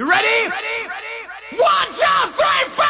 You ready? Ready? Ready? One, two, three, four!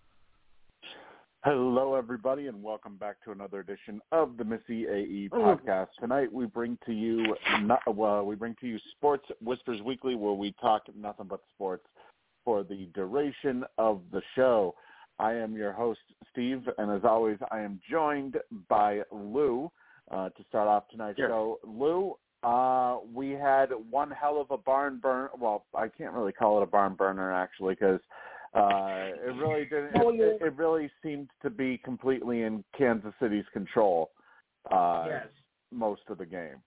Hello, everybody, and welcome back to another edition of the Missy AE podcast. Tonight, we bring to you, well, we bring to you Sports Whispers Weekly, where we talk nothing but sports for the duration of the show. I am your host, Steve, and as always, I am joined by Lou uh, to start off tonight's Sure. show. Lou, uh, we had one hell of a barn burn. Well, I can't really call it a barn burner actually, because uh, it really didn't. It, it, really seemed to be completely in Kansas City's control. Uh, yes. most of the game.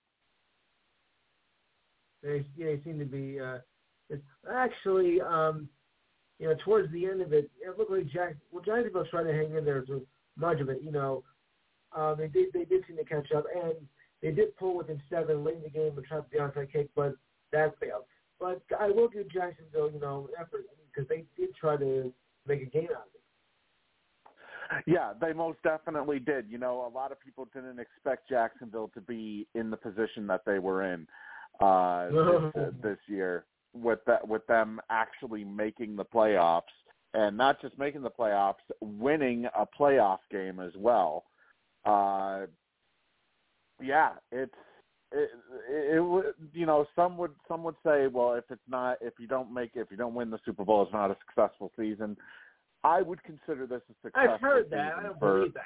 They yeah, they seem to be uh actually um you know, towards the end of it, it looked like Jack well Jacksonville tried to hang in there through much of it, you know. Um they did they did seem to catch up and they did pull within seven late in the game and try the onside kick, but that failed. But I will give Jacksonville, you know, effort because they did try to make a game out of it. Yeah, they most definitely did. You know, a lot of people didn't expect Jacksonville to be in the position that they were in uh, this, this year with that with them actually making the playoffs and not just making the playoffs, winning a playoff game as well. Uh, yeah, it's it, it, it would you know some would some would say well if it's not if you don't make if you don't win the Super Bowl it's not a successful season. I would consider this a successful I've heard that. I don't for, believe that.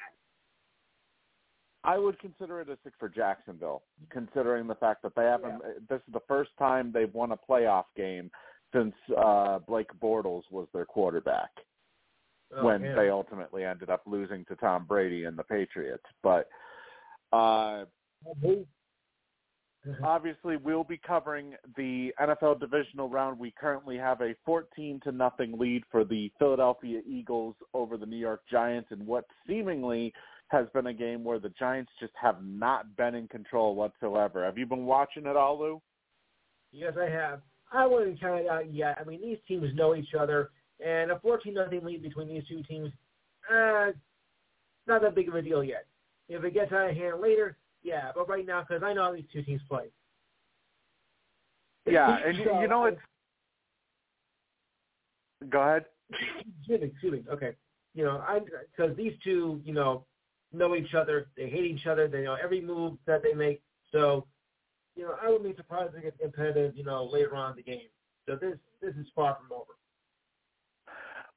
I would consider it a six for Jacksonville, considering the fact that they haven't. This is the first time they've won a playoff game since uh Blake Bortles was their quarterback Oh, when they ultimately ended up losing to Tom Brady and the Patriots. But uh obviously we'll be covering the NFL divisional round. We currently have a 14 to nothing lead for the Philadelphia Eagles over the New York Giants in what seemingly has been a game where the Giants just have not been in control whatsoever. Have you been watching it all, Lou? Yes, I have. I wouldn't count it out yet. I mean, these teams know each other, and a 14 nothing lead between these two teams, uh, not that big of a deal yet. If it gets out of hand later, yeah, but right now, because I know how these two teams play. Yeah, and you, So, you know it's. Go ahead. excuse me, excuse me. Okay, you know, I because these two, you know, know each other. They hate each other. They know every move that they make. So, you know, I wouldn't be surprised to get competitive, you know, later on in the game. So this this is far from over.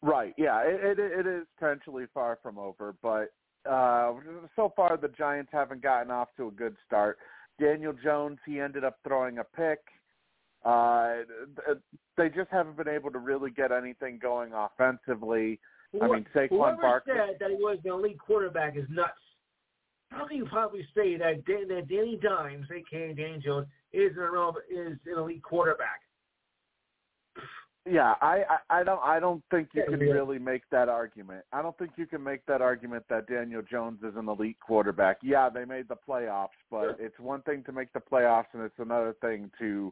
Right. Yeah. It, it it is potentially far from over, but uh so far the Giants haven't gotten off to a good start. Daniel Jones, he ended up throwing a pick. Uh they just haven't been able to really get anything going offensively. I mean, Saquon Whoever Barkley. said that he was the elite quarterback is nuts. How can you probably say that, Dan, that Danny Dimes, aka Danny Jones, is an is an elite quarterback? Yeah, I, I I don't I don't think you can really make that argument. I don't think you can make that argument that Daniel Jones is an elite quarterback. Yeah, they made the playoffs, but it's one thing to make the playoffs and it's another thing to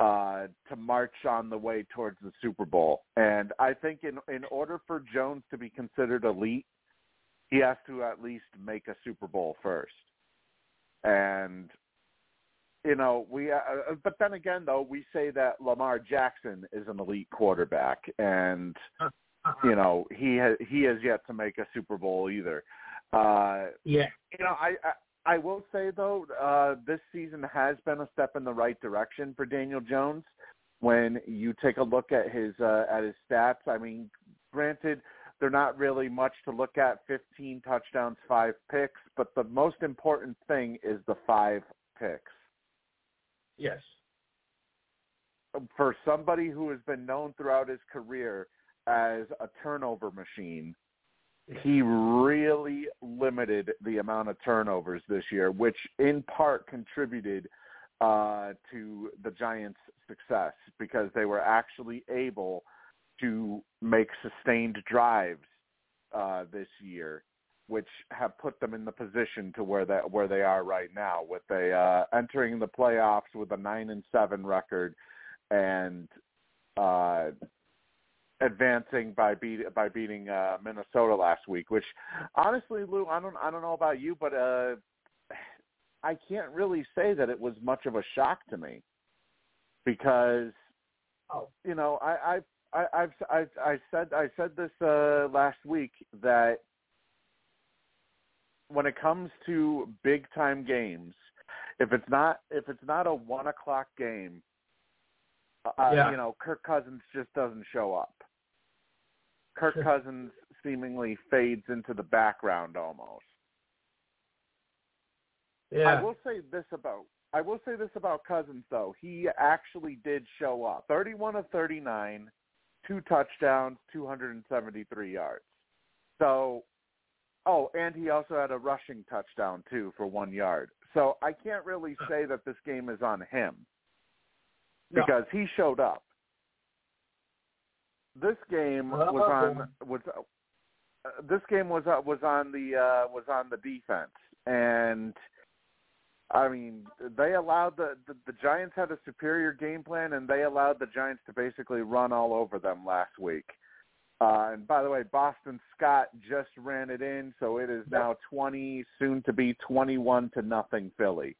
uh to march on the way towards the Super Bowl. And I think in in order for Jones to be considered elite, he has to at least make a Super Bowl first. And you know, we. Uh, uh, but then again, though, we say that Lamar Jackson is an elite quarterback, and you know he has he has yet to make a Super Bowl either. Uh, Yeah. you know, I, I I will say though, uh, this season has been a step in the right direction for Daniel Jones. When you take a look at his uh, at his stats, I mean, granted, they're not really much to look at. Fifteen touchdowns, five picks, but the most important thing is the five picks. Yes. for somebody who has been known throughout his career as a turnover machine, he really limited the amount of turnovers this year, which in part contributed uh, to the Giants' success because they were actually able to make sustained drives uh, this year, which have put them in the position to where that where they are right now, with a uh, entering the playoffs with a nine and seven record and uh, advancing by beat by beating uh, Minnesota last week. Which honestly, Lou, I don't I don't know about you, but uh, I can't really say that it was much of a shock to me because Oh. you know I I've I, I've I've I said I said this uh, last week that when it comes to big time games, if it's not if it's not a one o'clock game, uh, Yeah. you know Kirk Cousins just doesn't show up. Kirk Cousins seemingly fades into the background almost. Yeah. I will say this about I will say this about Cousins though. He actually did show up. 31 of 39, two touchdowns, 273 yards. So, oh, and he also had a rushing touchdown too for 1 yard. So, I can't really say that this game is on him No. because he showed up. This game Well, was on was uh, this game was uh, was on the uh, was on the defense and I mean, they allowed the, the the Giants had a superior game plan, and they allowed the Giants to basically run all over them last week. Uh, and by the way, Boston Scott just ran it in, so it is now 20, soon to be 21 to nothing Philly.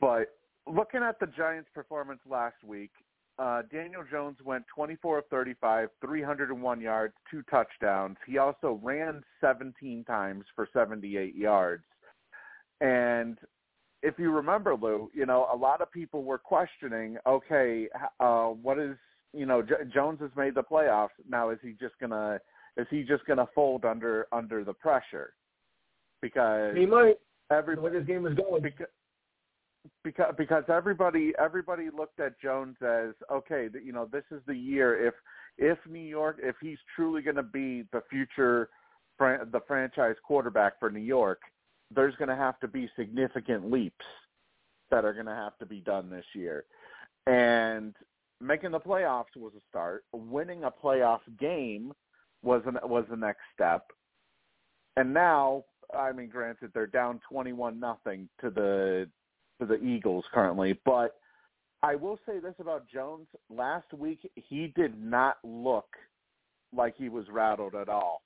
But looking at the Giants' performance last week, uh, Daniel Jones went 24 of 35, 301 yards, two touchdowns. He also ran 17 times for 78 yards. And if you remember, Lou, you know, a lot of people were questioning, okay, uh, what is, you know, J- Jones has made the playoffs. Now, is he just gonna, is he just gonna fold under under the pressure? Because He might. every The way this game is going. because because because everybody everybody looked at Jones as okay, you know, this is the year if if New York if he's truly going to be the future fran- the franchise quarterback for New York, there's going to have to be significant leaps that are going to have to be done this year. And making the playoffs was a start. Winning a playoff game was an, was the next step. And now, I mean, granted, they're down twenty-one nothing to the to the Eagles currently, but I will say this about Jones: last week he did not look like he was rattled at all.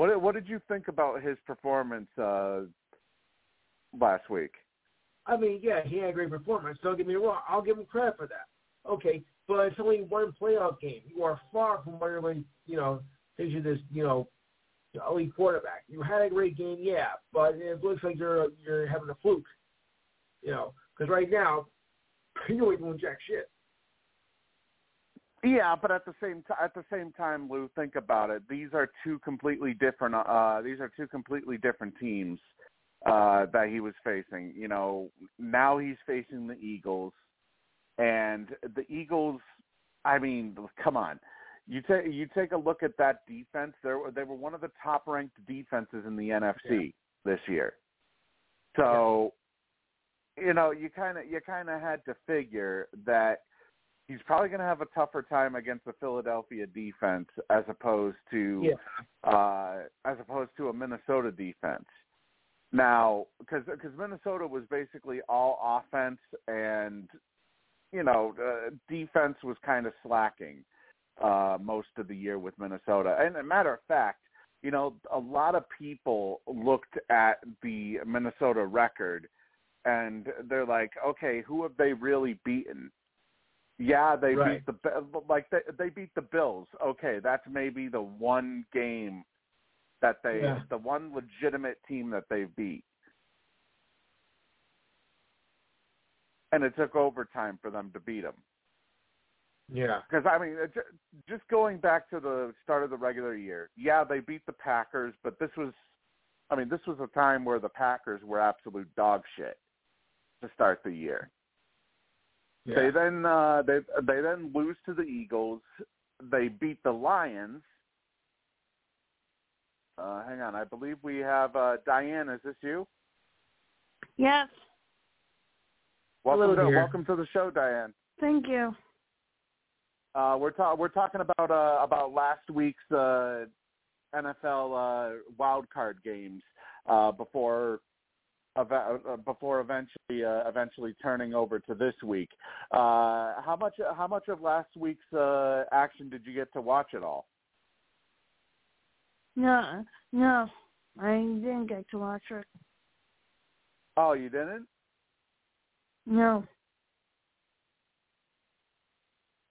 What what did you think about his performance uh, last week? I mean, yeah, he had a great performance. Don't get me wrong. I'll give him credit for that. Okay, but it's only one playoff game. You are far from where everybody, you know, thinks you're this, you know, elite quarterback. You had a great game, yeah, but it looks like you're you're having a fluke. You know, because right now you ain't doing jack shit. Yeah, but at the same t- at the same time, Lou, think about it. These are two completely different. Uh, these are two completely different teams uh, that he was facing. You know, now he's facing the Eagles, and the Eagles. I mean, come on. You take you take a look at that defense. They were they were one of the top ranked defenses in the NFC this year. So, you know, you kind of you kind of had to figure that he's probably going to have a tougher time against the Philadelphia defense as opposed to Yeah. uh, as opposed to a Minnesota defense. Now, because because Minnesota was basically all offense and you know uh, defense was kind of slacking uh, most of the year with Minnesota. And a matter of fact, you know, a lot of people looked at the Minnesota record and they're like, okay, who have they really beaten? Yeah, they Right. beat the like they they beat the Bills. Okay, that's maybe the one game that they Yeah. the one legitimate team that they beat. And it took overtime for them to beat them. Yeah. Because I mean, just going back to the start of the regular year, yeah, they beat the Packers, but this was, I mean, this was a time where the Packers were absolute dog shit to start the year. Yeah. They then uh, they they then lose to the Eagles. They beat the Lions. Uh, hang on, I believe we have uh, Diane. Is this you? Yes, Welcome Hello, to dear. welcome to the show, Diane. thank you. Uh, we're ta- we're talking about uh, about last week's uh, NFL uh, wild card games uh, before ev- before eventually uh, eventually turning over to this week. Uh, how much how much of last week's uh, action did you get to watch at all? No, no, I didn't get to watch it. Oh, you didn't? No.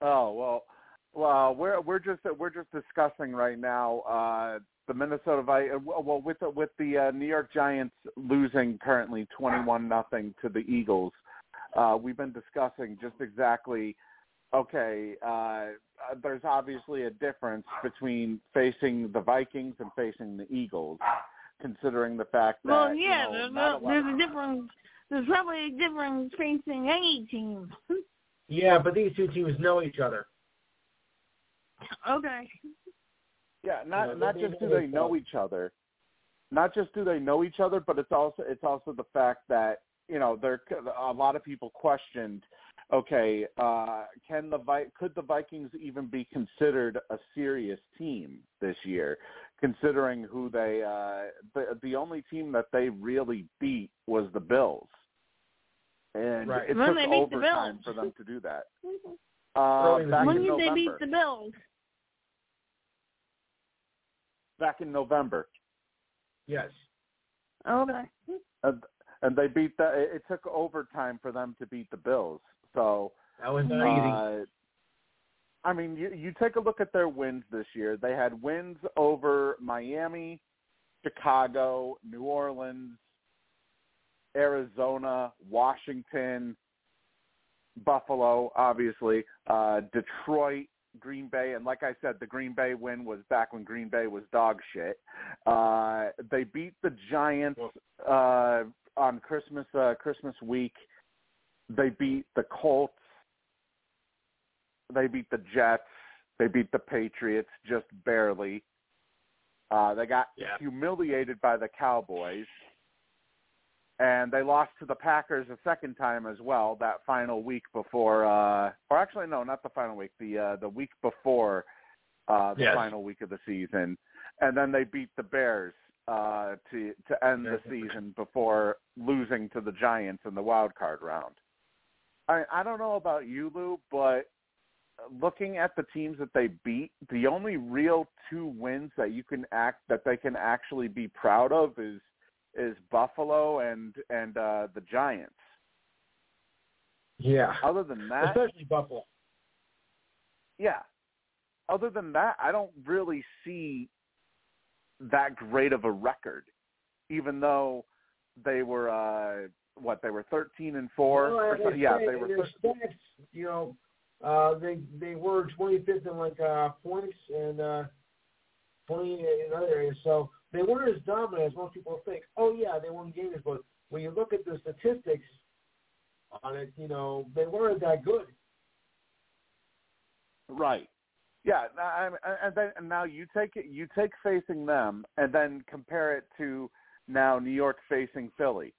Oh well, well we're we're just we're just discussing right now uh, the Minnesota Vi- uh, well with the, with the uh, New York Giants losing currently twenty one nothing to the Eagles. Uh, we've been discussing just exactly. Okay, uh, there's obviously a difference between facing the Vikings and facing the Eagles, considering the fact that Well, you yeah, know, there's, not a a, there's a difference. There's probably a difference facing any team. Yeah, but these two teams know each other. okay. Yeah, not Yeah, not just do they know other. each other, not just do they know each other, but it's also it's also the fact that you know there a lot of people questioned, okay, uh, can the Vi- could the Vikings even be considered a serious team this year, considering who they uh, the the only team that they really beat was the Bills, and Right. it When took they beat the overtime Bills. for them to do that. Uh, Early in the back when in did they beat the Bills? Back in November, Yes. Okay. and, and they beat the. It it took overtime for them to beat the Bills. So That was not easy. Uh, I mean, you, you take a look at their wins this year. They had wins over Miami, Chicago, New Orleans, Arizona, Washington, Buffalo, obviously, uh, Detroit, Green Bay, and like I said, the Green Bay win was back when Green Bay was dog shit. Uh, they beat the Giants uh, on Christmas uh, Christmas week. They beat the Colts. They beat the Jets. They beat the Patriots just barely. Uh, they got Yeah. humiliated by the Cowboys, and they lost to the Packers a second time as well. That final week before, uh, or actually no, not the final week. The uh, the week before uh, the Yes. final week of the season, and then they beat the Bears uh, to to end the season before losing to the Giants in the wild card round. I I don't know about you, Lou, but looking at the teams that they beat, the only real two wins that you can act that they can actually be proud of is is Buffalo and and uh the Giants. Yeah. Other than that, Especially Buffalo. yeah. Other than that, I don't really see that great of a record, even though they were uh what they were thirteen and four. Well, or so, yeah, they were. stats, you know, uh, they they were 25th in like uh, points and uh, 20 in other areas. So they weren't as dominant as most people think. Oh yeah, they won games, but when you look at the statistics on it, you know, they weren't that good. Right. Yeah, I- I- and then and now you take it, you take facing them, and then compare it to now New York facing Philly.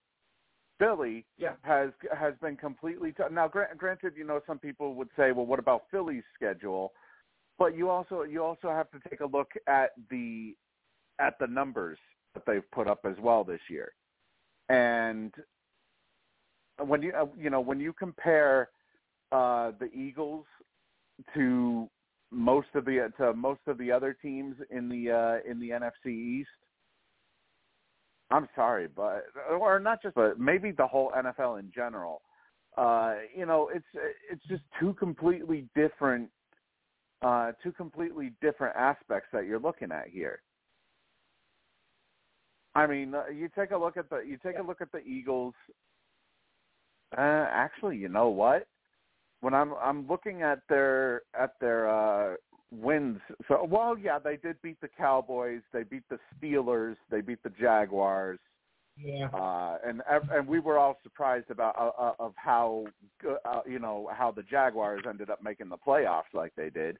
Philly Yeah. has has been completely t- now. Gra- granted, you know some people would say, well, what about Philly's schedule? But you also you also have to take a look at the at the numbers that they've put up as well this year, and when you uh, you know when you compare uh, the Eagles to most of the to most of the other teams in the uh, in the NFC East. I'm sorry, but or not just, but maybe the whole NFL in general. Uh, you know, it's it's just two completely different, uh, two completely different aspects that you're looking at here. I mean, uh, you take a look at the you take a look at the Eagles. Uh, actually, you know what? when I'm I'm looking at their at their uh wins so well yeah they did beat the Cowboys they beat the Steelers they beat the Jaguars Yeah. uh and and we were all surprised about uh, uh, of how uh, you know how the Jaguars ended up making the playoffs like they did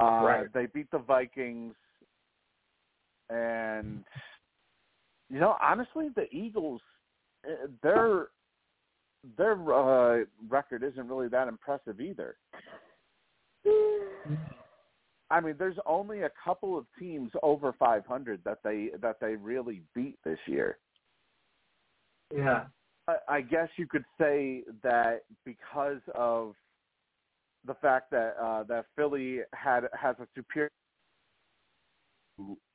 uh Right. they beat the Vikings and you know honestly the Eagles uh, they're their uh, record isn't really that impressive either. I mean, there's only a couple of teams over 500 that they that they really beat this year. Yeah. I, I guess you could say that because of the fact that uh, that Philly had has a superior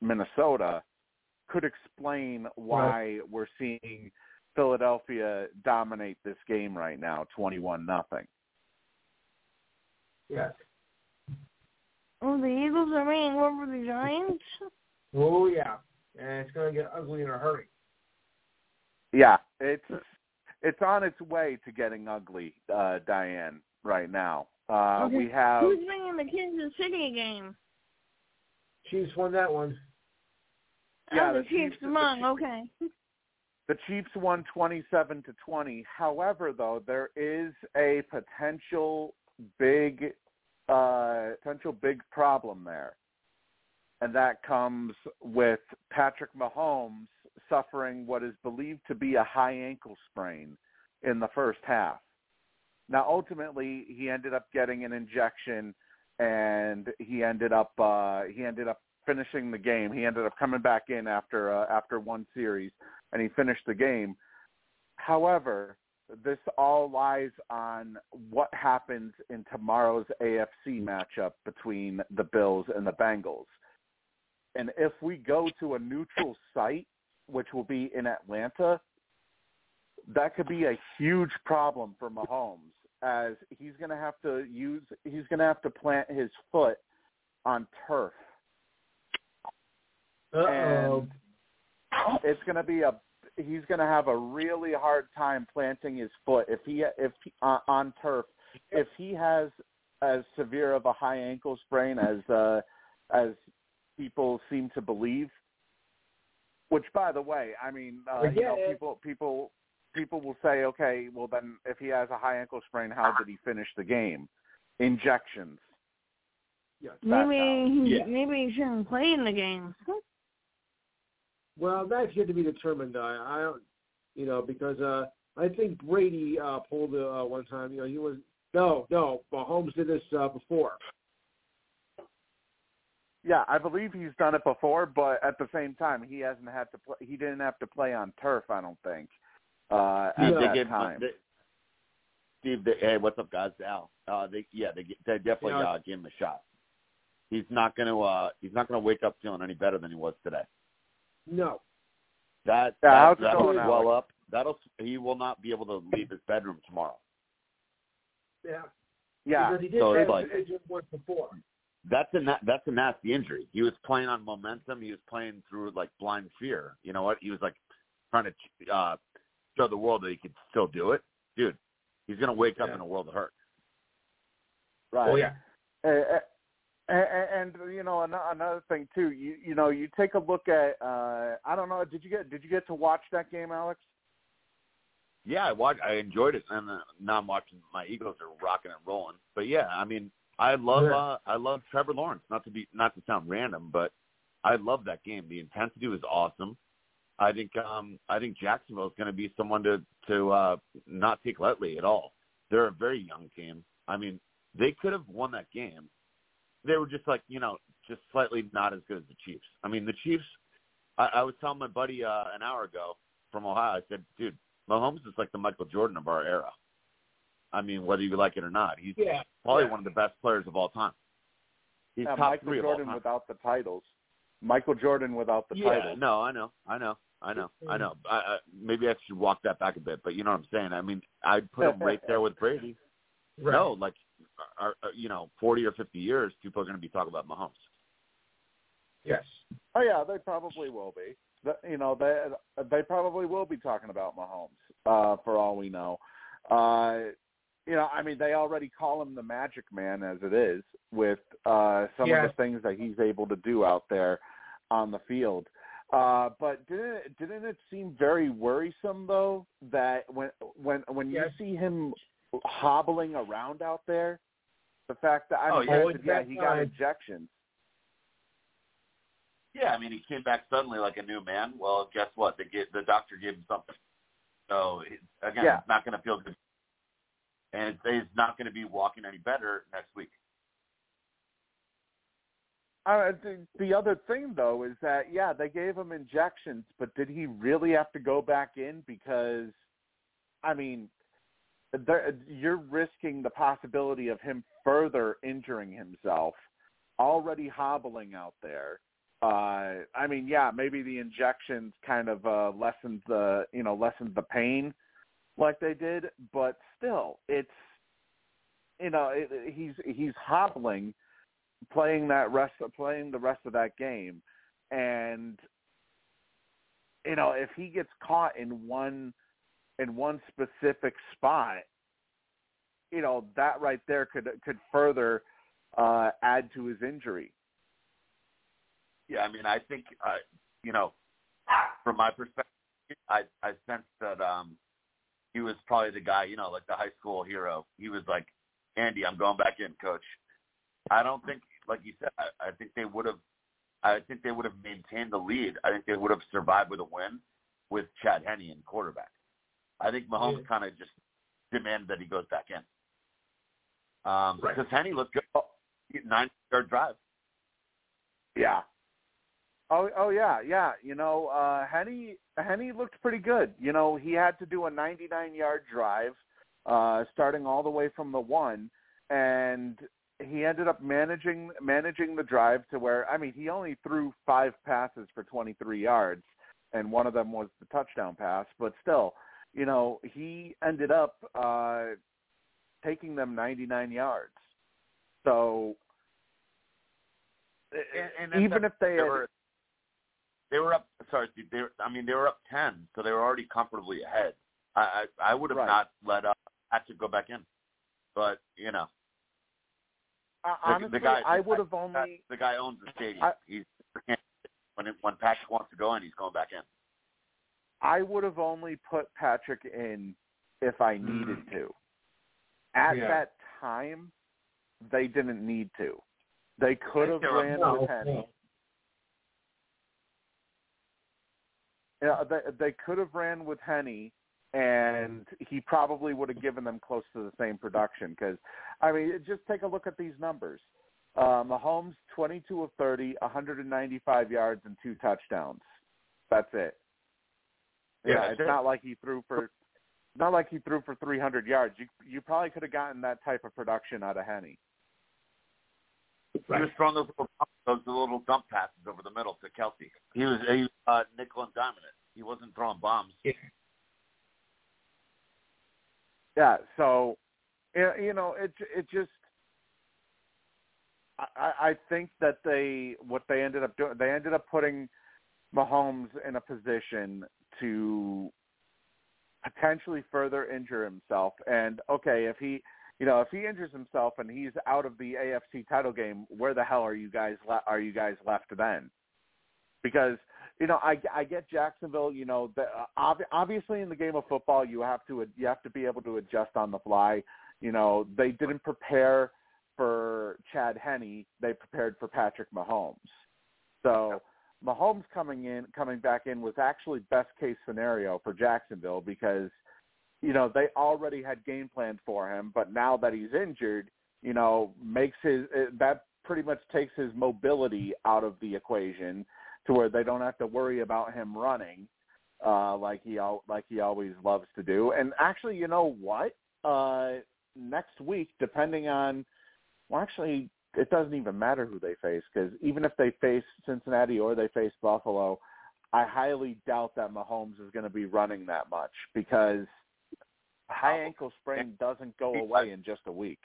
Minnesota could explain why we're seeing Philadelphia dominate this game right now, twenty-one nothing. Yes. Oh, the Eagles are winning over the Giants. Oh yeah. And it's gonna get ugly in a hurry. Yeah, it's it's on its way to getting ugly, uh, Diane. Right now, uh, Okay. we have Who's winning the Kansas City game? Chiefs won that one. Yeah, oh, the, the Chiefs Chiefs- the won. Chiefs- Okay. the Chiefs won twenty-seven to twenty. However, though, there is a potential big uh, potential big problem there, and that comes with Patrick Mahomes suffering what is believed to be a high ankle sprain in the first half. Now, ultimately, he ended up getting an injection, and he ended up uh, he ended up finishing the game. He ended up coming back in after uh, after one series, and he finished the game. However, this all lies on what happens in tomorrow's AFC matchup between the Bills and the Bengals. And if we go to a neutral site, which will be in Atlanta, that could be a huge problem for Mahomes as he's going to have to use he's going to have to plant his foot on turf Uh-oh. and it's going to be a he's going to have a really hard time planting his foot if he if he, uh, on turf if he has as severe of a high ankle sprain as uh as people seem to believe which by the way i mean uh, you know it. people people people will say okay well then if he has a high ankle sprain how did he finish the game injections Yes. That Maybe Yeah. maybe he shouldn't play in the game. Well, that's yet to be determined. I, I don't, you know, because uh, I think Brady uh, pulled it uh, one time. You know, he was no, no. Mahomes did this uh, before. Yeah, I believe he's done it before, but at the same time, he hasn't had to play. He didn't have to play on turf. I don't think. Uh, at they that gave time. They, Steve, they, hey, what's up, guys? Al. Uh, they, yeah, they, they definitely Yeah. uh, gave him a shot. He's not going to. Uh, he's not going to wake up feeling any better than he was today. No. That, Yeah, that how's that'll going, swell Alex? up. That'll. He will not be able to leave his bedroom tomorrow. Yeah. yeah, Because he did So it's like- once before. That's a na- that's a nasty injury. He was playing on momentum. He was playing through like blind fear. You know what? He was like trying to uh, show the world that he could still do it. Dude, he's gonna wake up in a world of hurt. right. Oh yeah. And, and you know another thing too. You you know you take a look at. uh I don't know. Did you get Did you get to watch that game, Alex? Yeah, I watched. I enjoyed it, and uh, now I'm watching. My Eagles are rocking and rolling. But yeah, I mean, I love. Yeah. Uh, I love Trevor Lawrence. Not to be not to sound random, but I love that game. The intensity was awesome. I think. Um, I think Jacksonville is going to be someone to to uh, not take lightly at all. They're a very young team. I mean, they could have won that game. They were just like you know, just slightly not as good as the Chiefs. I mean, the Chiefs. I, I was telling my buddy uh, an hour ago from Ohio. I said, dude, Mahomes is like the Michael Jordan of our era. I mean, whether you like it or not, he's Yeah. probably yeah. one of the best players of all time. He's Yeah, top Michael three of Jordan all time. without the titles. Michael Jordan without the yeah, titles. no, I know, I know, I know, I know. I, I, maybe I should walk that back a bit, but you know what I'm saying. I mean, I'd put him right there with Brady. Right. No, like, are, are, you know, 40 or 50 years, people are going to be talking about Mahomes. Yes. Oh yeah, they probably will be. The, you know, they they probably will be talking about Mahomes uh, for all we know. Uh, you know, I mean, they already call him the Magic Man as it is with uh, some Yeah. of the things that he's able to do out there on the field. Uh, but didn't it, didn't it seem very worrisome though that when when when Yes. you see him hobbling around out there, the fact that I Oh, yeah. yeah, he got injections. Yeah, I mean, he came back suddenly like a new man. Well, guess what? The get the doctor gave him something. So again, Yeah. it's not going to feel good, and it's, he's not going to be walking any better next week. Uh, the, the other thing though is that yeah, they gave him injections, but did he really have to go back in? Because, I mean, you're risking the possibility of him further injuring himself, already hobbling out there. Uh, I mean, yeah, maybe the injections kind of uh, lessened the you know lessened the pain like they did, but still, it's you know it, he's he's hobbling playing that rest playing the rest of that game and you know if he gets caught in one in one specific spot you know that right there could could further uh add to his injury Yeah, I mean, I think, uh, you know, from my perspective, I I sensed that um he was probably the guy, you know, like the high school hero. He was like, Andy, I'm going back in, coach. I don't think, like you said, I, I think they would have, I think they would have maintained the lead. I think they would have survived with a win with Chad Henne in quarterback. I think Mahomes Yeah. kind of just demanded that he goes back in. Um, Right. because Henne looked good. Nine yard drive. yeah Oh, oh yeah, yeah. You know, uh, Henne Henne looked pretty good. You know, he had to do a 99 yard drive, uh, starting all the way from the one, and he ended up managing managing the drive to where I mean, he only threw five passes for 23 yards, and one of them was the touchdown pass. But still, you know, he ended up uh, taking them 99 yards. So And, and even if they they had, were they were up. Sorry, Steve, they were, I mean they were up ten, so they were already comfortably ahead. I I, I would have Right. not let uh, Patrick go back in, but you know uh, the, honestly, the guy I would have only. the guy owns the stadium. I- he's when it, when Patrick wants to go in, he's going back in. I would have only put Patrick in if I needed to. At Yeah. that time, they didn't need to. They could have ran with Henne. Yeah, they they could have ran with Henne, and he probably would have given them close to the same production. Because I mean, just take a look at these numbers. Uh, Mahomes, 22 of 30, 195 yards and two touchdowns. That's it. Yeah, Yeah, it's not like he threw for not like he threw for 300 yards. You you probably could have gotten that type of production out of Henne. He was throwing those little those little dump passes over the middle to Kelce. He was he uh, nickel and diming it. He wasn't throwing bombs. Yeah, so you know, it it just I I I think that they what they ended up doing they ended up putting Mahomes in a position to potentially further injure himself and okay, if he you know, if he injures himself and he's out of the AFC title game, where the hell are you guys le- are you guys left then? Because you know, I, I get Jacksonville. You know, the, uh, ob- obviously in the game of football, you have to you have to be able to adjust on the fly. You know, they didn't prepare for Chad Henne; they prepared for Patrick Mahomes. So Mahomes coming in, coming back in, was actually best case scenario for Jacksonville because you know they already had game planned for him, but now that he's injured, you know, makes his uh, that pretty much takes his mobility out of the equation to where they don't have to worry about him running uh like he like he always loves to do. And actually, you know what? Uh next week depending on well actually it doesn't even matter who they face cuz even if they face Cincinnati or they face Buffalo, I highly doubt that Mahomes is going to be running that much because high ankle sprain doesn't go away in just a week.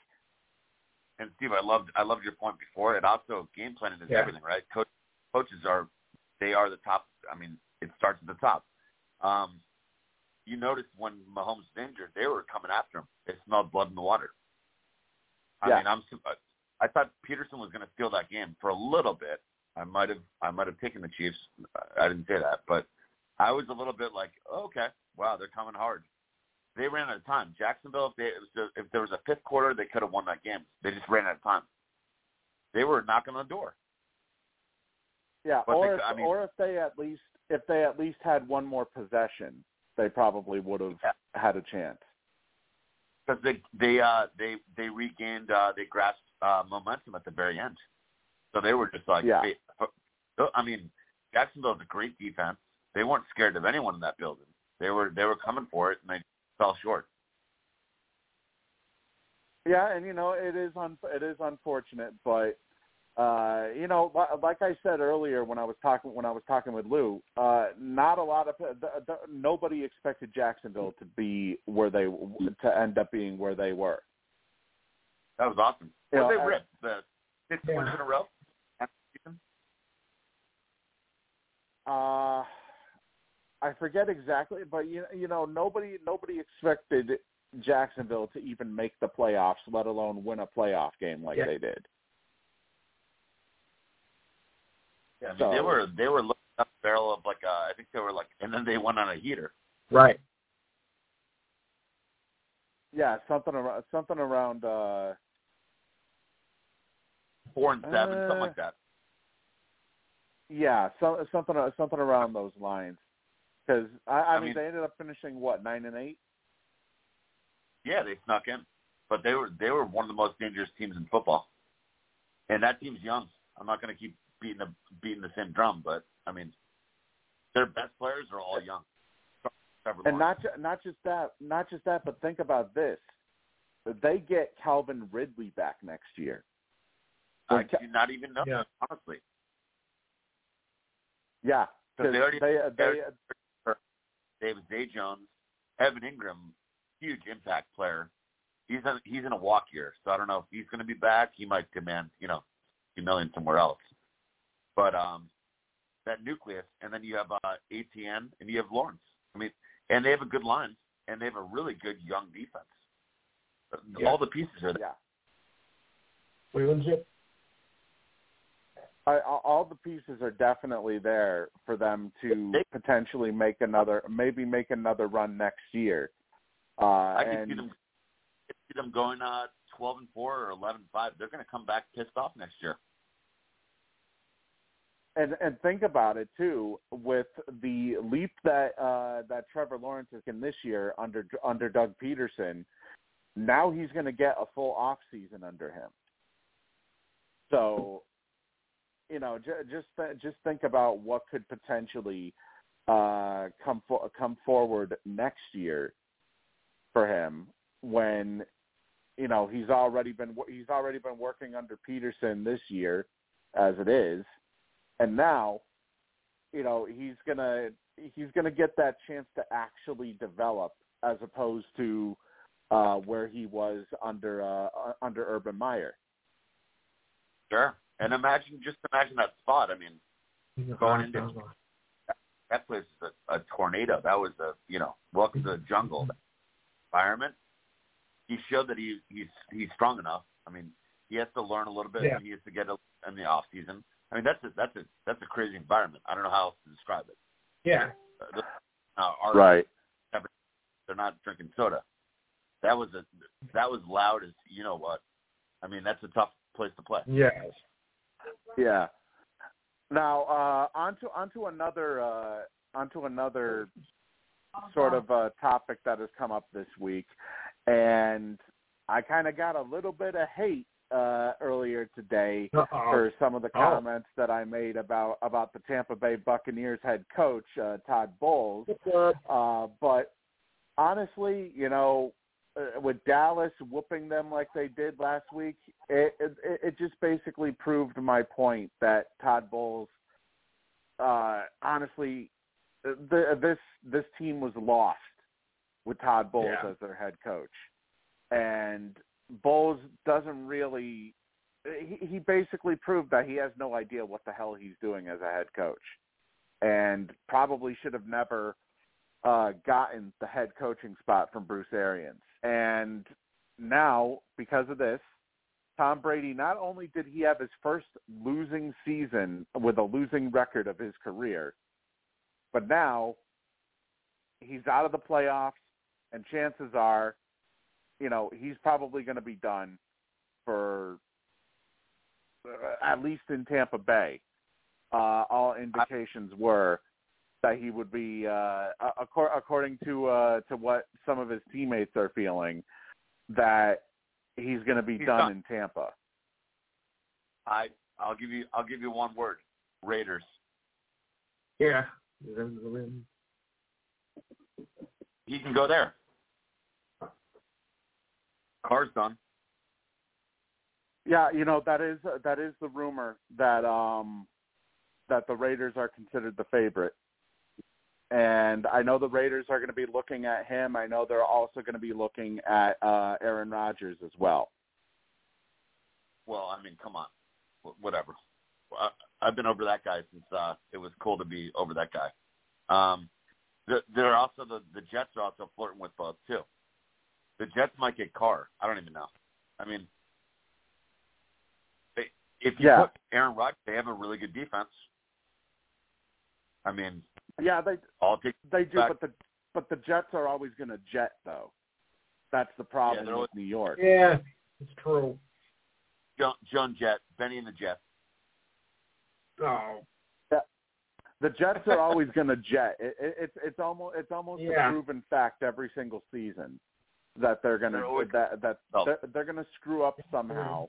And Steve, I loved I loved your point before. It also game planning is Yeah. everything, right? Coach, coaches are they are the top. I mean, it starts at the top. Um, you noticed when Mahomes was injured, they were coming after him. They smelled blood in the water. I Yeah. mean, I'm. I thought Pederson was going to steal that game for a little bit. I might have. I might have taken the Chiefs. I didn't say that, but I was a little bit like, oh, okay, wow, they're coming hard. They ran out of time. Jacksonville, if, they, if there was a fifth quarter, they could have won that game. They just ran out of time. They were knocking on the door. Yeah, But or they- if, I mean- or if they at least if they at least had one more possession, they probably would have Yeah. had a chance. because they they uh they they regained uh they grasped uh momentum at the very end so they were just like Yeah. i mean jacksonville's a great defense they weren't scared of anyone in that building they were they were coming for it and they fell short Yeah, and you know it is un- it is unfortunate, but uh, you know, li- like I said earlier when I was talking when I was talking with Lou, uh, not a lot of the, the, nobody expected Jacksonville to be where they to end up being where they were. That was awesome You well, know, they I- ripped the six Yeah. wins in a row after the season. Uh, I forget exactly, but you you know nobody nobody expected Jacksonville to even make the playoffs, let alone win a playoff game like Yeah. they did. yeah, I mean, So- they were they were looking up the barrel of like uh, I think they were like and then they went on a heater Right. Yeah, something around something around. uh four and seven something Uh, like that Yeah, so, something something around those lines. Because I, I, I mean, mean- they ended up finishing what nine and eight. Yeah, they snuck in, but they were they were one of the most dangerous teams in football, and that team's young. I'm not going to keep beating the beating the same drum, but I mean, their best players are all young. Trevor And Lawrence. not ju- not just that, not just that, but think about this: they get Calvin Ridley back next year. I do not even know, Yeah. honestly. Yeah, Because they already they, they, David Day Jones, Evan Engram, huge impact player. He's in, he's in a walk year, so I don't know if he's going to be back. He might demand you know a million somewhere else. But um, that nucleus, and then you have uh, Etienne and you have Lawrence. I mean, and they have a good line, and they have a really good young defense. Yeah. All the pieces are there. yeah. Freeland's it? I, all the pieces are definitely there for them to They- potentially make another, maybe make another run next year. Uh, I can and see them I can see them going uh, twelve and four or eleven and five. They're going to come back pissed off next year. And and think about it too with the leap that uh that Trevor Lawrence has taken this year under under Doug Pederson now he's going to get a full off season under him. So you know j- just th- just think about what could potentially uh come for- come forward next year for him when you know he's already been he's already been working under Pederson this year as it is and now you know he's gonna he's gonna get that chance to actually develop as opposed to uh where he was under uh uh, under Urban Meyer. Sure. And imagine, just imagine that spot. I mean, Going into- that place is a, a tornado. That was a, you know, welcome to the jungle environment. He showed that he he's he's strong enough. I mean, he has to learn a little bit. Yeah. He has to get a, in the off season. I mean, that's a that's a that's a crazy environment. I don't know how else to describe it. Yeah. Uh, the- uh, our, Right. They're not drinking soda. That was a that was loud as you know what. I mean, that's a tough place to play. Yes. Yeah. Now, uh onto onto another uh onto another sort of uh topic that has come up this week and I kind of got a little bit of hate uh earlier today Uh-oh. for some of the Oh. comments that I made about about the Tampa Bay Buccaneers head coach uh, Todd Bowles. Uh, but honestly, you know, uh, with Dallas whooping them like they did last week, it, it it just basically proved my point that Todd Bowles, uh, honestly, the, this this team was lost with Todd Bowles Yeah. as their head coach, and Bowles doesn't really. He, he basically proved that he has no idea what the hell he's doing as a head coach, and probably should have never uh, gotten the head coaching spot from Bruce Arians. And now, because of this, Tom Brady not only did he have his first losing season with a losing record of his career, but now he's out of the playoffs, and chances are, you know, he's probably going to be done for uh, at least in Tampa Bay. Uh, all indications were that he would be, uh, accor- according to uh, to what some of his teammates are feeling, that he's going to be He's done done. in Tampa. I I'll give you I'll give you one word. Raiders. Yeah. He can go there. Carr's done. Yeah, you know that is that is the rumor that um that the Raiders are considered the favorite. And I know the Raiders are going to be looking at him. I know they're also going to be looking at uh Aaron Rodgers as well. Well, I mean, come on, Wh- whatever. I, I've been over that guy since uh, it was cool to be over that guy. Um, the, there are also the the Jets are also flirting with both too. The Jets might get Carr. I don't even know. I mean, they, if you Yeah. put Aaron Rodgers, they have a really good defense. I mean, Yeah, they all take they do, Back- but the but the Jets are always going to jet though. That's the problem they're with always- New York. Yeah. It's true. John, John Jet, Benny and the Jets. Oh. The Jets are always going to jet. It, it, it's it's almost it's almost Yeah. a proven fact every single season that they're going They're to that that Oh. they're, they're going to screw up somehow.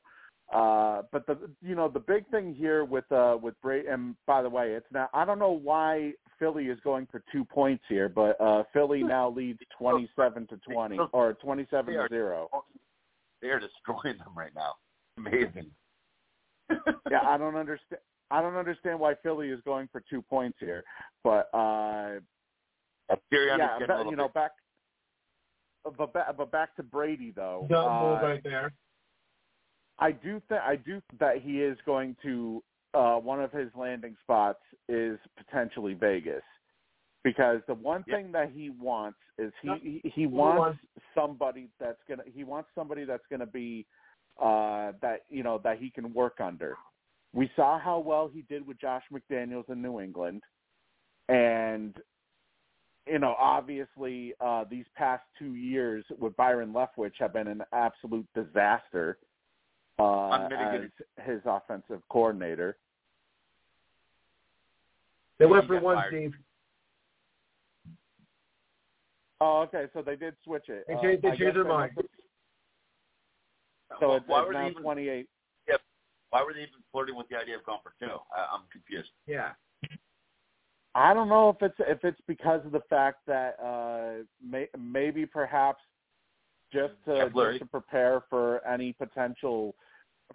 Uh, but the you know the big thing here with uh with Brady and by the way it's now I don't know why Philly is going for two points here, but uh Philly now leads twenty seven to twenty or twenty seven to zero. They are destroying them right now. Amazing. yeah, I don't understand. I don't understand why Philly is going for two points here, but uh Sirianni's yeah, getting a but, you know bit- back. But back, but back to Brady though. Dumb uh, move right there. I do think I do think that he is going to uh one of his landing spots is potentially Vegas. Because the one Yeah. thing that he wants is he Yep. he, he Number wants somebody that's gonna he wants somebody that's gonna be uh that you know that he can work under. We saw how well he did with Josh McDaniels in New England. And you know, obviously, uh, these past two years with Byron Leftwich have been an absolute disaster uh, as his offensive coordinator. They went He for one, fired. Steve. Oh, okay, so they did switch it. They Uh, changed- they changed their mind. must have- So it's, why it's were they now even 28. why were they even flirting with the idea of going for two? I, I'm confused. Yeah. I don't know if it's if it's because of the fact that uh, may, maybe perhaps just to just to prepare for any potential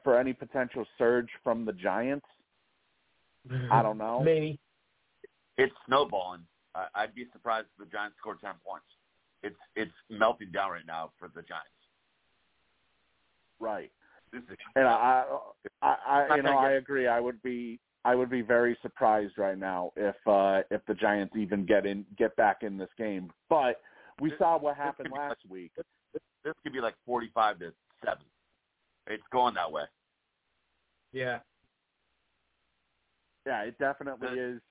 for any potential surge from the Giants. I don't know. Maybe. It's snowballing. I, I'd be surprised if the Giants scored ten points. It's it's melting down right now for the Giants. Right. This is And I, I, I you know, I agree. I would be, I would be very surprised right now if, uh, if the Giants even get in, get back in this game. But we This- saw what happened could be last week. this could be like forty-five to seven. It's going that way. Yeah. Yeah, it definitely Uh, is.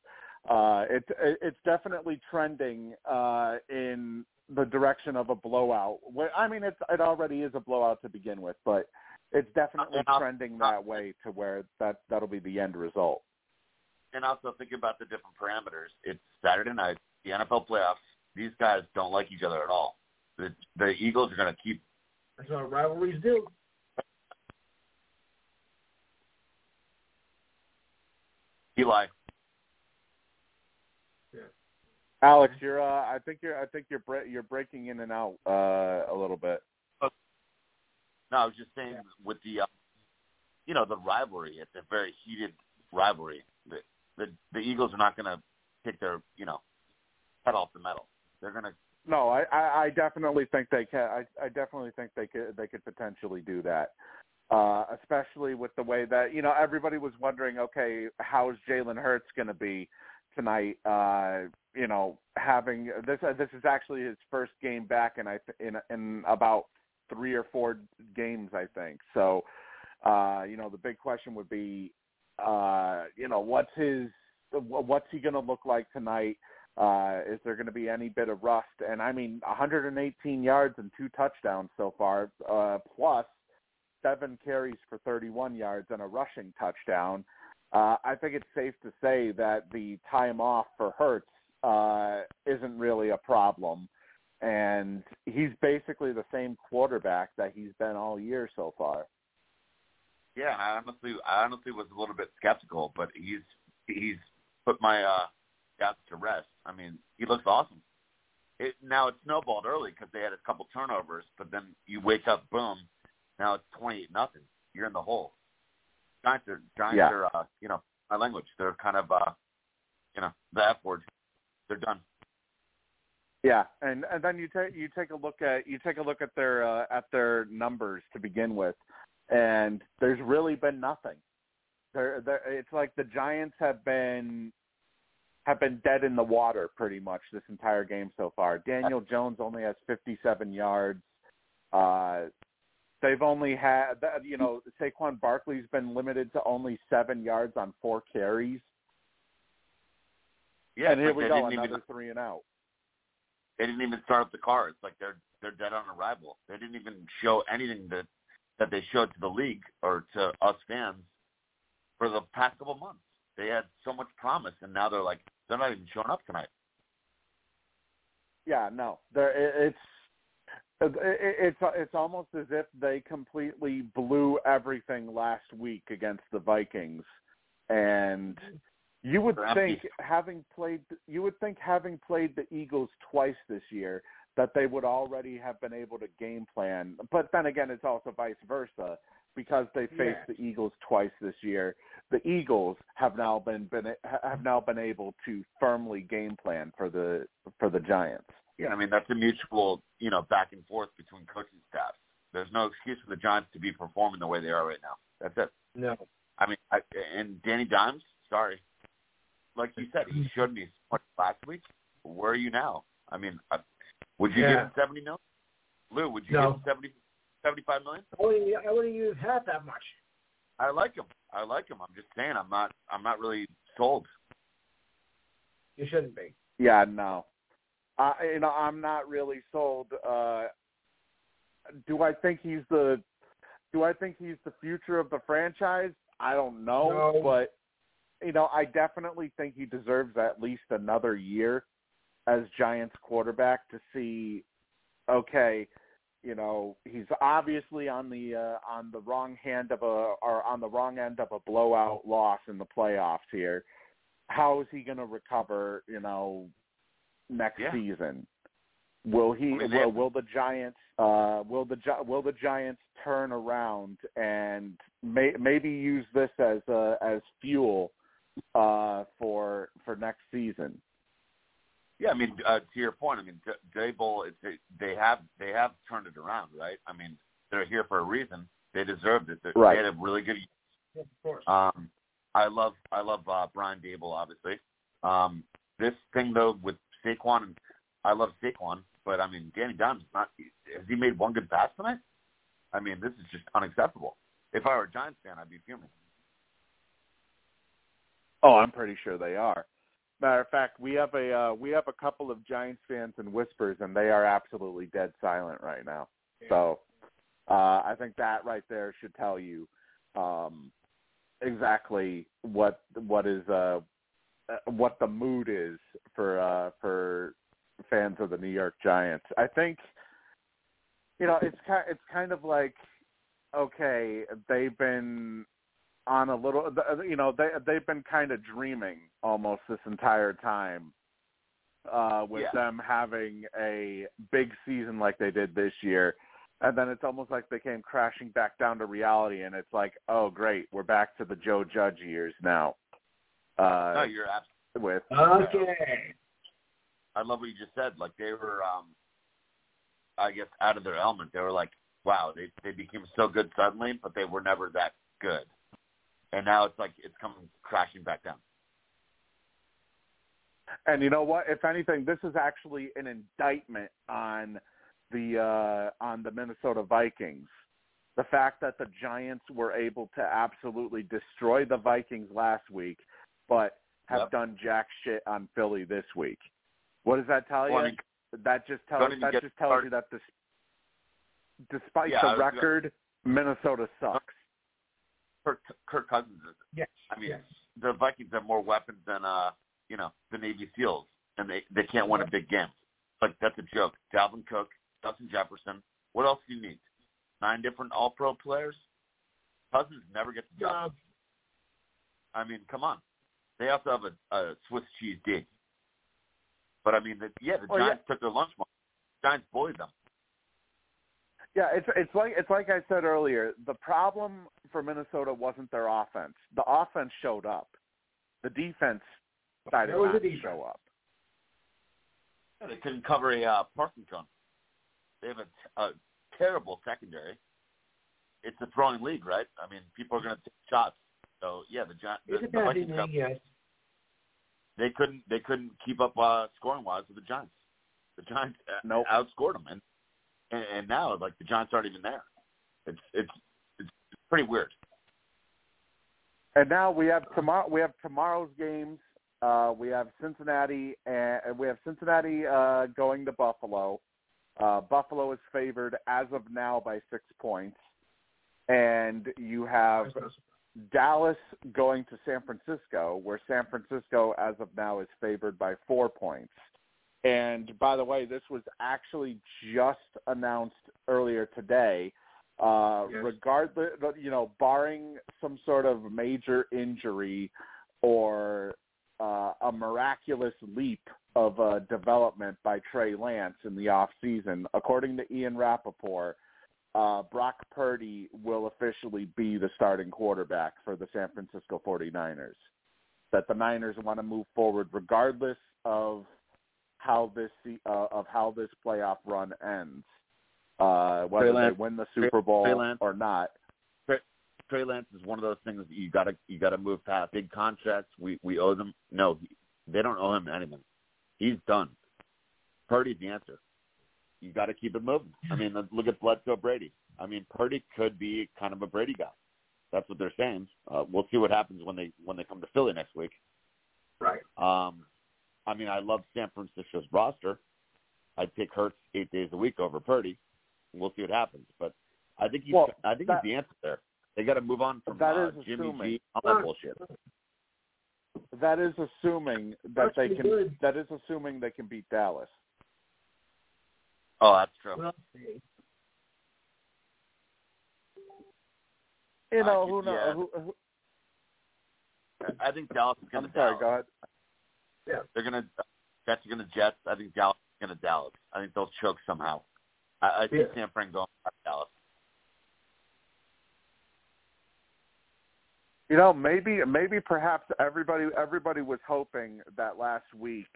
Uh, it, it, it's definitely trending uh, in the direction of a blowout. I mean, it's, it already is a blowout to begin with, but it's definitely And I'll- trending that way to where that that'll be the end result. And also think about the different parameters. It's Saturday night, the NFL playoffs. These guys don't like each other at all. The the Eagles are going to keep That's what rivalries do. Eli. Alex, you're. Uh, I think you're. I think you're. Bre- you're breaking in and out uh, a little bit. No, I was just saying with the, uh, you know, the rivalry. It's a very heated rivalry. The the, the Eagles are not going to take their, you know, head off the metal. They're going to. No, I, I, I definitely think they can. I, I definitely think they could. They could potentially do that. Uh, especially with the way that you know everybody was wondering, okay, how's Jalen Hurts going to be tonight? Uh, you know, having this. Uh, this is actually his first game back in I th- in in about three or four games, I think. So, uh, you know, the big question would be, uh, you know, what's his, what's he going to look like tonight? Uh, is there going to be any bit of rust? And I mean, 118 yards and two touchdowns so far, uh, plus seven carries for 31 yards and a rushing touchdown. Uh, I think it's safe to say that the time off for Hurts uh, isn't really a problem. And he's basically the same quarterback that he's been all year so far. Yeah, I honestly, I honestly was a little bit skeptical, but he's he's put my uh, doubts to rest. I mean, he looks awesome. It, now it snowballed early because they had a couple turnovers, but then you wake up, boom, now it's twenty-eight nothing. You're in the hole. Giants are Giants Yeah. are uh, you know my language. They're kind of uh, you know the F word. They're done. Yeah, and and then you take you take a look at you take a look at their uh, at their numbers to begin with, and there's really been nothing. There, there, it's like the Giants have been have been dead in the water pretty much this entire game so far. Daniel Jones only has 57 yards. Uh, they've only had you know Saquon Barkley's been limited to only seven yards on four carries. Yeah, and here we go, another even three and out. They didn't even start up the car. It's like they're they're dead on arrival. They didn't even show anything that that they showed to the league or to us fans for the past couple months. They had so much promise, and now they're like they're not even showing up tonight. Yeah, no, there it- it's It- it- It's it's almost as if they completely blew everything last week against the Vikings, and you would They're think having played you would think having played the Eagles twice this year that they would already have been able to game plan. But then again, it's also vice versa because they faced Yeah. the Eagles twice this year. The Eagles have now been, been have now been able to firmly game plan for the for the Giants. Yeah, I mean that's a mutual, you know, back and forth between coaching staffs. There's no excuse for the Giants to be performing the way they are right now. That's it. No. I mean, I, and Danny Dimes, sorry, like you said, he showed me so last week. Where are you now? I mean, uh, would you give him seventy million? Lou, would you No. give him seventy, seventy-five million? I wouldn't, I wouldn't use half that much. I like him. I like him. I'm just saying, I'm not. I'm not really sold. You shouldn't be. Yeah, no. I you know I'm not really sold. Uh, do I think he's the Do I think he's the future of the franchise? I don't know, No. but you know I definitely think he deserves at least another year as Giants quarterback to see. Okay, you know he's obviously on the uh, on the wrong hand of a or on the wrong end of a blowout loss in the playoffs here. How is he going to recover? You know, next Yeah. season. Will he? I mean, will, will the Giants? Uh, will the will the Giants turn around and may, maybe use this as uh, as fuel uh, for for next season? Yeah, I mean, uh, to your point, I mean, D- Daboll, they have they have turned it around, right? I mean, they're here for a reason. They deserved it. They, Right. they had a really good. Of course. Um, I love I love uh, Brian Daboll, obviously. Um, this thing though with Saquon, I love Saquon, but I mean, Danny Dimes not has he made one good pass tonight? I mean, this is just unacceptable. If I were a Giants fan, I'd be fuming. Oh, I'm pretty sure they are. Matter of fact, we have a uh, we have a couple of Giants fans in whispers, and they are absolutely dead silent right now. So uh, I think that right there should tell you um, exactly what what is uh, uh, what the mood is for uh, for fans of the New York Giants. I think you know it's kind it's kind of like okay, they've been on a little you know they they've been kind of dreaming almost this entire time uh with Yeah. them having a big season like they did this year and then it's almost like they came crashing back down to reality and it's like oh great we're back to the Joe Judge years now uh no, you're absolutely. with Okay. I love what you just said. Like they were, um, I guess, out of their element. They were like, wow, they they became so good suddenly, but they were never that good. And now it's like it's coming crashing back down. And you know what? If anything, this is actually an indictment on the uh, on the Minnesota Vikings. The fact that the Giants were able to absolutely destroy the Vikings last week, but have Yep. done jack shit on Philly this week. What does that tell Well, I you? mean, that just tells that just tells started- you that this, despite Yeah, the was gonna- record, Minnesota sucks. Kirk, Kirk Cousins is. Yes. I mean, yes. the Vikings have more weapons than uh, you know, the Navy SEALs, and they they can't win a big game. Like that's a joke. Dalvin Cook, Justin Jefferson. What else do you need? Nine different All-Pro players. Cousins never gets the job. I mean, come on. They also have a, a Swiss cheese D. But I mean, the, yeah, the Oh, yeah. Giants took their lunch money. Giants bullied them. Yeah, it's it's like it's like I said earlier. The problem for Minnesota wasn't their offense. The offense showed up. The defense decided There was not to show up. Yeah, they couldn't cover a uh, parking cone. They have a, a terrible secondary. It's a throwing league, right? I mean, people are going to take shots. So yeah, the Giants, the, it's a the passing Vikings, got- yes. they couldn't they couldn't keep up uh, scoring wise with the Giants. The Giants uh, Nope. outscored them, and, and and now like the Giants aren't even there. It's it's it's, pretty weird. And now we have tomorrow. We have tomorrow's games. Uh, we have Cincinnati, and we have Cincinnati uh, going to Buffalo. Uh, Buffalo is favored as of now by six points, and you have Dallas going to San Francisco, where San Francisco, as of now, is favored by four points. And by the way, this was actually just announced earlier today. Uh, Yes. Regardless, you know, barring some sort of major injury or uh, a miraculous leap of uh, development by Trey Lance in the off season, according to Ian Rapoport, uh, Brock Purdy will officially be the starting quarterback for the San Francisco 49ers. That the Niners want to move forward regardless of how this se- uh, of how this playoff run ends, uh, whether Trey they win the Super Bowl Trey Lance- or not. Trey Lance is one of those things that you gotta you gotta move past. Big contracts, we we owe them. No, he, they don't owe him anything. He's done. Purdy's the answer. You got to keep it moving. I mean, look at Bledsoe Brady. I mean, Purdy could be kind of a Brady guy. That's what they're saying. Uh, we'll see what happens when they when they come to Philly next week. Right. Um, I mean, I love San Francisco's roster. I'd take Hurts eight days a week over Purdy. We'll see what happens, but I think he's Well, I think that- he's the answer there. They got to move on from That uh, is Jimmy assuming. G. All that bullshit. That is assuming that they can. good. That is assuming they can beat Dallas. Oh, that's true. Well, see. You know could- who knows? yeah. Who, who, I think Dallas is going I'm to sorry. Dallas. Go ahead. They're going to Jets are to Jets. I think Dallas is to Dallas. I think they'll choke somehow. I, I think Yeah. San Fran going to Dallas. You know, maybe, maybe, perhaps everybody, everybody was hoping that last week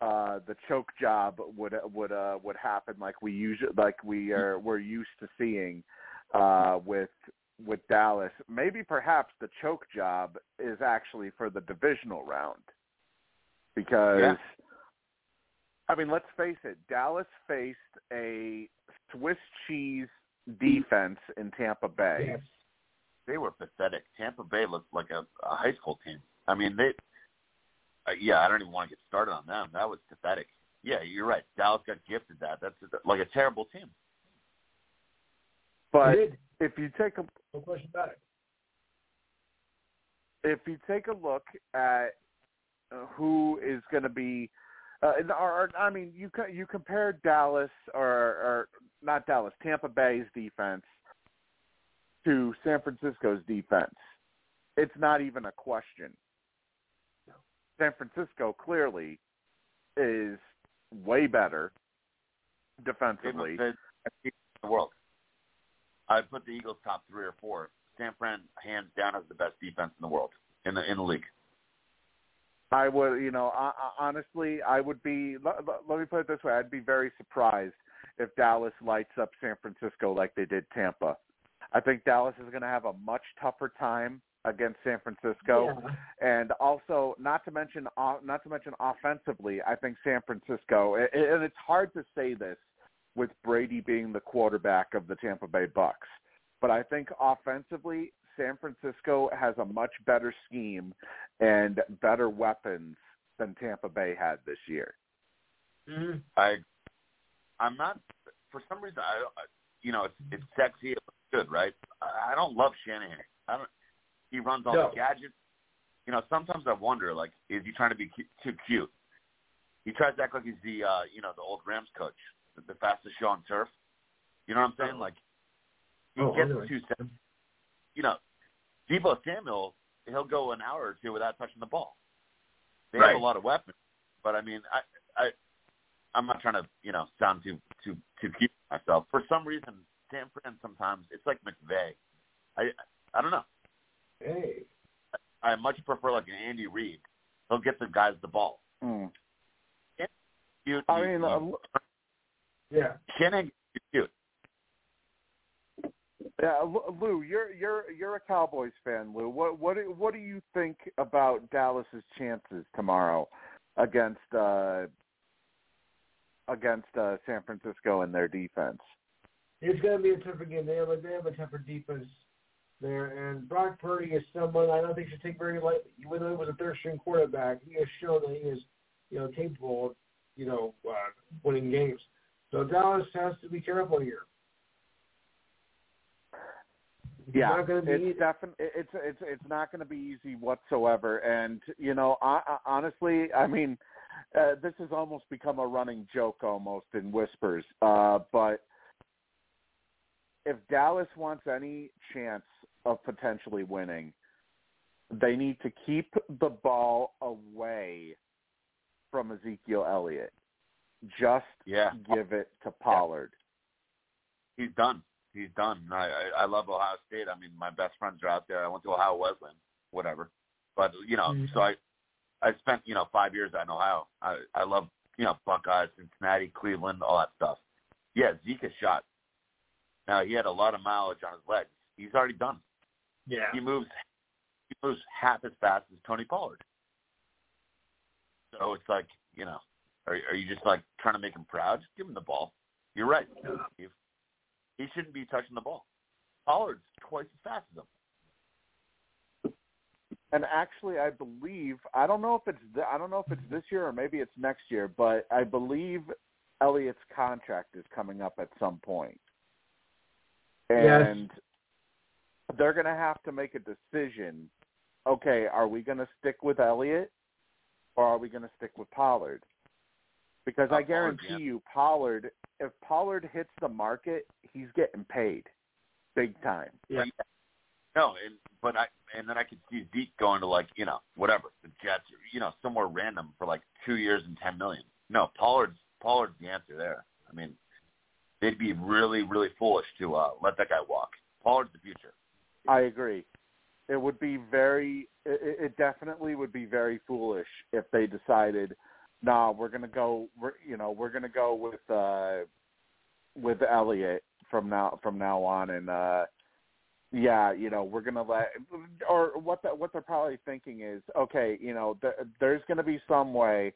uh, the choke job would would uh, would happen like we usually, like we are we're used to seeing uh, with with Dallas. Maybe, perhaps the choke job is actually for the divisional round because. Yeah. I mean, let's face it. Dallas faced a Swiss cheese defense in Tampa Bay. Yes. They were pathetic. Tampa Bay looked like a, a high school team. I mean, they. Uh, yeah, I don't even want to get started on them. That was pathetic. Yeah, you're right. Dallas got gifted that. That's like a terrible team. But if you take a No question about it. if you take a look at who is going to be, uh, or, I mean, you you compare Dallas or, or not Dallas, Tampa Bay's defense to San Francisco's defense. It's not even a question. San Francisco clearly is way better defensively. in the world. I'd put the Eagles top three or four. San Fran, hands down, has the best defense in the world in the in the league. I would, you know, I, I, honestly, I would be. Let, let- me put it this way: I'd be very surprised if Dallas lights up San Francisco like they did Tampa. I think Dallas is going to have a much tougher time against San Francisco, Yeah. and also not to mention, not to mention offensively, I think San Francisco, and it's hard to say this with Brady being the quarterback of the Tampa Bay Bucks, but I think offensively, San Francisco has a much better scheme and better weapons than Tampa Bay had this year. Mhm. I, I'm not for some reason. I, I you know, it's it's sexy, it looks good, right? I, I don't love Shanahan. I don't. He runs all No. the gadgets. You know, sometimes I wonder, like, is he trying to be cu- too cute? He tries to act like he's the, uh, you know, the old Rams coach, the, the fastest show on turf. You know what I'm saying? Like, he Oh, gets anyway. too sexy. You know, Deebo Samuel, he'll go an hour or two without touching the ball. They Right. have a lot of weapons, but I mean, I, I, I'm not trying to, you know, sound too too too cute myself. For some reason, San Fran sometimes it's like McVay. I I don't know. Hey. I much prefer like an Andy Reid. He'll get the guys the ball. Mm. Cute. I mean, you- uh, Yeah. Shanahan. Yeah, Lou- you're you're you're a Cowboys fan, Lou. What what what do you think about Dallas's chances tomorrow against uh against uh San Francisco and their defense? It's going to be a tougher game. They have a, they have a tougher defense there, and Brock Purdy is someone I don't think should take very lightly. Even though he was a third string quarterback, he has shown that he is, you know, capable of, you know, uh, winning games. So Dallas has to be careful here. It's Yeah, not going to be it's definitely it's it's it's not going to be easy whatsoever. And you know, I, I, honestly, I mean, uh, this has almost become a running joke almost in whispers. Uh, but if Dallas wants any chance of potentially winning, they need to keep the ball away from Ezekiel Elliott. Just Yeah. give it to Pollard. He's done. He's done. I, I I love Ohio State. I mean, my best friends are out there. I went to Ohio Wesleyan, whatever. But you know, Mhm. so I I spent you know five years out in Ohio. I I love you know Buckeyes, Cincinnati, Cleveland, all that stuff. Yeah, Zeke is shot. Now he had a lot of mileage on his legs. He's already done. Yeah. He moves he moves half as fast as Tony Pollard. So it's like you know, are are you just like trying to make him proud? Just give him the ball. You're right. He, he shouldn't be touching the ball. Pollard's twice as fast as him. And actually, I believe I don't know if it's th- I don't know if it's this year or maybe it's next year, but I believe Elliott's contract is coming up at some point, Yes. and they're going to have to make a decision. Okay, are we going to stick with Elliott, or are we going to stick with Pollard? Because I guarantee yeah. you, Pollard, if Pollard hits the market, he's getting paid, big time. Yeah. No, and but I and then I could see Zeke going to like you know whatever the Jets or you know somewhere random for like two years and ten million. No, Pollard's Pollard's the answer there. I mean, they'd be really really foolish to uh, let that guy walk. Pollard's the future. I agree. It would be very. It, it definitely would be very foolish if they decided, nah, we're gonna go. We're you know we're gonna go with uh with Elliott from now from now on, and uh yeah, you know we're gonna let or what the, what they're probably thinking is okay, you know th- there's gonna be some way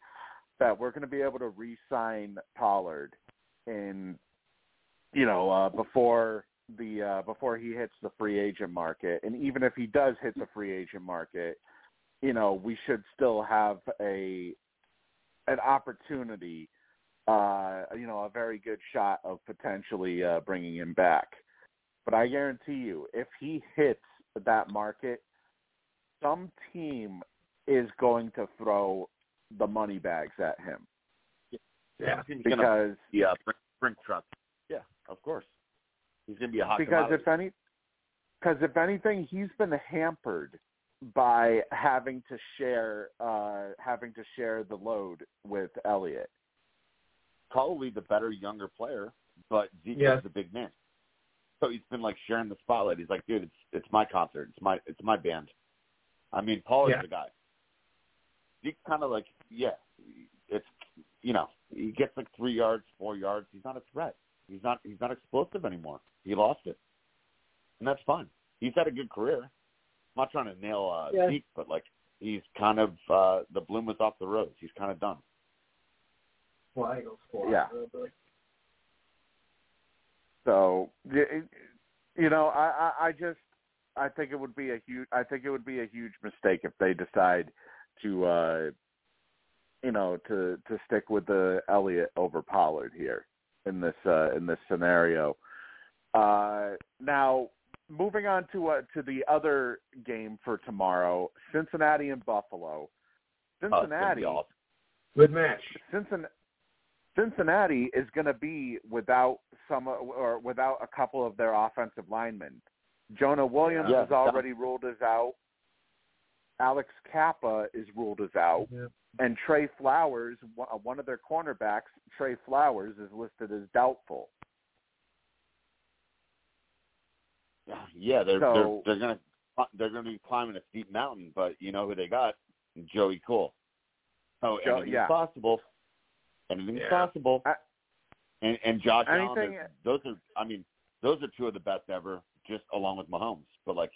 that we're gonna be able to re-sign Pollard in you know uh before the uh before he hits the free agent market and even if he does hit the free agent market you know we should still have a an opportunity uh you know a very good shot of potentially uh bringing him back but i guarantee you if he hits that market some team is going to throw the money bags at him Yeah. Because be a brink, truck. Yeah, of course. He's gonna be a hot because commodity. if any because if anything he's been hampered by having to share uh having to share the load with Elliott. probably the better younger player, but Zeke Yeah. is a big man. So he's been like sharing the spotlight. He's like, dude, it's it's my concert. It's my it's my band. I mean, Paul Yeah. is the guy. Zeke kind of like, yeah, it's you know, he gets like three yards, four yards. He's not a threat. He's not he's not explosive anymore. He lost it, and that's fine. He's had a good career. I'm not trying to nail uh, Yeah. Zeke, but like he's kind of uh, the bloom is off the rose. He's kind of done. Fly, Eagles, fly. Yeah. So you know, I, I I just I think it would be a huge I think it would be a huge mistake if they decide to uh you know to to stick with the Elliott over Pollard here in this uh in this scenario. Uh now moving on to uh, to the other game for tomorrow, Cincinnati and Buffalo. Oh, Cincinnati be awesome. Good match. Cincinnati, Cincinnati is going to be without some or without a couple of their offensive linemen. Jonah Williams Yeah. is already ruled as out. Alex Cappa is ruled as out, Yeah. and Tre Flowers, one of their cornerbacks, Tre Flowers, is listed as doubtful. Yeah, they're So- they're they're gonna they're gonna be climbing a steep mountain, but you know who they got? Joey Cool. Oh, Joe- anything's yeah. possible. Anything's Yeah. possible. I- and and Josh Anything- Allen. Those are I mean those are two of the best ever, just along with Mahomes. But like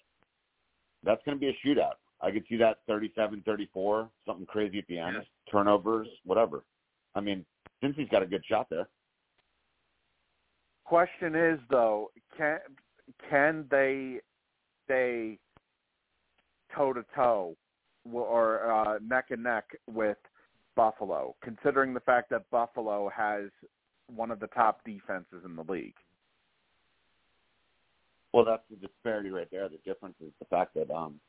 that's gonna be a shootout. I could see that 37-34, something crazy at the end, Yes. turnovers, whatever. I mean, Cincy's got a good shot there. Question is though, can can they stay toe to toe or uh, neck and neck with Buffalo, considering the fact that Buffalo has one of the top defenses in the league? Well, that's the disparity right there. The difference is the fact that um,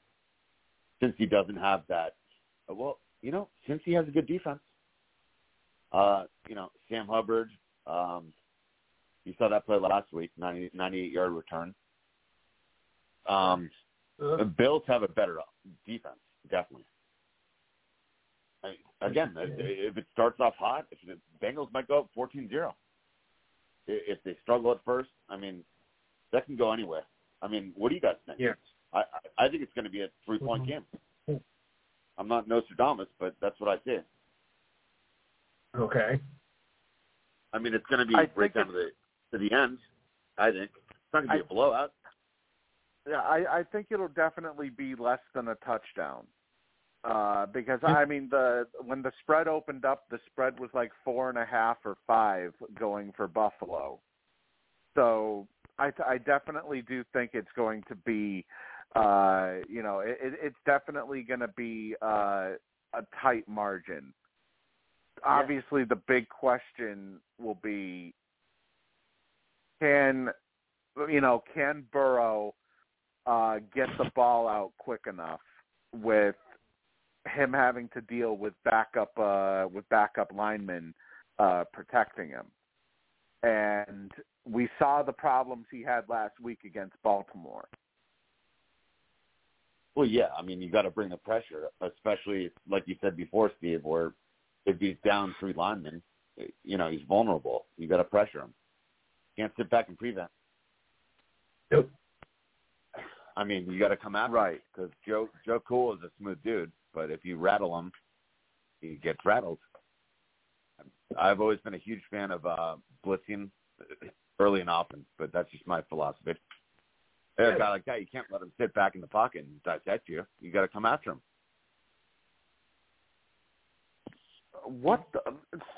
since he doesn't have that, well, you know, since he has a good defense, Uh, you know, Sam Hubbard. Um, you saw that play last week, 90, 98 yard return. Um, Uh, the Bills have a better defense, definitely. I mean, again, if it starts off hot, if the Bengals might go up 14-0. If they struggle at first, I mean, that can go anywhere. I mean, what do you guys think? yeah. I I I think it's going to be a three point game. I'm not Nostradamus, but that's what I see. Okay. I mean, it's going to be I right down to the to the end. I think it's not going to be I- a blowout. Yeah, I, I think it'll definitely be less than a touchdown. Uh, because I mean the when the spread opened up, the spread was like four and a half or five going for Buffalo. So I, I definitely do think it's going to be, uh, you know, it, it- it's definitely going to be uh, a tight margin. Obviously, the big question will be, can, you know, can Burrow uh, get the ball out quick enough with him having to deal with backup uh, with backup linemen uh, protecting him. And we saw the problems he had last week against Baltimore. Well, yeah. I mean, you got to bring the pressure, especially like you said before, Steve, where if he's down three linemen, you know, he's vulnerable. You got to pressure him. Can't sit back and prevent. Nope. I mean, you got to come after Right. because Joe Joe Cool is a smooth dude, but if you rattle him, he gets rattled. I've always been a huge fan of uh, blitzing early and often, but that's just my philosophy. A guy like that, you can't let him sit back in the pocket and dissect you. You got to come after him. What the,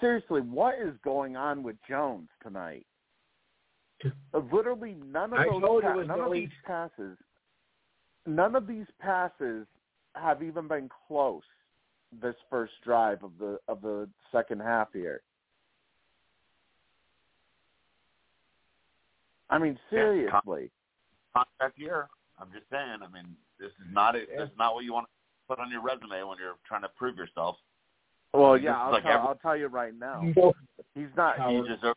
seriously? What is going on with Jones tonight? Uh, Literally none of I those pa- none of these passes, none of these passes have even been close. This first drive of the of the second half here. I mean, seriously. Contract year. I'm just saying. I mean, this is not it. Yeah. This is not what you want to put on your resume when you're trying to prove yourself. Well, yeah, I'll, like tell, every- I'll tell you right now. He's not. How- You deserve.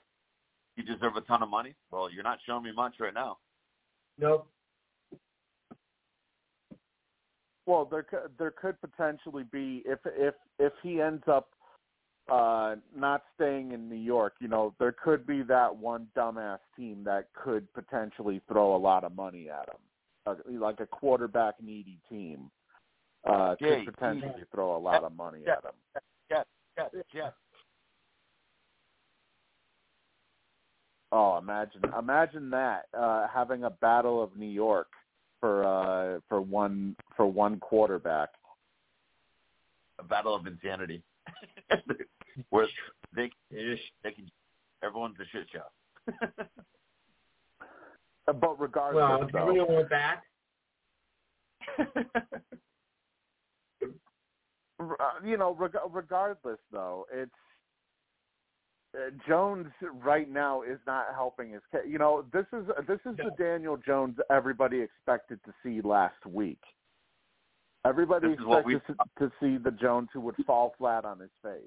You deserve a ton of money. Well, you're not showing me much right now. Nope. Well, there could there could potentially be if if if he ends up uh not staying in New York, you know, there could be that one dumbass team that could potentially throw a lot of money at him, like a quarterback needy team. Uh, Yeah, could potentially throw a lot of money yeah. at him. Yes, yes, yes. Oh, imagine imagine that uh, having a battle of New York for uh, for one for one quarterback. A battle of insanity. Where they Ish. they can everyone's a shit show. But regardless, Well, do you though, really want that? uh, you know, reg- regardless though, it's Jones right now is not helping his. Ca- you know, this is this is the Daniel Jones everybody expected to see last week. Everybody This is what expected to, to see the Jones who would fall flat on his face.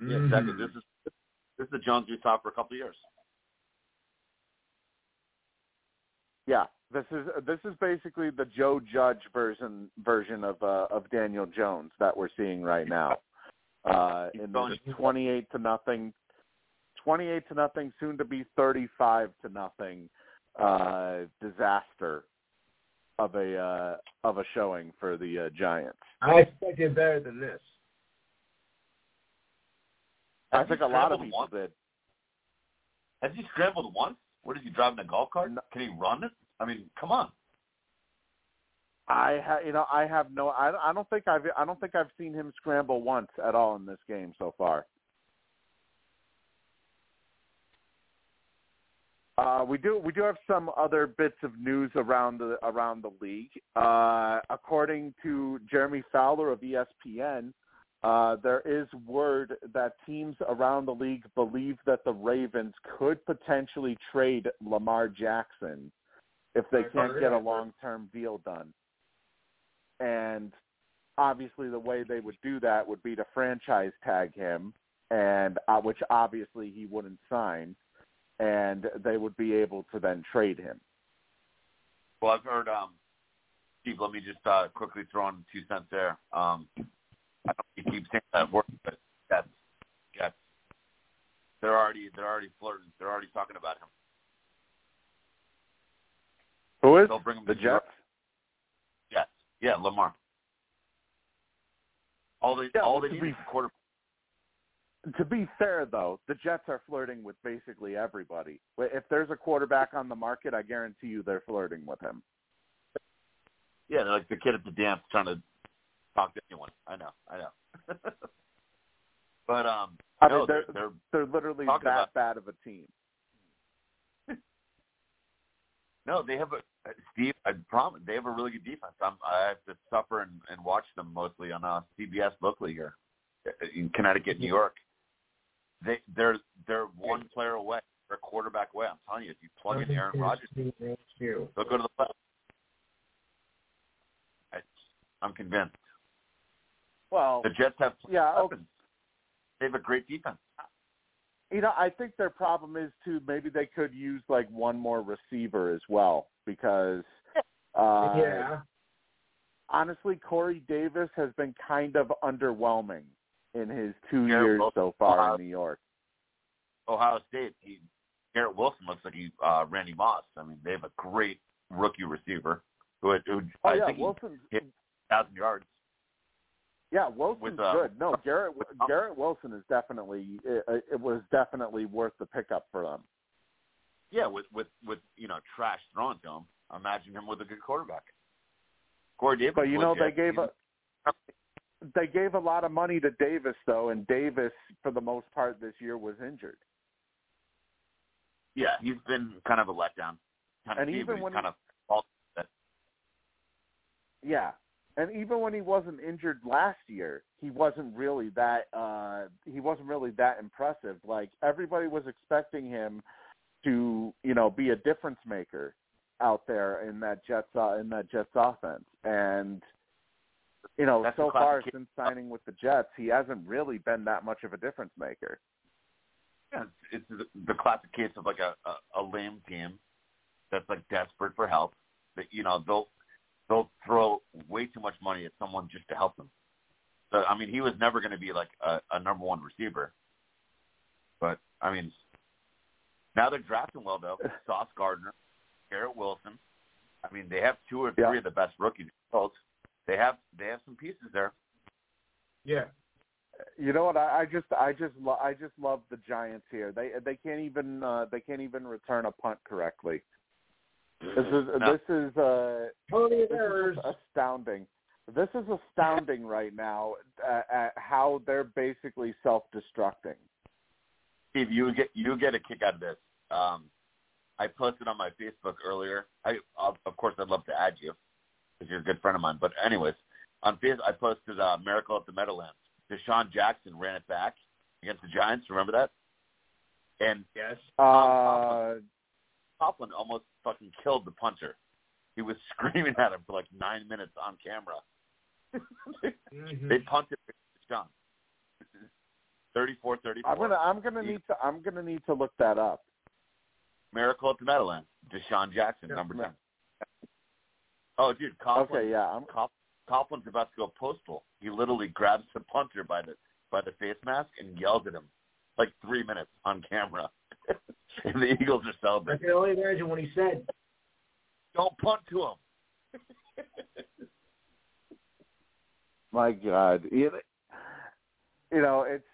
Yeah, exactly. This is this is the Jones we saw for a couple of years. Yeah, this is this is basically the Joe Judge version version of uh, of Daniel Jones that we're seeing right now. Uh, going- this twenty-eight to nothing, twenty-eight to nothing, soon to be thirty-five to nothing uh, disaster of a uh, of a showing for the uh, Giants. I expected better than this. I think a lot of people once? did. Has he scrambled once? What is he driving a golf cart? No. Can he run it? I mean, come on. I ha- you know I have no I, I don't think I've I don't think I've seen him scramble once at all in this game so far. Uh, we do we do have some other bits of news around the around the league. Uh, according to Jeremy Fowler of ESPN, uh, there is word that teams around the league believe that the Ravens could potentially trade Lamar Jackson if they can't get a long-term deal done. And obviously, the way they would do that would be to franchise tag him and uh, which obviously he wouldn't sign, and they would be able to then trade him. Well, I've heard. Um, Steve, let me just uh, quickly throw in two cents there. Um, I don't know if you keep saying that word, but that's Jets. They're already they're already flirting. They're already talking about him. Who is They'll bring him the. Jets? Yeah, Lamar. All they Yeah, all they to need be- is quarter. To be fair, though, the Jets are flirting with basically everybody. If there's a quarterback on the market, I guarantee you they're flirting with him. Yeah, like the kid at the dance trying to talk to anyone. I know, I know. but um, I no, mean, they're, they're they're they're literally that about- bad of a team. no, they have a Steve. I promise they have a really good defense. I'm, I have to suffer and, and watch them mostly on uh, CBS locally here in Connecticut, New York. They they're they're one player away, they're a quarterback away. I'm telling you, if you plug in Aaron Rodgers, Thank you. they'll go to the playoffs. I, I'm convinced. Well, The Jets have yeah, okay. weapons. They have a great defense. You know, I think their problem is too. Maybe they could use like one more receiver as well because. Uh, yeah. honestly, Corey Davis has been kind of underwhelming in his two Garrett years Wilson, so far Ohio- in New York. Ohio State, he, Garrett Wilson looks like he uh, Randy Moss. I mean, they have a great rookie receiver who, who Oh I yeah, think Wilson's he hit thousand yards. Yeah, Wilson's with, uh, good. No, Garrett Garrett Wilson is definitely it, it was definitely worth the pickup for them. Yeah, with with with you know trash thrown to him. Imagine him with a good quarterback. Corey Davis. But you know they gave a they gave a lot of money to Davis though, and Davis for the most part this year was injured. yeah, he's been kind of a letdown. Kind And of even he's when kind of all. Yeah. And even when he wasn't injured last year, he wasn't really that uh he wasn't really that impressive. Like everybody was expecting him to, you know, be a difference maker out there in that Jets uh, in that Jets offense. And you know, That's so far case- since signing with the Jets, he hasn't really been that much of a difference maker. Yeah, it's, the classic case of like a, a a lame team that's like desperate for help. That you know they'll they'll throw way too much money at someone just to help them. So I mean, he was never going to be like a, a number one receiver. But I mean, now they're drafting well though. Sauce Gardner, Garrett Wilson. I mean, they have two or three Yeah. of the best rookies. They have they have some pieces there. Yeah. You know what? I, I just, I just, lo- I just love the Giants here. They, they can't even, uh, they can't even return a punt correctly. This is, No. this is, uh, Plenty of this is astounding. This is astounding right now at, at how they're basically self-destructing. Steve, you get you get a kick out of this. Um, I posted on my Facebook earlier. I of of course I'd love to add you because you're a good friend of mine. But anyways, on Facebook I posted uh, "Miracle at the Meadowlands." DeSean Jackson ran it back against the Giants. Remember that? And Yes. Uh, Coughlin almost fucking killed the punter. He was screaming at him for like nine minutes on camera. Mhm. they punted DeSean. 34 34 I'm gonna, I'm gonna need to, I'm gonna need to look that up. Miracle at the Meadowlands. DeSean Jackson, Yeah, number yeah. 10. Oh, dude, Coughlin, Okay, yeah, I'm, Cough- Coughlin's about to go postal. He literally grabs the punter by the by the face mask and yells at him like three minutes on camera. and the Eagles are celebrating. I celebrating. can only imagine what he said. Don't punt to him. my God, you you know, it's,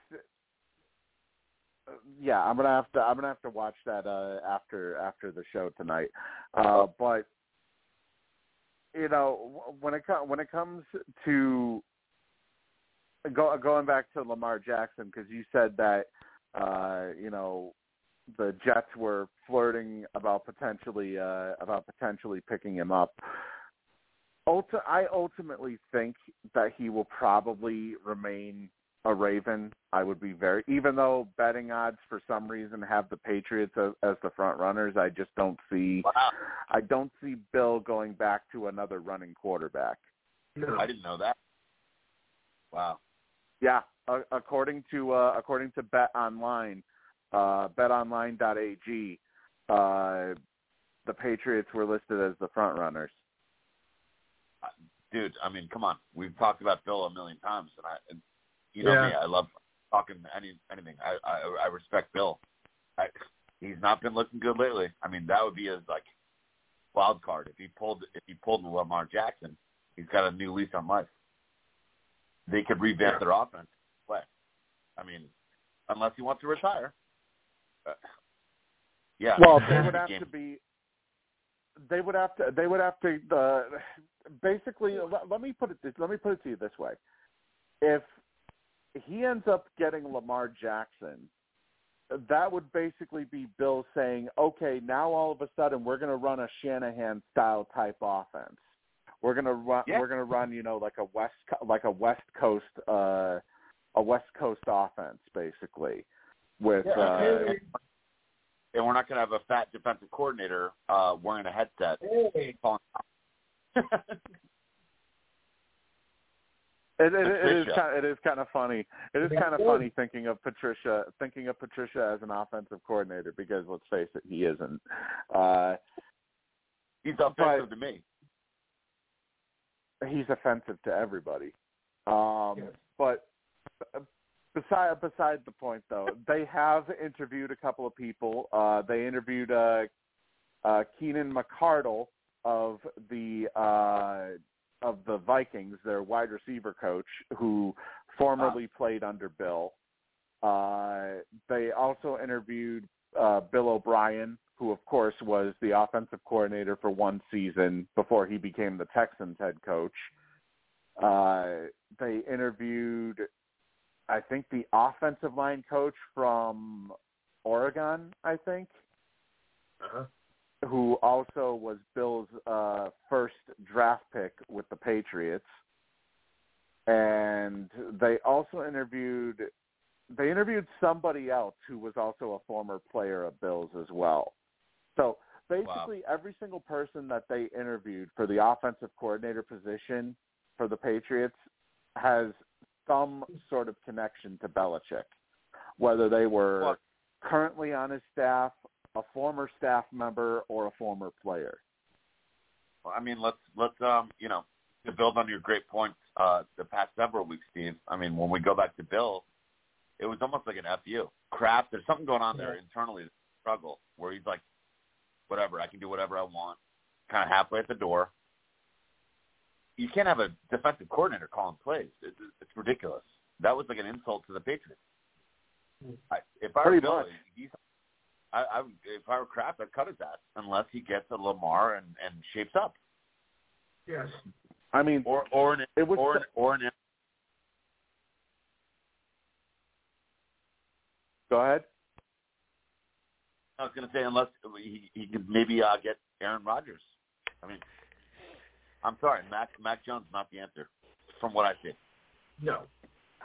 yeah, I'm gonna have to, I'm gonna have to watch that uh, after after the show tonight. Uh, but you know, when it com- when it comes to go, going back to Lamar Jackson, because you said that uh, you know the Jets were flirting about potentially uh, about potentially picking him up. Ulti- I ultimately think that he will probably remain a Raven. I would be very, even though betting odds for some reason have the Patriots as, as the front runners. I just don't see. Wow. I don't see Bill going back to another running quarterback. No. I didn't know that. Wow. Yeah, uh, according to uh, according to Bet Online, uh, BetOnline.ag, uh, the Patriots were listed as the front runners. Dude, I mean, come on. We've talked about Bill a million times, and I, and you know Yeah. me, I love talking any anything. I I, I respect Bill. I, he's not been looking good lately. I mean, that would be his like wild card if he pulled if he pulled Lamar Jackson. He's got a new lease on life. They could revamp Yeah. their offense. Play. I mean, unless he wants to retire. Uh, yeah. Well, they would have to be. They would have to. They would have to. Uh, basically, let, let me put it. This, let me put it to you this way: if he ends up getting Lamar Jackson, that would basically be Bill saying, "Okay, now all of a sudden we're going to run a Shanahan style type offense. We're going to run. Yeah. We're going to run, you know, like a west, like a West Coast, uh, a West Coast offense, basically." With Yeah, uh, okay. and we're not going to have a fat defensive coordinator uh, wearing a headset. Hey, It, it, it is Patricia. kind. It is kind of funny. It is kind of funny thinking of Patricia, thinking of Patricia as an offensive coordinator because let's face it, he isn't. Uh, He's offensive to me. he's offensive to everybody. Um, Yes. But beside beside the point, though, they have interviewed a couple of people. Uh, they interviewed uh, uh, Keenan McCardell of the uh, of the Vikings, their wide receiver coach, who formerly played under Bill. Uh, they also interviewed uh, Bill O'Brien, who of course was the offensive coordinator for one season before he became the Texans head coach. Uh, they interviewed, I think, the offensive line coach from Oregon, I think, uh-huh. who also was Bill's uh, first draft pick with the Patriots. And they also interviewed they interviewed somebody else who was also a former player of Bill's as well. So basically every single person that they interviewed for the offensive coordinator position for the Patriots has some sort of connection to Belichick. Whether they were Well- currently on his staff, a former staff member, or a former player. Well, I mean, let's let's um, you know, to build on your great points uh, the past several weeks, Steve. I mean, when we go back to Bill, it was almost like an fu. Crap, there's something going on there internally. Struggle where he's like, whatever, I can do whatever I want. Kind of halfway at the door. You can't have a defensive coordinator calling plays. It's, it's ridiculous. That was like an insult to the Patriots. I, if I were Pretty Bill, much. he's, I, I, if I were crap, I'd cut his ass unless he gets a Lamar and and shapes up, Yes. I mean, or or an it was or an, or an go ahead. I was going to say unless he he could maybe uh, get Aaron Rodgers. I mean, I'm sorry, Mac Mac Jones not the answer from what I see. No.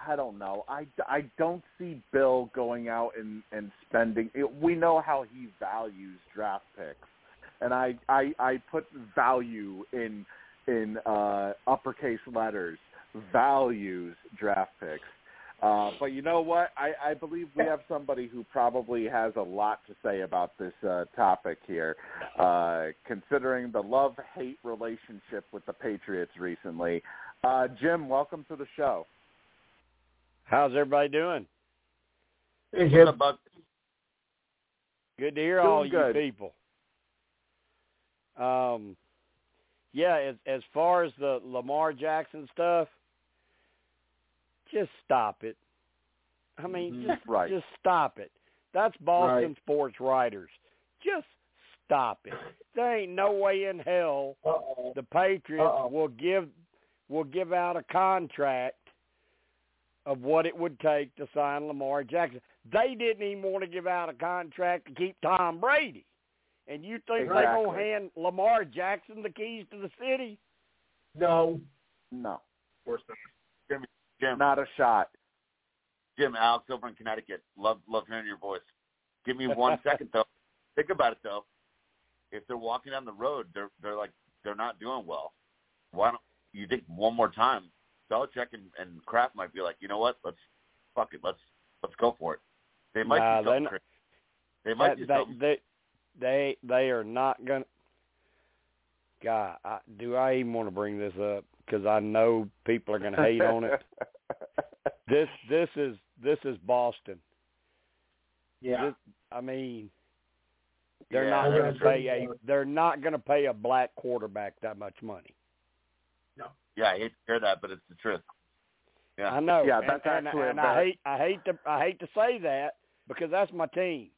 I don't know. I, I don't see Bill going out and and spending. It, we know how he values draft picks, and I I, I put value in in uh, uppercase letters. Values draft picks. Uh, but you know what? I, I believe we have somebody who probably has a lot to say about this uh, topic here, uh, considering the love-hate relationship with the Patriots recently. Uh, Jim, welcome to the show. How's everybody doing? Hey, What's Jim. up, Good to hear Doing all good. you people. Um, yeah, as as far as the Lamar Jackson stuff, just stop it. I mean, Mhm. just Right. just stop it. That's Boston Right. sports writers. Just stop it. There ain't no way in hell Uh-oh. the Patriots Uh-oh. will give will give out a contract of what it would take to sign Lamar Jackson. They didn't even want to give out a contract to keep Tom Brady. And you think they're gonna hand Lamar Jackson the keys to the city? No. No, Of course not. Jim, not a shot. Jim, Alex over in Connecticut. Love love hearing your voice. Give me one second though. Think about it though. If they're walking down the road, they're they're like they're not doing well. Why don't you think one more time? Belichick and, and Kraft might be like, you know what? Let's fuck it. Let's let's go for it. They might Nah, do something. They might That- do they, something. they they they are not gonna. God, I, do I even want to bring this up? Because I know people are gonna hate on it. This this is this is Boston. Yeah. This, I mean, they're Yeah, not going to pay a they're not going to pay a black quarterback that much money. No. Yeah, I hate to hear that, but it's the truth. Yeah. I know. Yeah, that's and, actually a and I hate I hate to I hate to say that because that's my team,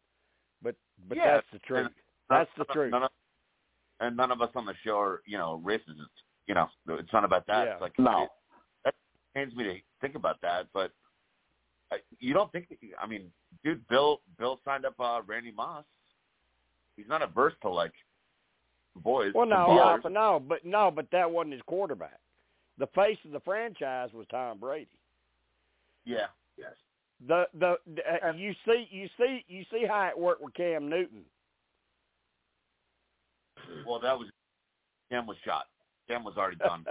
but but Yeah, that's the truth. and- That's the None- truth. None of, and none of us on the show are, you know, racist. You know, it's not about that. Yeah. It's like No. it, that pains me to think about that, but you don't think? That I mean, dude, Bill Bill signed up uh, Randy Moss. He's not averse to like boys. Well, no, ballers. uh, no, but no, but that wasn't his quarterback. The face of the franchise was Tom Brady. Yeah. Yes. The the, the uh, you see you see you see how it worked with Cam Newton. Well, that was Cam was shot. Cam was already done.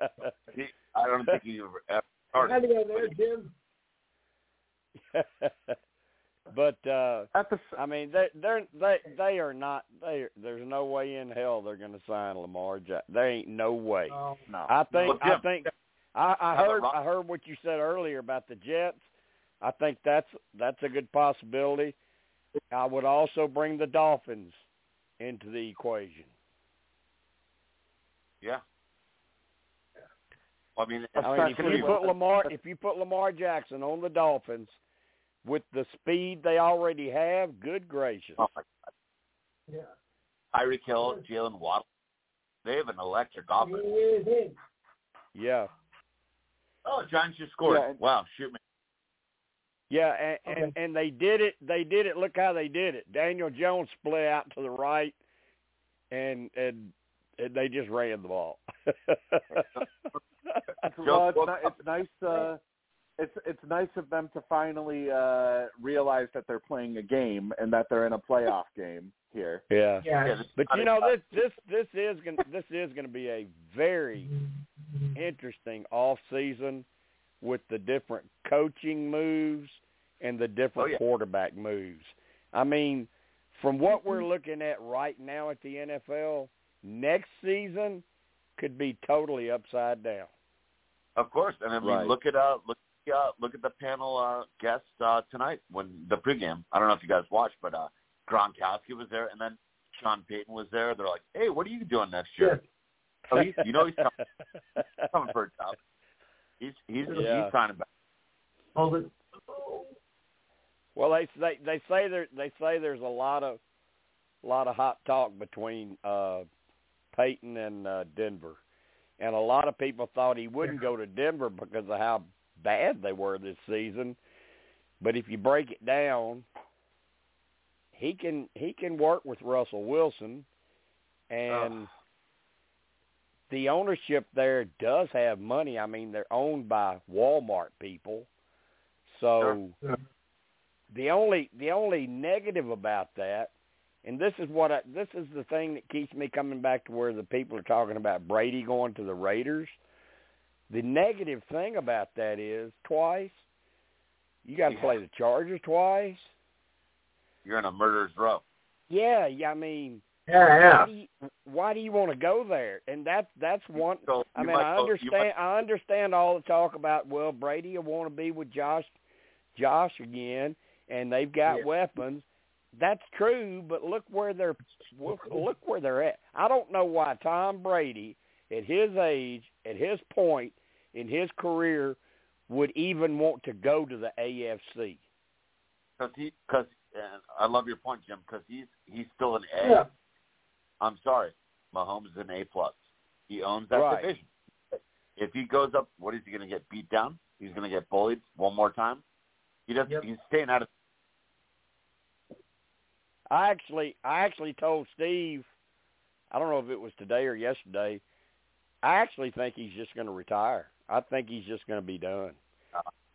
he, I don't think he ever, ever How started. do you go there, Jim? but uh At the s- I mean they they're they they are not they there's no way in hell they're going to sign Lamar Jackson. There ain't no way. Oh, no. I think Well, I think I, I heard I heard what you said earlier about the Jets. I think that's that's a good possibility. I would also bring the Dolphins into the equation. Yeah. I mean, I mean, if you put Lamar if you put Lamar Jackson on the Dolphins with the speed they already have, good gracious. oh my yeah. Tyreek Hill, Jalen Waddle, they have an electric offense. Yeah. Oh, Giants just scored. Yeah, wow, shoot me. Yeah, and, and and they did it. They did it. Look how they did it. Daniel Jones split out to the right, and and, and they just ran the ball. well, it's, ni- it's nice. Uh, it's it's nice of them to finally uh, realize that they're playing a game and that they're in a playoff game here. yeah. Yeah. Yeah, But you know this this this is gonna this is gonna be a very interesting off season with the different coaching moves and the different Oh, yeah. quarterback moves. I mean, from what we're looking at right now at the NFL, next season could be totally upside down. Of course, and I mean, Right. look at uh, look uh, look at the panel uh, guests uh, tonight when the pregame. I don't know if you guys watched, but uh, Gronkowski was there, and then Sean Payton was there. They're like, "Hey, what are you doing next year?" Oh, he's, you know he's coming, coming for a job. He's he's Yeah. he's signing back. Hold it. Well, they they they say there they say there's a lot of lot of hot talk between uh Payton and uh, Denver, and a lot of people thought he wouldn't go to Denver because of how bad they were this season. But if you break it down, he can he can work with Russell Wilson, and the ownership there does have money. I mean, they're owned by Walmart people, so Sure. the only the only negative about that, and this is what I, this is the thing that keeps me coming back to where the people are talking about Brady going to the Raiders. The negative thing about that is twice. You got to Yeah. play the Chargers twice. You're in a murderer's row. Yeah, yeah. I mean, Yeah, why yeah. do you, why do you want to go there? And that's that's one. So I mean, might I go- understand. might- I understand all the talk about well, Brady will want to be with Josh, Josh again, and they've got Yeah. weapons. That's true, but look where they're look, look where they're at. I don't know why Tom Brady, at his age, at his point in his career, would even want to go to the AFC. Because he, because uh, I love your point, Jim. Because he's he's still an A. Yeah. am sorry, Mahomes is an A plus. He owns that Right. division. If he goes up, what is he going to get beat down? He's going to get bullied one more time. He doesn't. Yep. He's staying out of. I actually I actually told Steve, I don't know if it was today or yesterday. I actually think he's just going to retire. I think he's just going to be done.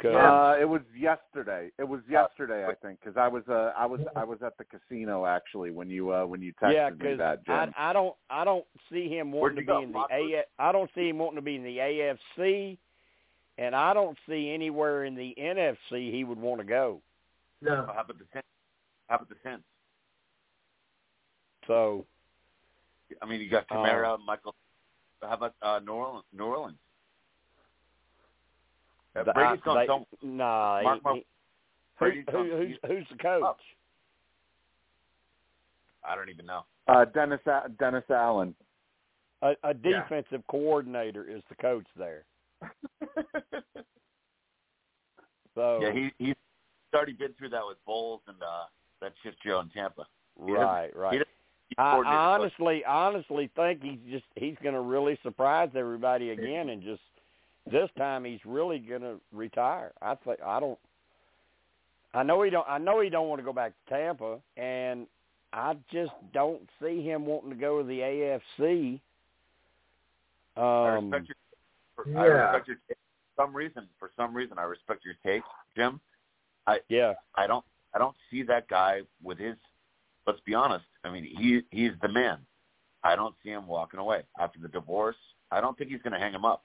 Uh, it was yesterday. It was yesterday, I think, because I was uh, I was I was at the casino actually when you uh, when you texted yeah, me that, Jim. I I don't I don't see him wanting to be go, in the A. I don't see him wanting to be in the AFC, and I don't see anywhere in the NFC he would want to go. No. How about the Saints? How about the Saints? So I mean, you got Uh, Kamara, Michael. How about uh, New Orleans? New Orleans. Uh, the- Brady's I- going. they- Don't Nah, he- Mark my- he- Brady's who, going. who, who's who's the coach? I don't even know. Uh, Dennis Dennis Allen. A, a Yeah. defensive coordinator is the coach there. So Yeah, he he's already been through that with Bowles and uh, that shit show in Tampa. he doesn't- right, right. He doesn't- he I, coordinated, I but- honestly, honestly think he's just he's going to really surprise everybody again, and just this time he's really going to retire. I think I don't. I know he don't. I know he don't want to go back to Tampa, and I just don't see him wanting to go to the AFC. I Um, respect your. For, I Yeah. respect your take. For some reason, for some reason, I respect your take, Jim. yeah, I don't. I don't see that guy with his. Let's be honest. I mean, he he's the man. I don't see him walking away after the divorce. I don't think he's going to hang him up.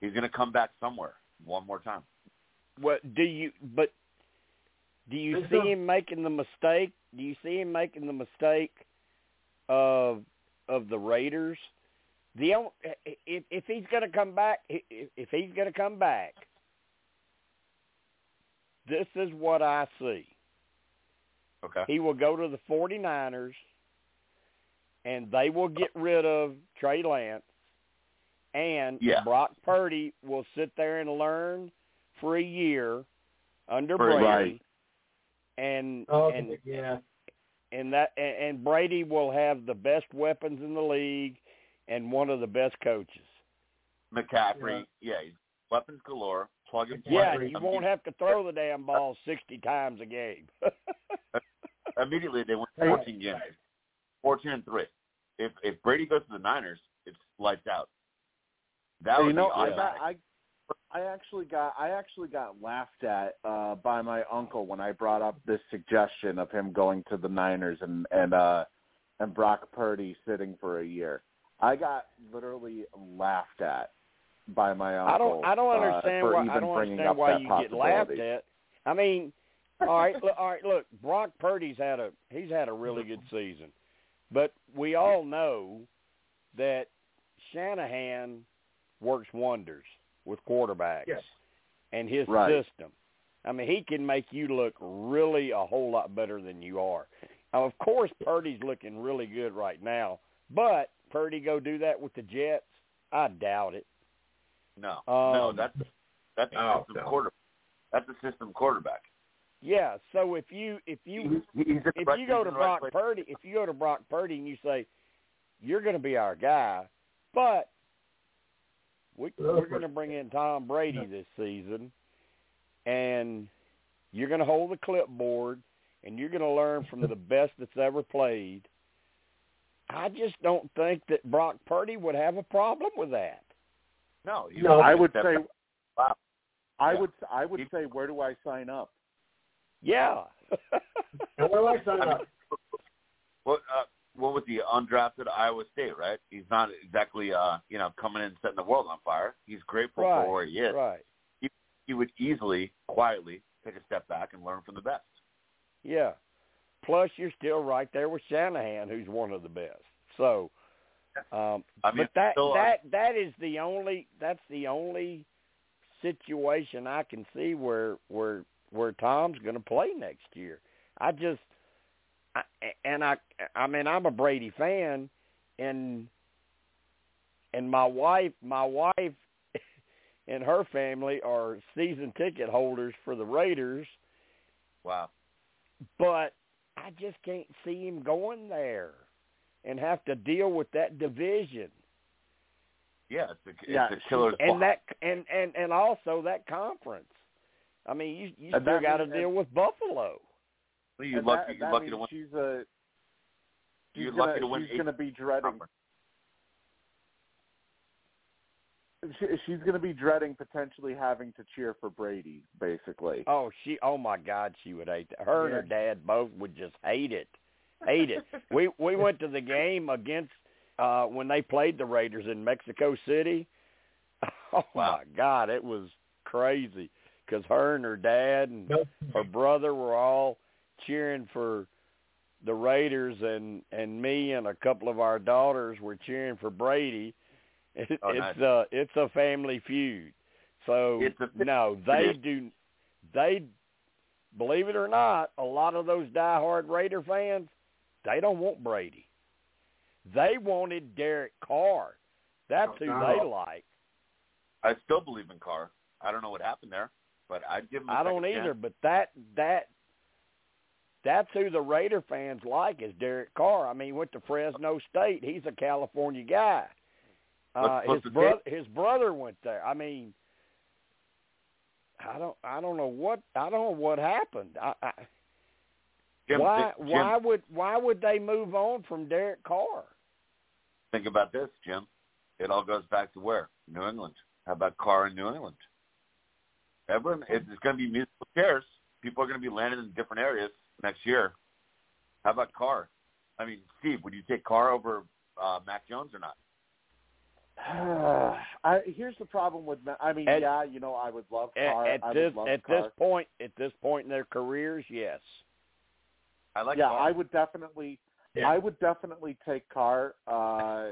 He's going to come back somewhere one more time. what do you? But do you Think see so? him making the mistake? Do you see him making the mistake of of the Raiders? The on- if if he's going to come back, if if he's going to come back, this is what I see. Okay. He will go to the 49ers and they will get rid of Trey Lance and Yeah. Brock Purdy will sit there and learn for a year under For Brady. Right. And Oh, and yeah. and that and, and Brady will have the best weapons in the league and one of the best coaches. McCaffrey, yeah, he's weapons galore. Plug and play. Yeah, you won't have to throw the damn ball 60 times a game. Immediately they went Hey. 14 games, 14 and three. If if Brady goes to the Niners, it's lights out. That Hey, would you know, be I automatic. got, I I actually got I actually got laughed at uh by my uncle when I brought up this suggestion of him going to the Niners and and uh and Brock Purdy sitting for a year. I got literally laughed at by my uncle. I don't I don't uh, understand for why I don't understand why you get laughed at. I mean, all right, look, all right, look, Brock Purdy's had a he's had a really good season. But we all know that Shanahan works wonders with quarterbacks Yes. and his Right. system. I mean, he can make you look really a whole lot better than you are. Now, of course, Purdy's looking really good right now, but Purdy go do that with the Jets? I doubt it. no, no, Um, that's that's a Oh, system no. quarterback. That's a system quarterback. Yeah, so if you if you He's, he's if right- you go to in the right Brock. Purdy, if you go to Brock Purdy and you say you're going to be our guy, but we, we're going to bring in Tom Brady this season, and you're going to hold the clipboard, and you're going to learn from the best that's ever played. I just don't think that Brock Purdy would have a problem with that. no, he No, I would say. Wow. I Yeah. would I would say where do I sign up? Yeah. And what do I sign I mean, up? What uh, what was the undrafted Iowa State? Right, he's not exactly uh you know coming in and setting the world on fire. He's grateful right. for where he is. Right. He would easily, quietly take a step back and learn from the best. Yeah. Plus, you're still right there with Shanahan, who's one of the best. So, um, I mean, but that still, uh, that that is the only that's the only situation I can see where where where Tom's going to play next year. I just I, and I I mean I'm a Brady fan, and and my wife my wife and her family are season ticket holders for the Raiders Wow. but I just can't see him going there and have to deal with that division Yeah, it's a, it's Yeah, a killer. and that and and and also that conference. I mean, you you And still got to deal with Buffalo. you're And lucky. that, you're that lucky to win. She's a she's You're gonna, lucky to win she's going to be dreading she, she's going to be dreading potentially having to cheer for Brady, basically. Oh, she oh my God, she would hate that. Her and her dad both would just hate it, hate it. we we went to the game against uh when they played the Raiders in Mexico City. Oh Wow. my God, it was crazy because her and her dad and her brother were all cheering for the Raiders, and and me and a couple of our daughters were cheering for Brady. It, Oh, it's a it's a family feud. So a- no, they do. They believe it or not, a lot of those diehard Raider fans, they don't want Brady. They wanted Derek Carr. That's oh, who Oh, they like. I still believe in Carr. I don't know what happened there, but I'd give him. I I don't either, but that that that's who the Raider fans like is Derek Carr. I mean, he went to Fresno State. He's a California guy. Uh, his brother his brother went there. I mean, I don't I don't know what I don't know what happened. I, I, Jim, why Jim, why would why would they move on from Derek Carr? Think about this, Jim. It all goes back to where? New England. How about Carr in New England? Everyone, it's going to be musical chairs. People are going to be landing in different areas next year. How about Carr? I mean, Steve, would you take Carr over uh, Mac Jones or not? I, here's the problem with. Ma- I mean, At- yeah, you know, I would love Carr. at I this would love at Carr. this point at this point in their careers, yes. I like yeah, Carr. I would definitely. Yeah. I would definitely take Carr. Uh,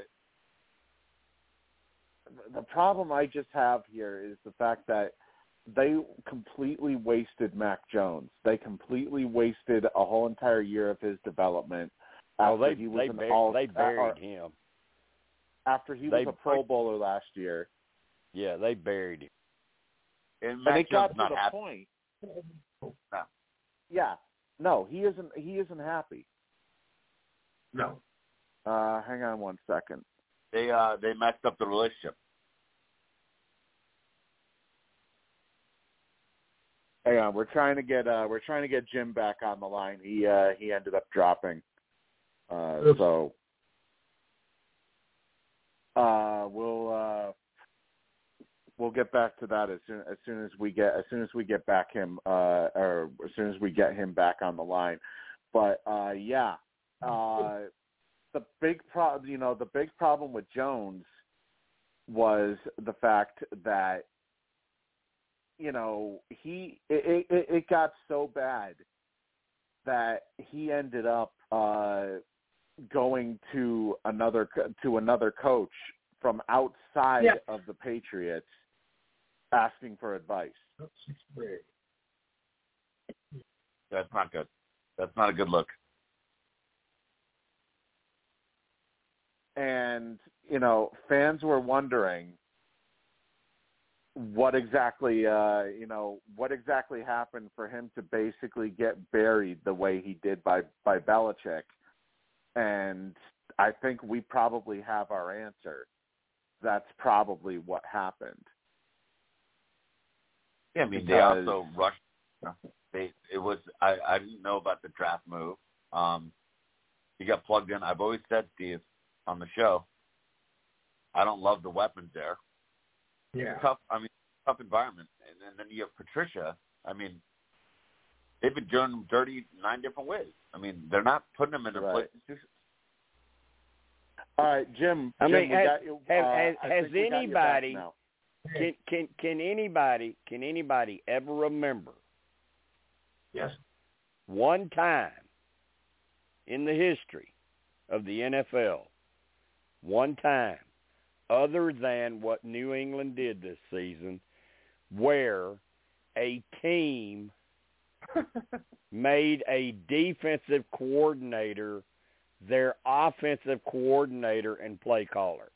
the problem I just have here is the fact that they completely wasted Mac Jones. They completely wasted a whole entire year of his development. Oh, After they he was they an bur- all, they or buried him. after he they- was a Pro Bowler last year, Yeah, they buried him. and and Mac it got Jones to not the happy. point. No. Yeah, no, he isn't. He isn't happy. No. Uh, hang on one second. They uh, they messed up the relationship. Hang on, we're trying to get uh we're trying to get Jim back on the line. He uh he ended up dropping. Uh Oops. so uh we'll uh we'll get back to that as soon as soon as we get as soon as we get back him uh or as soon as we get him back on the line. But uh yeah. Uh the big pro you know, the big problem with Jones was the fact that you know he it, it it got so bad that he ended up uh going to another to another coach from outside Yeah. of the Patriots asking for advice. That's not good. That's not a good look. and you know fans were wondering what exactly uh you know what exactly happened for him to basically get buried the way he did by by Belichick and I think we probably have our answer that's probably what happened Yeah, I mean they also rushed. They it was I I didn't know about the draft move. Um, he got plugged in. I've always said Steve on the show. I don't love the weapons there. Yeah. Tough. I mean, tough environment. And, and then you have Patricia. I mean, they've been doing him dirty nine different ways. I mean, they're not putting him in a Right. place. All right Jim I Jim, mean, we has- got you, has- uh, has- I has think we got you back anybody- Can can can anybody can anybody ever remember Yes. one time in the history of the NFL, one time, other than what New England did this season, where a team made a defensive coordinator their offensive coordinator and play caller.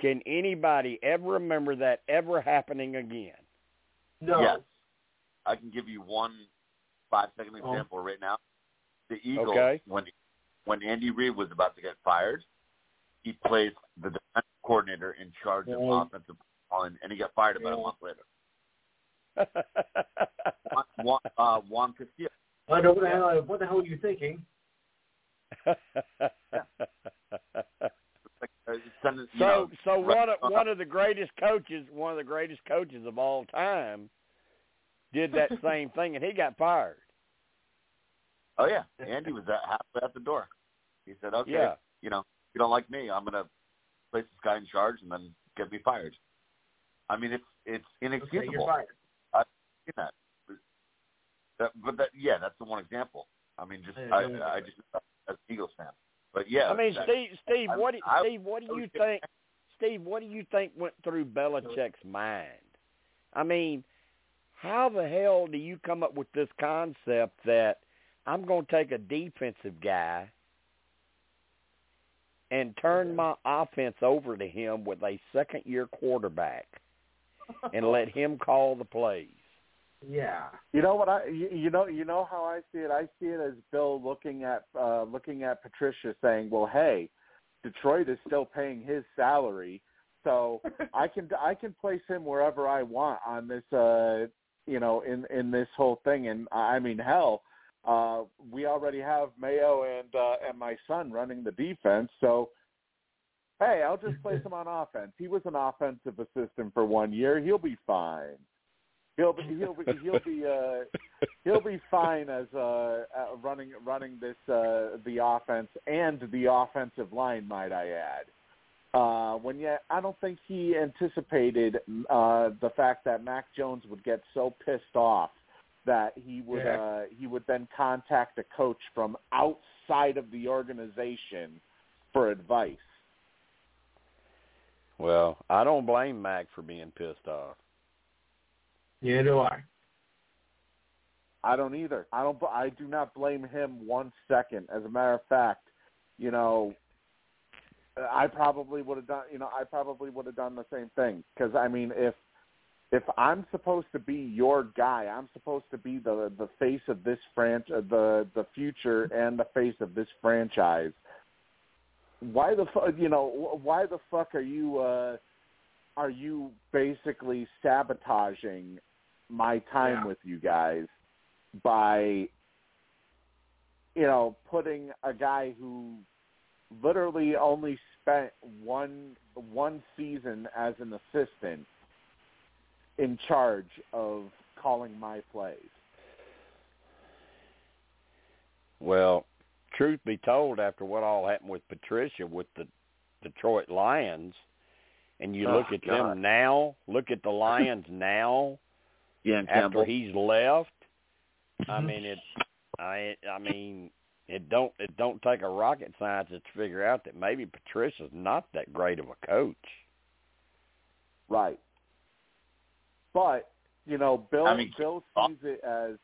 Can anybody ever remember that ever happening again? No. Yes. I can give you one five second Oh. example right now. The Eagles, Okay. when when Andy Reid was about to get fired, he placed the defensive coordinator in charge of Yeah. offensive calling, and he got fired about a month later. Juan, Juan, uh, Juan Castillo. I know what the hell. What the hell are you thinking? Like, uh, sending, so know, so one of one of the greatest coaches, one of the greatest coaches of all time, did that same thing, and he got fired. Oh yeah, Andy was at, halfway out the door. He said, "Okay, Yeah. you know, you don't like me, I'm gonna place this guy in charge and then get me fired." I mean, it's it's Okay, inexcusable. you're fired. I seen that. that but that, yeah, that's the one example. I mean, just I, yeah. I just as an Eagles fan. But yeah, I mean, that- Steve, Steve, I- what I- Steve, what do you think? Steve, what do you think went through Belichick's mind? I mean, how the hell do you come up with this concept that I'm going to take a defensive guy and turn my offense over to him with a second-year quarterback and let him call the plays? Yeah. You know what I you, you know you know how I see it. I see it as Bill looking at uh looking at Patricia saying, "Well, hey, Detroit is still paying his salary, so I can I can place him wherever I want on this uh you know in in this whole thing and I mean hell, uh we already have Mayo and uh and my son running the defense, so hey, I'll just place him on offense. He was an offensive assistant for one year. He'll be fine." He'll be he'll be he'll be uh he'll be fine as uh, uh running running this uh the offense and the offensive line might I add. Uh when yet I don't think he anticipated uh the fact that Mac Jones would get so pissed off that he would Yeah. uh he would then contact a coach from outside of the organization for advice. Well, I don't blame Mac for being pissed off. Yeah, do I. I don't either. I don't. I do not blame him one second. As a matter of fact, you know, I probably would have done. You know, I probably would have done the same thing. Because I mean, if if I'm supposed to be your guy, I'm supposed to be the the face of this franchise, the the future and the face of this franchise. Why the fuck? You know, why the fuck are you? uh Are you basically sabotaging my time Yeah. with you guys by you know putting a guy who literally only spent one one season as an assistant in charge of calling my plays. Well, truth be told, after what all happened with Patricia with the Detroit Lions, and you Oh, look at God. them now, look at the Lions now yeah, and after Campbell. he's left. I mm-hmm. mean it. I I mean it don't it don't take a rocket scientist to figure out that maybe Patricia's not that great of a coach. Right. But you know, Bill I mean, Bill uh, sees it as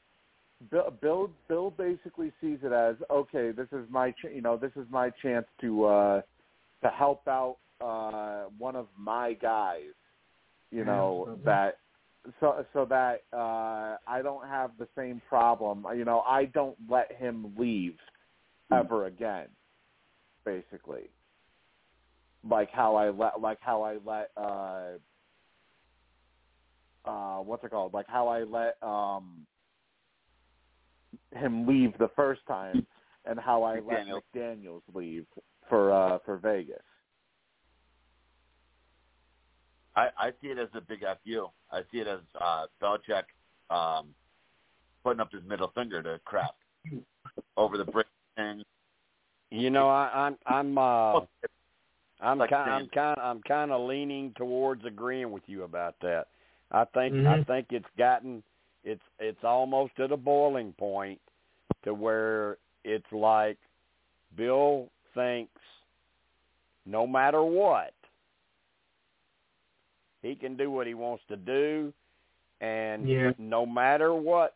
Bill Bill Bill basically sees it as okay. This is my ch- you know this is my chance to uh to help out uh one of my guys. You know Absolutely. that so so that uh I don't have the same problem. You know I don't let him leave ever again. Basically, like how I let like how I let uh uh what's it called? Like how I let um him leave the first time and how I let McDaniels. McDaniels leave for uh for Vegas. I, I see it as a big fu. I see it as uh, Belichick um, putting up his middle finger to Kraft over the brick thing. You know, I, I'm I'm uh I'm Like kind I'm kind I'm kind of leaning towards agreeing with you about that. I think I Mhm. think it's gotten it's it's almost at a boiling point to where it's like Bill thinks no matter what he can do what he wants to do and Yeah. no matter what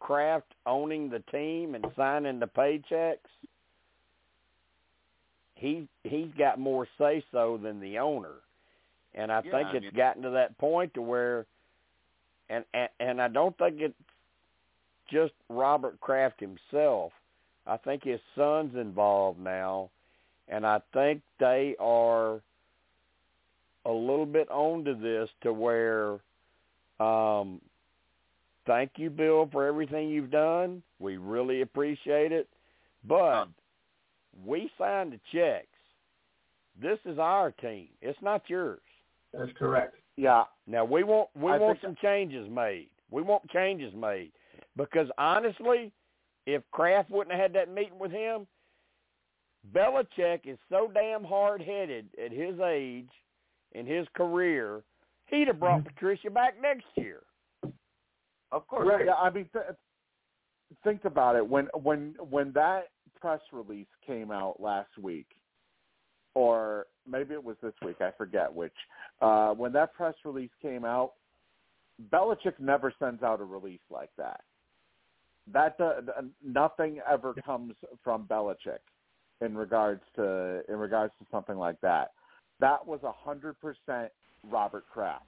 Kraft owning the team and signing the paychecks he he's got more say so than the owner, and I Yeah, think I it's mean- gotten to that point to where, and, and and I don't think it's just Robert Kraft himself. I think his son's involved now, and I think they are a little bit onto this to where, um, thank you, Bill, for everything you've done. We really appreciate it, but Um, we signed the checks. This is our team. It's not yours. That's correct. Yeah, Now we want we I want think- some changes made. We want changes made because honestly, if Kraft wouldn't have had that meeting with him, Belichick is so damn hard headed at his age in his career, he'd have brought Mm-hmm. Patricia back next year. Of course. Right. Yeah, I mean, th- think about it. When when when that press release came out last week, or maybe it was this week, I forget which. Uh, when that press release came out, Belichick never sends out a release like that. That uh, nothing ever comes from Belichick in regards to in regards to something like that. That was a hundred percent Robert Kraft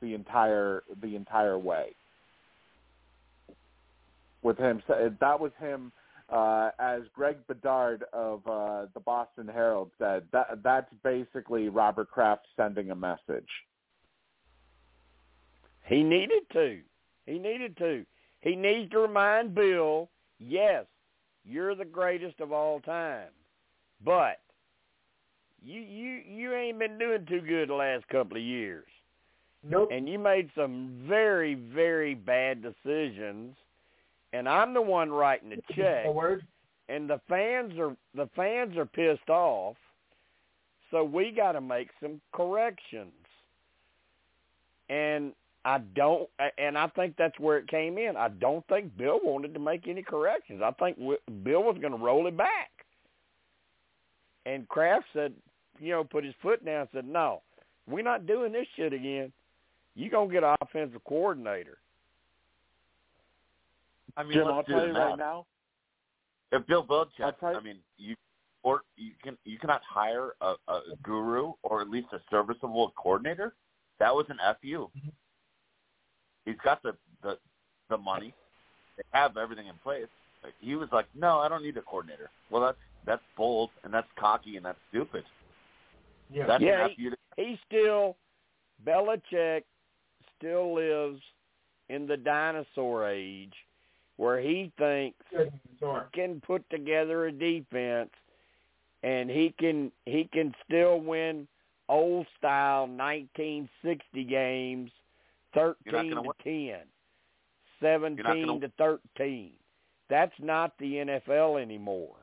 the entire the entire way. With him, that was him. Uh, as Greg Bedard of uh, the Boston Herald said, that that's basically Robert Kraft sending a message. He needed to. He needed to. He needs to remind Bill, yes, you're the greatest of all time, but you you you ain't been doing too good the last couple of years. Nope. And you made some very very bad decisions, and I'm the one writing the check. And the fans are the fans are pissed off. So we got to make some corrections. And I don't and I think that's where it came in. I don't think Bill wanted to make any corrections. I think Bill was going to roll it back. And Kraft said, you know, put his foot down and said, "No, we're not doing this shit again. You're going to get an offensive coordinator." I mean, Jim, let's I'll do tell you right now. If Bill Belichick, I mean, you or you can you cannot hire a, a guru or at least a serviceable coordinator. That was an fu. Mm-hmm. He's got the the the money. They have everything in place. Like, he was like, no, I don't need a coordinator. Well, that's that's bold and that's cocky and that's stupid. Yeah. That's Yeah, an fu. To, he still Belichick still lives in the dinosaur age where he thinks Good. Sorry. can put together a defense and he can he can still win old style 1960 games 13 gonna to win. 10 gonna 17 to 13 that's not the NFL anymore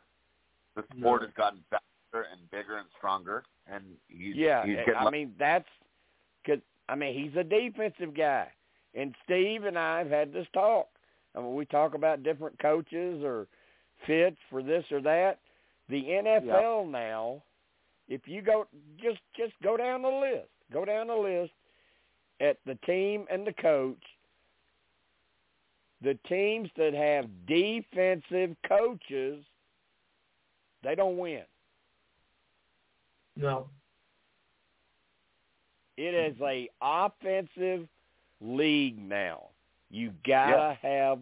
the sport No. has gotten faster and bigger and stronger, and he's yeah he's getting I mean that's cause I mean he's a defensive guy and Steve and I have had this talk I mean we talk about different coaches or fits for this or that the NFL now if you go just just go down the list go down the list at the team and the coach the teams that have defensive coaches they don't win No. It is a offensive league now. You gotta have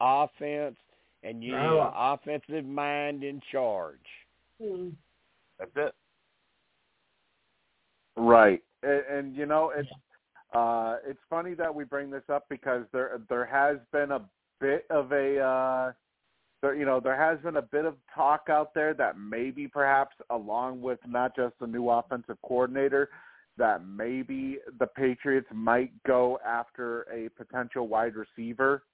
offense, and you need Oh. an offensive mind in charge. Mm. that's it. Right, and, and you know it's uh, it's funny that we bring this up because there there has been a bit of a uh, there you know there has been a bit of talk out there that maybe perhaps along with not just the new offensive coordinator that maybe the Patriots might go after a potential wide receiver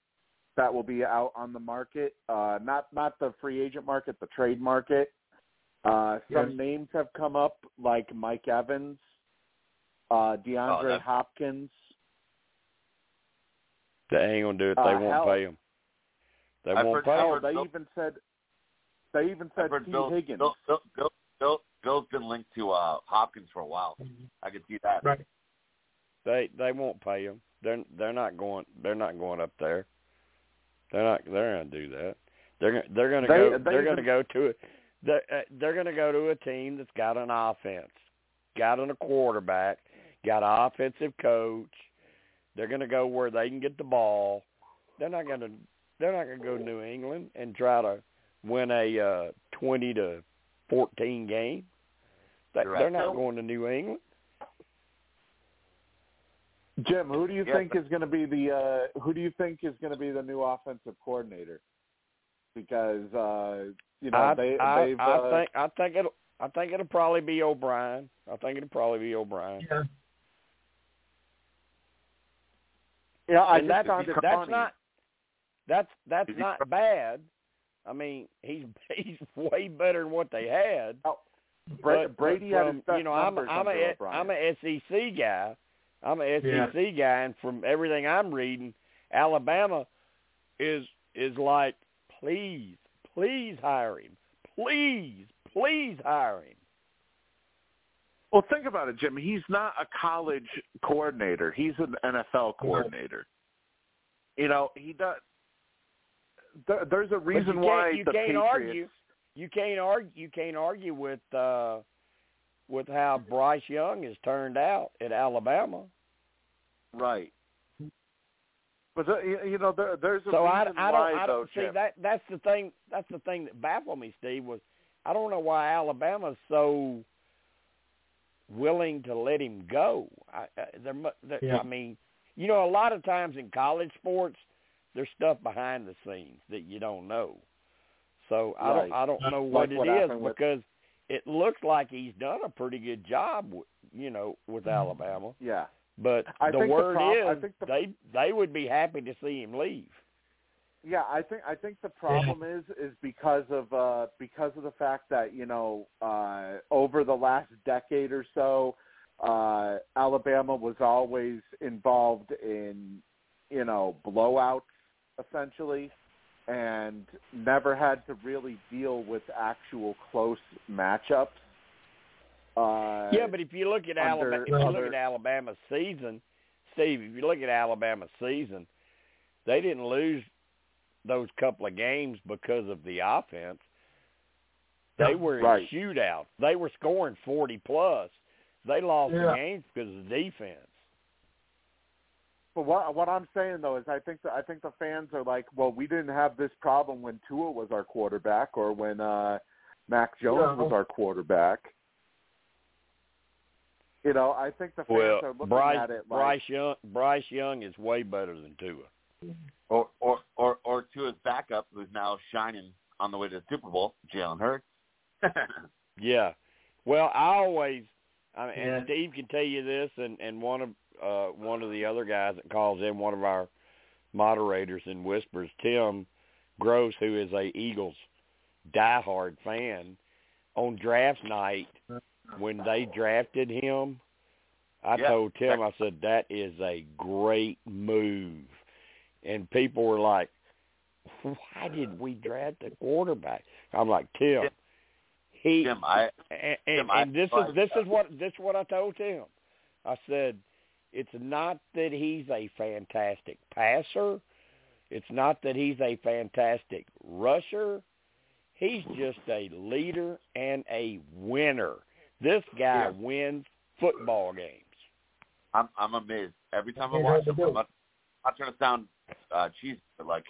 that will be out on the market uh not not the free agent market the trade market uh some Yes. names have come up like Mike Evans uh DeAndre that's- Hopkins They ain't gonna do it. They Uh, won't hell- pay him. They I've won't heard- pay I've him. Oh, they Bill- even said they even said T. Bill, Higgins. Bill, Bill, Bill, Bill, Bill's been linked to uh, Hopkins for a while. I could see that. Right. They they won't pay him. They're they're not going. They're not going up there. They're not. They're gonna do that. They're they're gonna They- go. they They're gonna go to a. They're, uh, they're gonna go to a team that's got an offense, got an, a quarterback, got an offensive coach. They're gonna go where they can get the ball. They're not gonna. They're not gonna go to New England and try to win a uh, twenty to fourteen game. They, You're right, they're not going to New England. Jim, who do you Yeah, think but- is going to be the uh, who do you think is going to be the new offensive coordinator? Because uh, you know I, they I, they've I uh, think I think it'll I think it'll probably be O'Brien. I think it'll probably be O'Brien. Yeah. yeah I and that's found that's funny. not that's that's not bad. I mean, he's he's way better than what they had. Bra- but, Brady but from, his best you know, I'm I'm under a O'Brien. I'm a SEC guy. I'm a SEC guy, and from everything I'm reading, Alabama is is like, please, please hire him. Please, please hire him. Well, think about it, Jim. He's not a college coordinator. He's an NFL coordinator. You know, he does. There, there's a reason you why can't, you the can't Patriots. argue. You can't argue. You can't argue with uh, with how Bryce Young has turned out at Alabama. Right. But the, you- you know, there, there's a So I, reason I why don't, I don't see Jim. that. That's the thing. That's the thing that baffled me, Steve. Was I don't know why Alabama's so willing to let him go. I, I, there, mu- there, Yeah. I mean, you know, a lot of times in college sports, there's stuff behind the scenes that you don't know. So I don't, I don't know Like what it what is happened with- because it looks like he's done a pretty good job, w- you know, with Alabama. Yeah. But I the think the word prob- I is think the- they they would be happy to see him leave. Yeah, I think I think the problem is is because of uh because of the fact that, you know, uh over the last decade or so, uh Alabama was always involved in, you know, blowouts essentially and never had to really deal with actual close matchups. Uh Yeah, but if you look at Alabama, if you look at Alabama's season, Steve, if you look at Alabama's season, they didn't lose those couple of games because of the offense. They were in right. shootouts. They were scoring forty plus. They lost the games because of the defense. But what what I'm saying though is I think that I think the fans are like, well, we didn't have this problem when Tua was our quarterback or when uh Mac Jones No. was our quarterback. You know, I think the fans Well, are looking Bryce at it like Bryce Young Bryce Young is way better than Tua. Or or or or to his backup, who's now shining on the way to the Super Bowl, Jalen Hurts. Yeah. Well, I always, I mean, Yeah. and Steve can tell you this, and and one of uh one of the other guys that calls in, one of our moderators and whispers, Tim Gross, who is a Eagles diehard fan, on draft night when they drafted him, I Yeah. told Tim, I said that is a great move, and people were like, "Why did we draft a quarterback?" I'm like, Tim, Tim- he Jim, I and, and, Tim, I- and this is this is what this is what I told Tim. I said, it's not that he's a fantastic passer. It's not that he's a fantastic rusher. He's just a leader and a winner. This guy Yeah. wins football games. I'm I'm amazed every time I watch him. I'm not, not trying to sound uh, cheesy, but like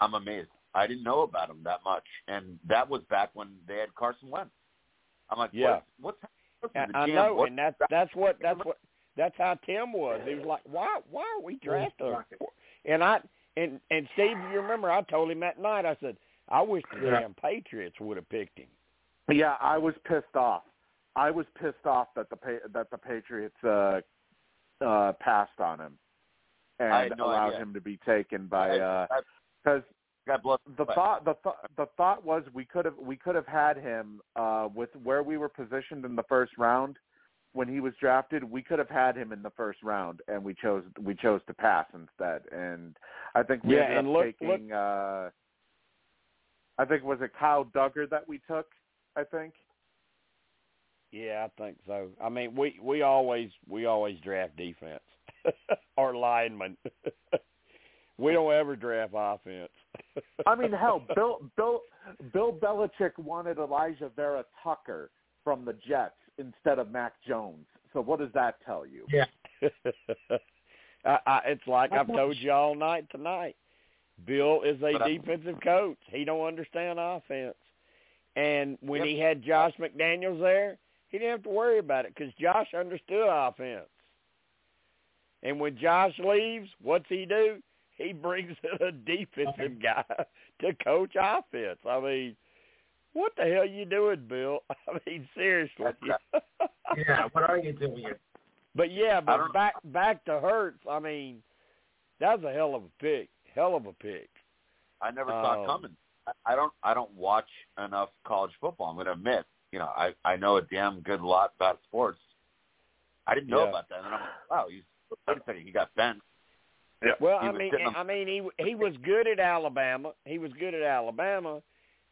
I'm amazed. I didn't know about him that much, and that was back when they had Carson Wentz. I'm like, Yeah. what's what's what's And the I know, What- and that's that's what that's what that's how Tim was. He was like, "Why why are we drafting?" And I and and Steve, you remember I told him that night. I said, "I wish the Yeah. damn Patriots would have picked him." Yeah, I was pissed off. I was pissed off that the that the Patriots uh uh passed on him and no allowed idea. him to be taken by I- uh cuz God bless. the but- thought the th- the thought was we could have we could have had him uh with where we were positioned in the first round when he was drafted we could have had him in the first round and we chose we chose to pass instead and I think we Yeah, ended and up look- taking uh I think was it Kyle Dugger that we took I think Yeah, I think so. I mean, we we always we always draft defense or linemen. we don't ever draft offense. I mean hell Bill Bill Bill Belichick wanted Elijah Vera Tucker from the Jets instead of Mac Jones so what does that tell you Yeah. I, I, it's like I've told you all night tonight. Bill is a defensive coach. He don't understand offense. And when Yep. he had Josh McDaniels there, he didn't have to worry about it because Josh understood offense. And when Josh leaves, what's he do? He brings in a defensive guy to coach offense. I mean, what the hell you doing, Bill? I mean, seriously. Yeah, what are you doing? But yeah, but back back to Hurts. I mean, that was a hell of a pick. Hell of a pick. I never saw Um, it coming. I- I don't I don't watch enough college football. I'm going to admit, you know, I I know a damn good lot about sports. I didn't know Yeah. about that, and then I'm like, wow, he's wait a second, he got benched. Yeah, Well, he I mean, on- I mean, he he was good at Alabama. He was good at Alabama,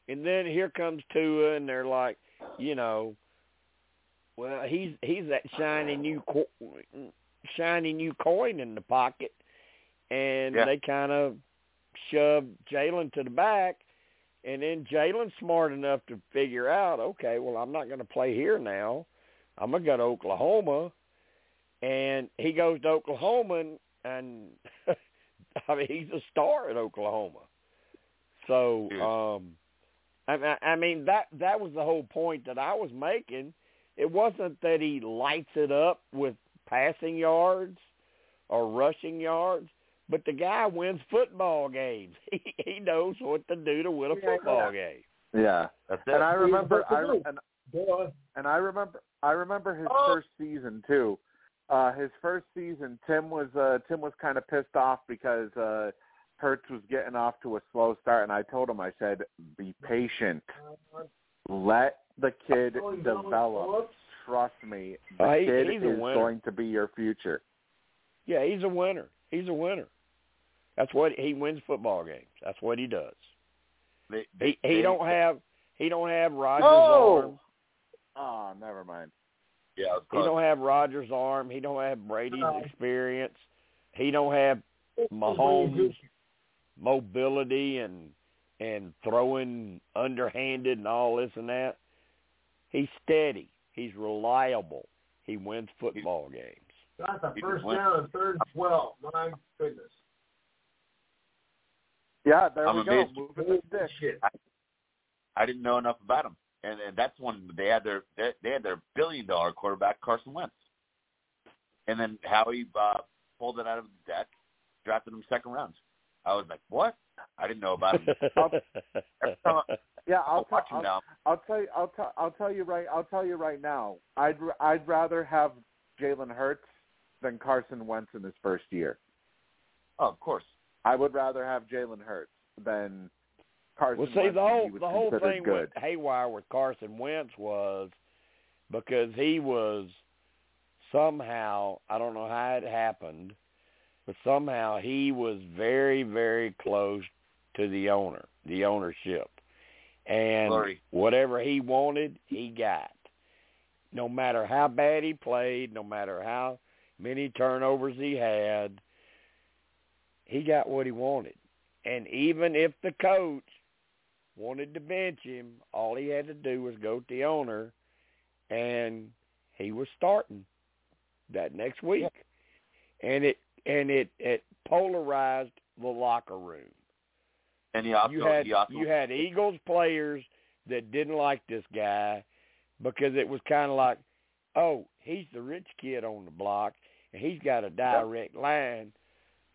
and then here comes Tua, and they're like, you know, well, he's he's that shiny new co- shiny new coin in the pocket, and Yeah. they kind of shove Jalen to the back, and then Jalen's smart enough to figure out, okay, well, I'm not going to play here now. I'm gonna go to Oklahoma, and he goes to Oklahoma, and, and I mean, he's a star at Oklahoma. So, um, I, I- I mean that that was the whole point that I was making. It wasn't that he lights it up with passing yards or rushing yards, but the guy wins football games. He he knows what to do to win a football yeah. game. Yeah, That's it. and I remember, I supposed and and I remember I remember his Oh. first season too. Uh his first season Tim was uh Tim was kind of pissed off because uh Hurts was getting off to a slow start and I told him I said be patient. Let the kid Oh, you know, develop. Trust me. The Uh, he- kid he's is winner. going to be your future. Yeah, he's a winner. He's a winner. That's what he wins football games. That's what he does. They, He they, he they- don't have he don't have Rodgers' Oh! arm. Oh, never mind. Yeah, of He don't have Rodgers' arm. He don't have Brady's experience. He don't have Mahomes' mobility and and throwing underhanded and all this and that. He's steady. He's reliable. He wins football games. That's a first down and third and twelve. My goodness. Yeah, there I'm we amazed. go. Moving the stick. Shit. I didn't know enough about him, and, and that's when they had their they, they had their billion dollar quarterback Carson Wentz, and then Howie uh, pulled it out of the deck, drafted him second round. I was like, what? I didn't know about him. Every time Yeah, I'll, I'll tell watch him I'll, now. I'll tell you. I'll tell. I'll tell you right. I'll tell you right now. I'd r- I'd rather have Jalen Hurts than Carson Wentz in his first year. Oh, of course. I would rather have Jalen Hurts than Carson. Well, see Wentz the whole the whole thing good. went haywire with Carson Wentz was because he was somehow I don't know how it happened, but somehow he was very very close to the owner, the ownership, and Glory. whatever he wanted, he got. No matter how bad he played, no matter how many turnovers he had, he got what he wanted. And even if the coach wanted to bench him, all he had to do was go to the owner, and he was starting that next week. And it and it it polarized the locker room. And he also you had he also you had Eagles players that didn't like this guy because it was kind of like, oh, he's the rich kid on the block, and he's got a direct line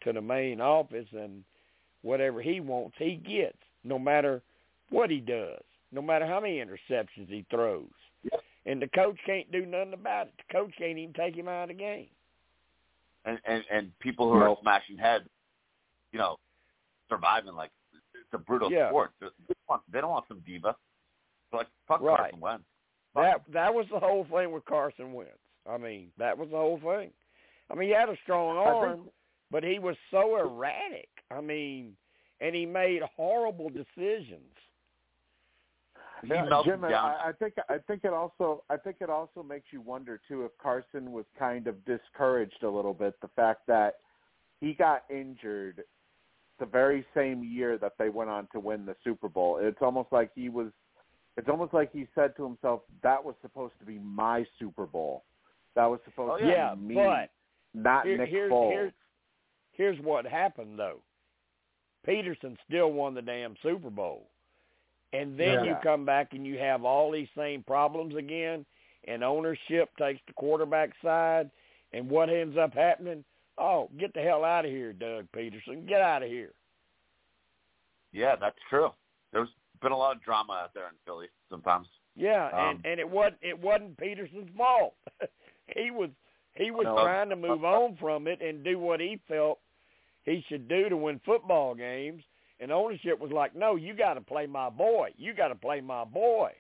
to the main office, and whatever he wants, he gets, no matter what he does, no matter how many interceptions he throws. And the coach can't do nothing about it. The coach can't even take him out of the game. And, and and people who are smashing heads, you know, surviving like it's a brutal Yeah. sport. They don't want, they don't want some diva. So like fuck Right. Carson Wentz. Fuck That that was the whole thing with Carson Wentz. I mean, that was the whole thing. I mean, he had a strong arm, but he was so erratic. I mean, and he made horrible decisions. He Yeah, melted Jim, down. I, I think I think it also I think it also makes you wonder too if Carson was kind of discouraged a little bit the fact that he got injured the very same year that they went on to win the Super Bowl. It's almost like he was it's almost like he said to himself that was supposed to be my Super Bowl. That was supposed Oh, to be me, but not here- Nick here's Foles. here's here's what happened though. Pederson still won the damn Super Bowl. And then you come back and you have all these same problems again and ownership takes the quarterback side and what ends up happening? Oh, get the hell out of here, Doug Pederson. Get out of here. Yeah, that's true. There's been a lot of drama out there in Philly sometimes. Yeah, Um, and and it wasn't it wasn't Pederson's fault. he was he was No. trying to move on from it and do what he felt he should do to win football games. And ownership was like, "No, you got to play my boy. You got to play my boy."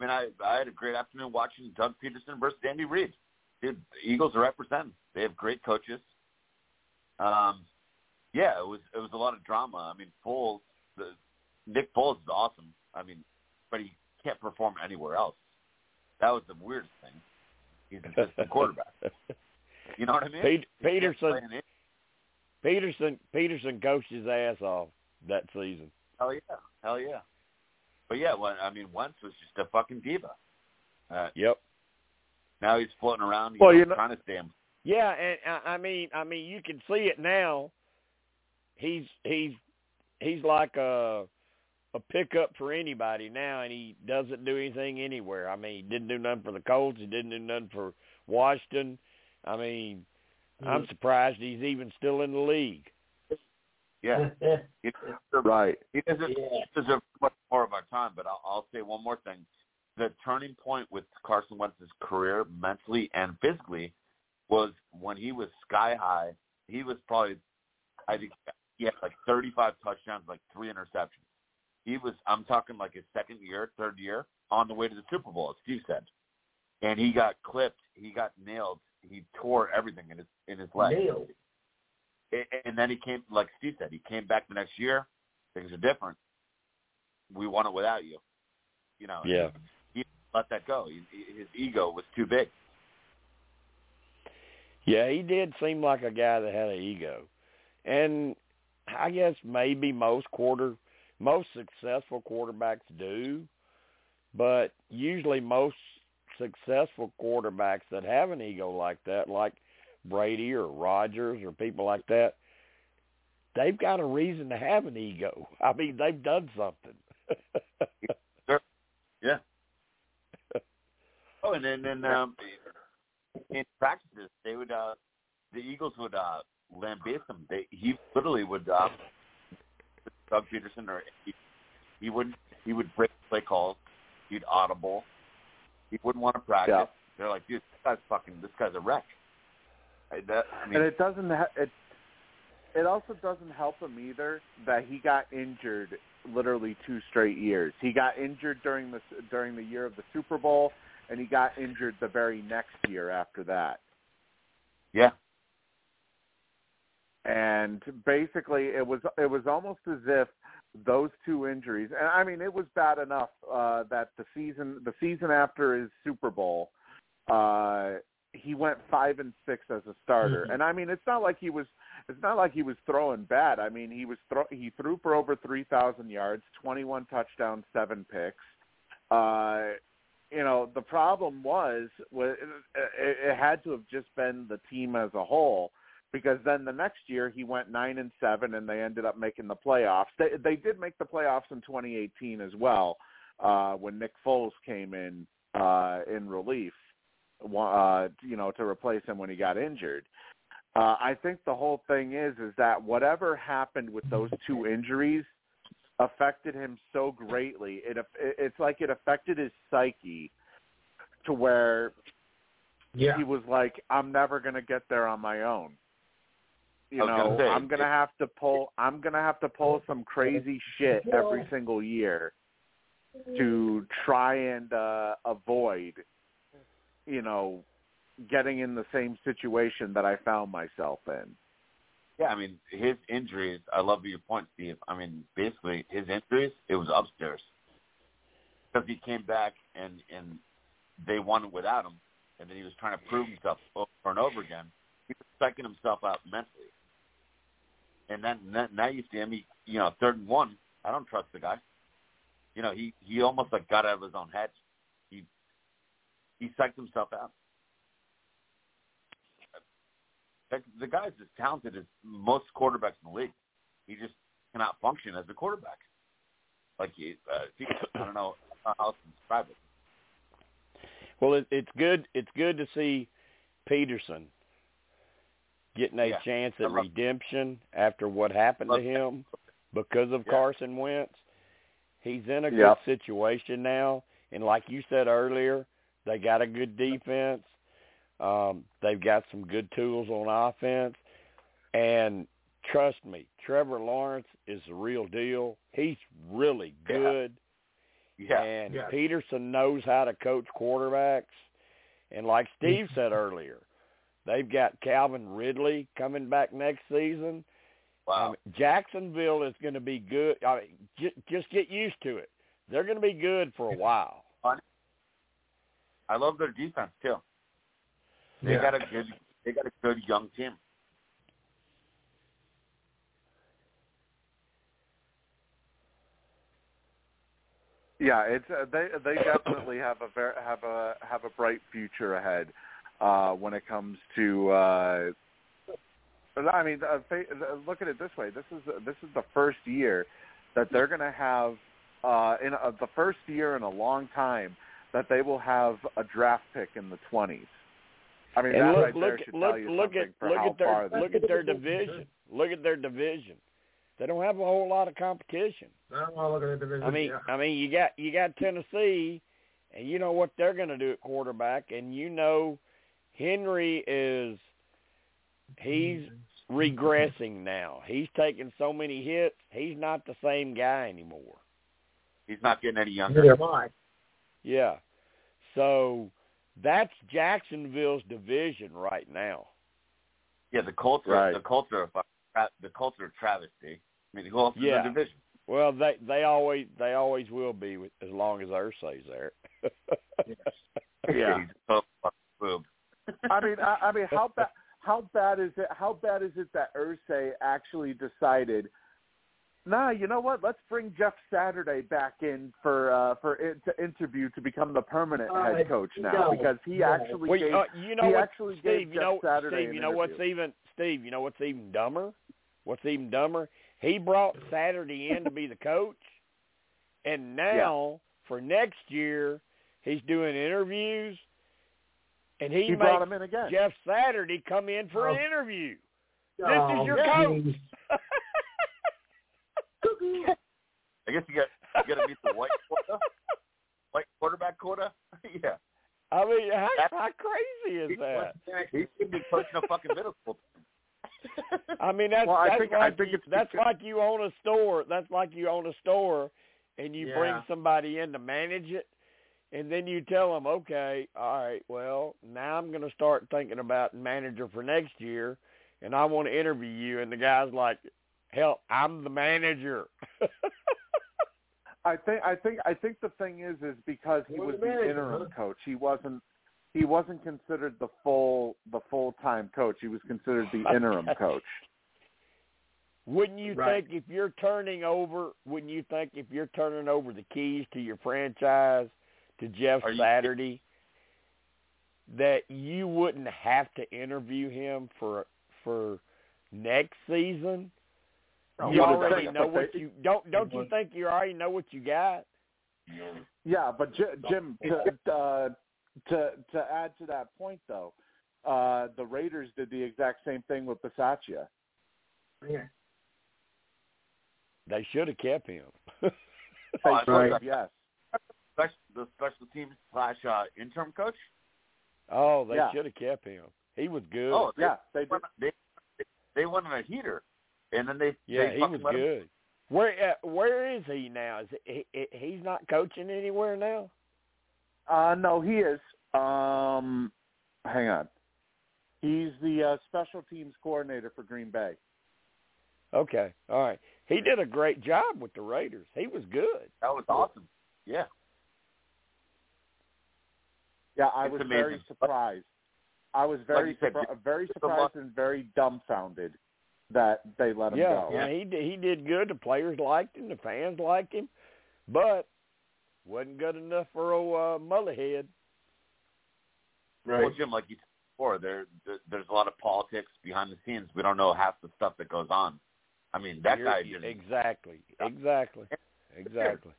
I mean, I I had a great afternoon watching Doug Pederson versus Andy Reid. Dude, the Eagles are representing. They have great coaches. Um, yeah, it was it was a lot of drama. I mean, Foles, the Nick Foles is awesome. I mean, but he can't perform anywhere else. That was the weirdest thing. He's an assistant quarterback. You know what I mean? Pete, Pederson play in it. Pederson Pederson coached his ass off that season. Hell yeah, hell yeah. But yeah, well, I mean, once was just a fucking diva. Uh, Yep. now he's floating around, you Well, know, you know- trying to stay him. Yeah, and I I mean, I mean, you can see it now. He's he's he's like a a pickup for anybody now, and he doesn't do anything anywhere. I mean, he didn't do nothing for the Colts. He didn't do nothing for Washington. I mean, I'm mm. surprised he's even still in the league. Yeah, he deserves, Right. he deserves, Yeah. he deserves much more of our time. But I'll, I'll say one more thing: the turning point with Carson Wentz's career, mentally and physically, was when he was sky high. He was probably, I think, he had like 35 touchdowns, like three interceptions. He was, I'm talking like his second year, third year, on the way to the Super Bowl, as Steve said. And he got clipped. He got nailed. He tore everything in his in his leg. Nailed. And then he came, like Steve said, he came back the next year. Things are different. We won it without you. You know. Yeah. He let that go. He, he- his ego was too big. Yeah, he did seem like a guy that had an ego, and I guess maybe most quarter most successful quarterbacks do, but usually most successful quarterbacks that have an ego like that, like Brady or Rodgers or people like that, they've got a reason to have an ego. I mean, they've done something. Yeah. Oh, and then then um, in practices they would uh, the Eagles would uh, lambaste him. They he literally would uh, Doug Pederson or he, he would he would break play calls. He'd audible. He wouldn't want to practice. Yeah. They're like, dude, this guy's fucking this guy's a wreck. I, that, I mean, and it doesn't ha- it it also doesn't help him either that he got injured literally two straight years. He got injured during the during the year of the Super Bowl and he got injured the very next year after that. yeah, And basically it was it was almost as if those two injuries and I mean it was bad enough uh that the season the season after his Super Bowl uh he went 5 and 6 as a starter. Mhm. And I mean it's not like he was it's not like he was throwing bad. I mean, he was throw, he threw for over 3,000 yards, 21 touchdowns, 7 picks. Uh you know, the problem was was it, it had to have just been the team as a whole because then the next year he went 9 and 7 and they ended up making the playoffs. They they did make the playoffs in 2018 as well uh when Nick Foles came in uh in relief uh you know to replace him when he got injured. Uh, I think the whole thing is is that whatever happened with those two injuries affected him so greatly. It it's like it affected his psyche to where Yeah. he was like, "I'm never going to get there on my own." You I was gonna know, I'm going to have to pull. I'm going to have to pull some crazy shit every single year to try and uh, avoid, you know, getting in the same situation that I found myself in. yeah. I mean, his injuries. I love your point, Steve. I mean, basically, his injuries. It was upstairs because he came back and and they won without him, and then he was trying to prove himself over and over again. Psyching himself out mentally, and then now you see him. He, you know, third and one. I don't trust the guy. You know, he he almost like got out of his own head. He he psyched himself out. The, guy's as talented as most quarterbacks in the league. He just cannot function as a quarterback. Like he, uh, he I don't know how to describe it. Well, it, it's good. It's good to see Pederson getting a Yeah, chance at redemption after what happened to him because of Yeah. Carson Wentz. He's in a good Yep. situation now, and like you said earlier, they got a good defense. Um, they've got some good tools on offense, and trust me, Trevor Lawrence is the real deal. He's really Yeah. good. Yeah, And Yeah. Pederson knows how to coach quarterbacks. And like Steve said earlier, They've got Calvin Ridley coming back next season. Wow. mean, Jacksonville is going to be good. I mean, just, just get used to it. They're going to be good for a while. I love their defense too. They Yeah. got a good they got a good young team. Yeah, it's uh, they they definitely have a ver- have a have a bright future ahead uh, when it comes to. Uh, I mean, uh, look at it this way: this is this is the first year that they're going to have uh, in uh, the first year in a long time that they will have a draft pick in the twenties. I mean, And that look, right look, there should look, tell you look something at for look how at their far look at their division. Look at their division. They don't have a whole lot of competition. I don't want to look at the division. I mean, yeah. I mean, you got you got Tennessee, and you know what they're going to do at quarterback, and you know Henry is he's regressing now. He's taking so many hits. He's not the same guy anymore. He's not getting any younger. Neither am I. Yeah. So that's Jacksonville's division right now. Yeah, the culture, right. the culture of uh, a the culture are a travesty. I mean, who else Yeah. in the division? Well, they they always they always will be with, as long as Irsay's there. Yeah. He's so fucking boob. I mean, I, I mean, how bad? How bad is it? How bad is it that Irsay actually decided? Nah, you know what? Let's bring Jeff Saturday back in for uh for in, to interview to become the permanent Uh, head coach now no, because he no. actually Well, gave uh, you know he what, actually Steve? gave You know, Jeff Saturday Steve. You know what's even Steve? You know what's even dumber? What's even dumber? He brought Saturday in to be the coach, and now for next year he's doing interviews, and he, he makes brought him in again. Jeff Saturday come in for an Oh. interview. Oh, This is your yeah. coach. I guess you got you got to meet the white quota, white quarterback quota. yeah, I mean, how, That's- how crazy is that? he should be coaching a fucking middle school. team. I mean, that's Well, I that's think- like I think you, it's that's like you own a store. That's like you own a store, and you bring somebody in to manage it, and then you tell them, okay, all right, well, now I'm going to start thinking about manager for next year, and I want to interview you. And the guy's like, hell, I'm the manager. I think I think I think the thing is is because he was the the interim coach. He wasn't he wasn't considered the full the full time coach. He was considered the interim coach. Wouldn't you Right. think if you're turning over, wouldn't you think if you're turning over the keys to your franchise to Jeff Are you- Saturday, that you wouldn't have to interview him for for next season? Oh, you already know what you don't don't you think you already know what you got? Yeah, but J- Jim, to, uh, to to add to that point though, uh, the Raiders did the exact same thing with Bisaccia. Yeah. They should have kept him. They should Right. have, yes. Special, the special teams slash uh, interim coach. oh, they Yeah. should have kept him. He was good. Oh, they, Yeah, they did. they they went on a heater, and then they yeah, they he was let him- good. Where uh, where is he now? Is he, he he's not coaching anywhere now? Uh, no, he is. Um, hang on. He's the uh, special teams coordinator for Green Bay. Okay, all right. He did a great job with the Raiders. He was good. That was awesome. Yeah. Yeah, I It's was amazing. very surprised. I was very you said, surpri- very surprised and very dumbfounded that they let him Yeah, go. yeah, he did, he did good. The players liked him. The fans liked him, but wasn't good enough for old uh, Mullerhead. Well, Jim, like you said before, there, there there's a lot of politics behind the scenes. We don't know half the stuff that goes on. I mean, that You're- guy didn't. exactly, exactly, exactly.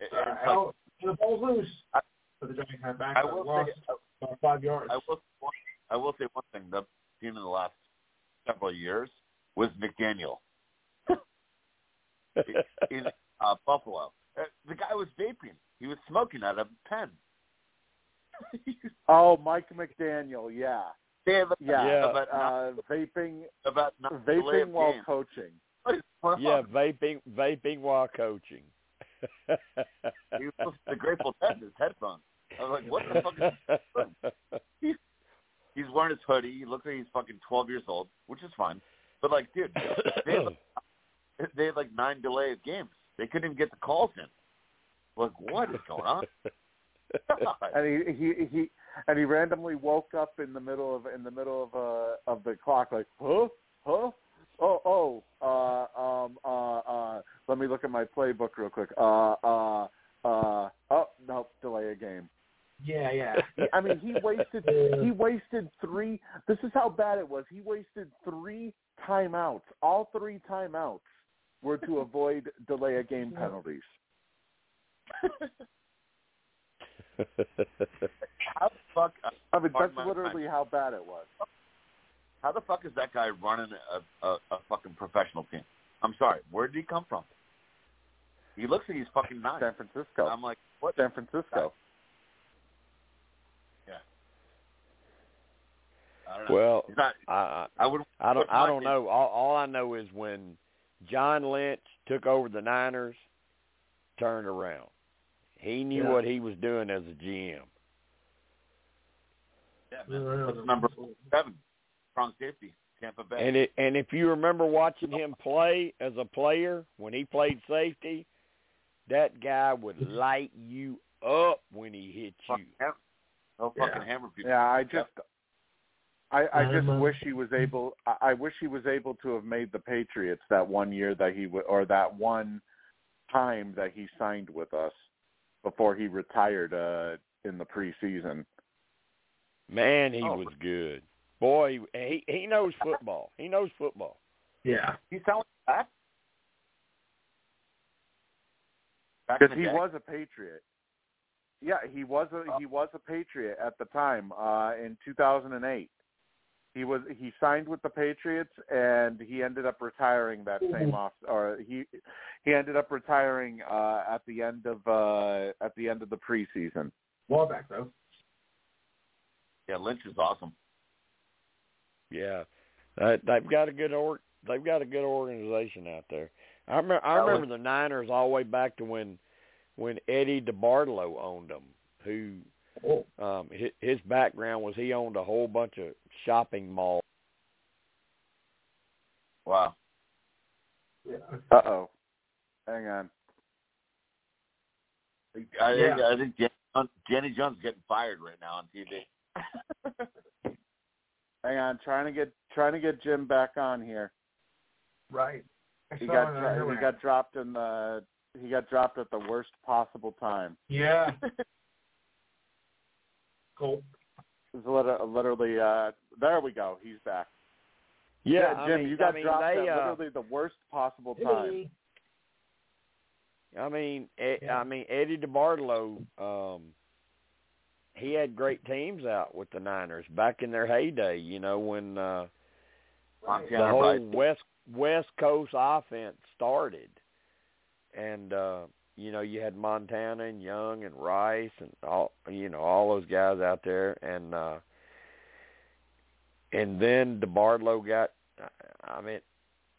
it- it's Uh, like- the ball's loose. I- But the Giants had back. I uh, will lost say, about five yards. I will, I will say one thing. The team in the last several years was McDaniel in uh, Buffalo. Uh, the guy was vaping. He was smoking out of a pen. Oh, Mike McDaniel, yeah, They have a- yeah, Yeah. About, uh, vaping, about not vaping while game. coaching. yeah, vaping, vaping while coaching. He was listening to Grateful Dead in his headphones. I was like, what the fuck is He's wearing his hoodie. He looks like he's fucking twelve years old, which is fine. But like, dude, they had, like, they had like nine delay of games. They couldn't even get the calls in. Like, what is going on? and he he he and he randomly woke up in the middle of in the middle of uh of the clock like huh huh oh oh uh um uh uh let me look at my playbook real quick uh uh uh oh no delay a game Yeah, yeah. I mean he wasted he wasted three this is how bad it was he wasted three timeouts all three timeouts were to avoid delay a game penalties How the fuck? I mean that's literally how bad it was How the fuck is that guy running a, a, a fucking professional team? I'm sorry. Where did he come from? He looks like he's fucking nine. San Francisco I'm like, what? San Francisco I don't know. Well, he's not. I I would. I don't I don't know. All, all I know is when John Lynch took over the Niners, turned around. He knew Yeah. what he was doing as a GM. Yeah, man. What's number seven? Strong safety, Tampa Bay. And it and if you remember watching him play as a player when he played safety, that guy would mm-hmm. light you up when he hit you. Fucking ham- He'll Yeah. fucking hammer people. Yeah, I just I, I just enough. wish he was able. I I wish he was able to have made the Patriots that one year that he w- or that one time that he signed with us before he retired uh in the preseason. Man, he Oh. was good. Boy, he he knows football. He knows football. Yeah. He's selling back. Back Because he day? was a Patriot. Yeah, he was a he was a Patriot at the time uh in 2008. He was he signed with the Patriots and he ended up retiring that same off or he he ended up retiring uh at the end of uh at the end of the preseason. Ball back though. Yeah, Lynch is awesome. Yeah, uh, they've got a good or they've got a good organization out there. I remember I That was- remember the Niners all the way back to when when Eddie DeBartolo owned them. Who Oh. um his, his background was he owned a whole bunch of shopping malls. Wow. Yeah. Uh oh. Hang on. I think Yeah. I think Jan- Jenny Jones is getting fired right now on TV. Hang on, trying to get trying to get Jim back on here. Right. I He got it on dro- he got dropped in the he got dropped at the worst possible time. Yeah. cool. It's literally, literally uh there we go. He's back. Yeah, Jim, I mean, you got I mean, dropped they, at uh, literally the worst possible time. I mean, Ed, Yeah. I mean Eddie DeBartolo. Um, he had great teams out with the Niners back in their heyday. You know when uh, Montana the whole Rice. West West Coast offense started, and uh, you know you had Montana and Young and Rice and all you know all those guys out there, and uh, and then DeBartolo got. I mean,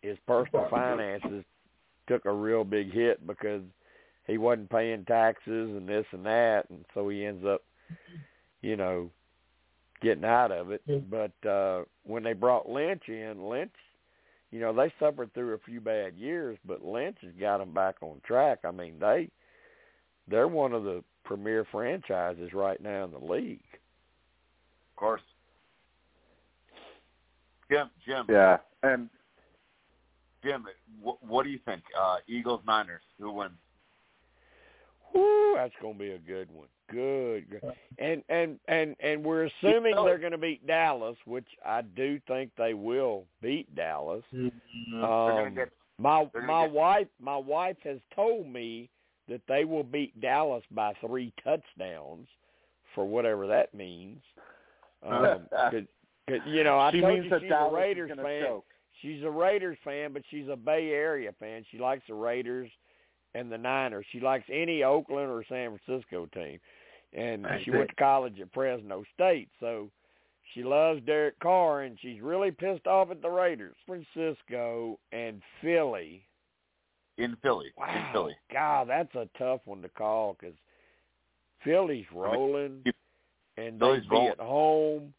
his personal finances took a real big hit because he wasn't paying taxes and this and that, and so he ends up, you know, getting out of it. But uh when they brought Lynch in, Lynch, you know, they suffered through a few bad years, but Lynch has got them back on track. I mean, they they're one of the premier franchises right now in the league. Of course. Jim, Jim, Yeah, and Jim, what, what do you think? Uh, Eagles, Niners, who wins? Whoo, that's going to be a good one. Good. And and and and we're assuming they're going to beat Dallas, which I do think they will beat Dallas. they're Um, get. my my get- wife my wife has told me that they will beat Dallas by three touchdowns, for whatever that means. Um, 'cause- 'cause, you know, I she told you that she's Dallas a Raiders is going to fan. choke. She's a Raiders fan, but she's a Bay Area fan. She likes the Raiders and the Niners. She likes any Oakland or San Francisco team and I she think. went to college at Fresno State. So she loves Derek Carr, and she's really pissed off at the Raiders, Francisco, and Philly. In Philly, wow, in Philly. God, that's a tough one to call because Philly's rolling, I mean, and Philly's they be at home.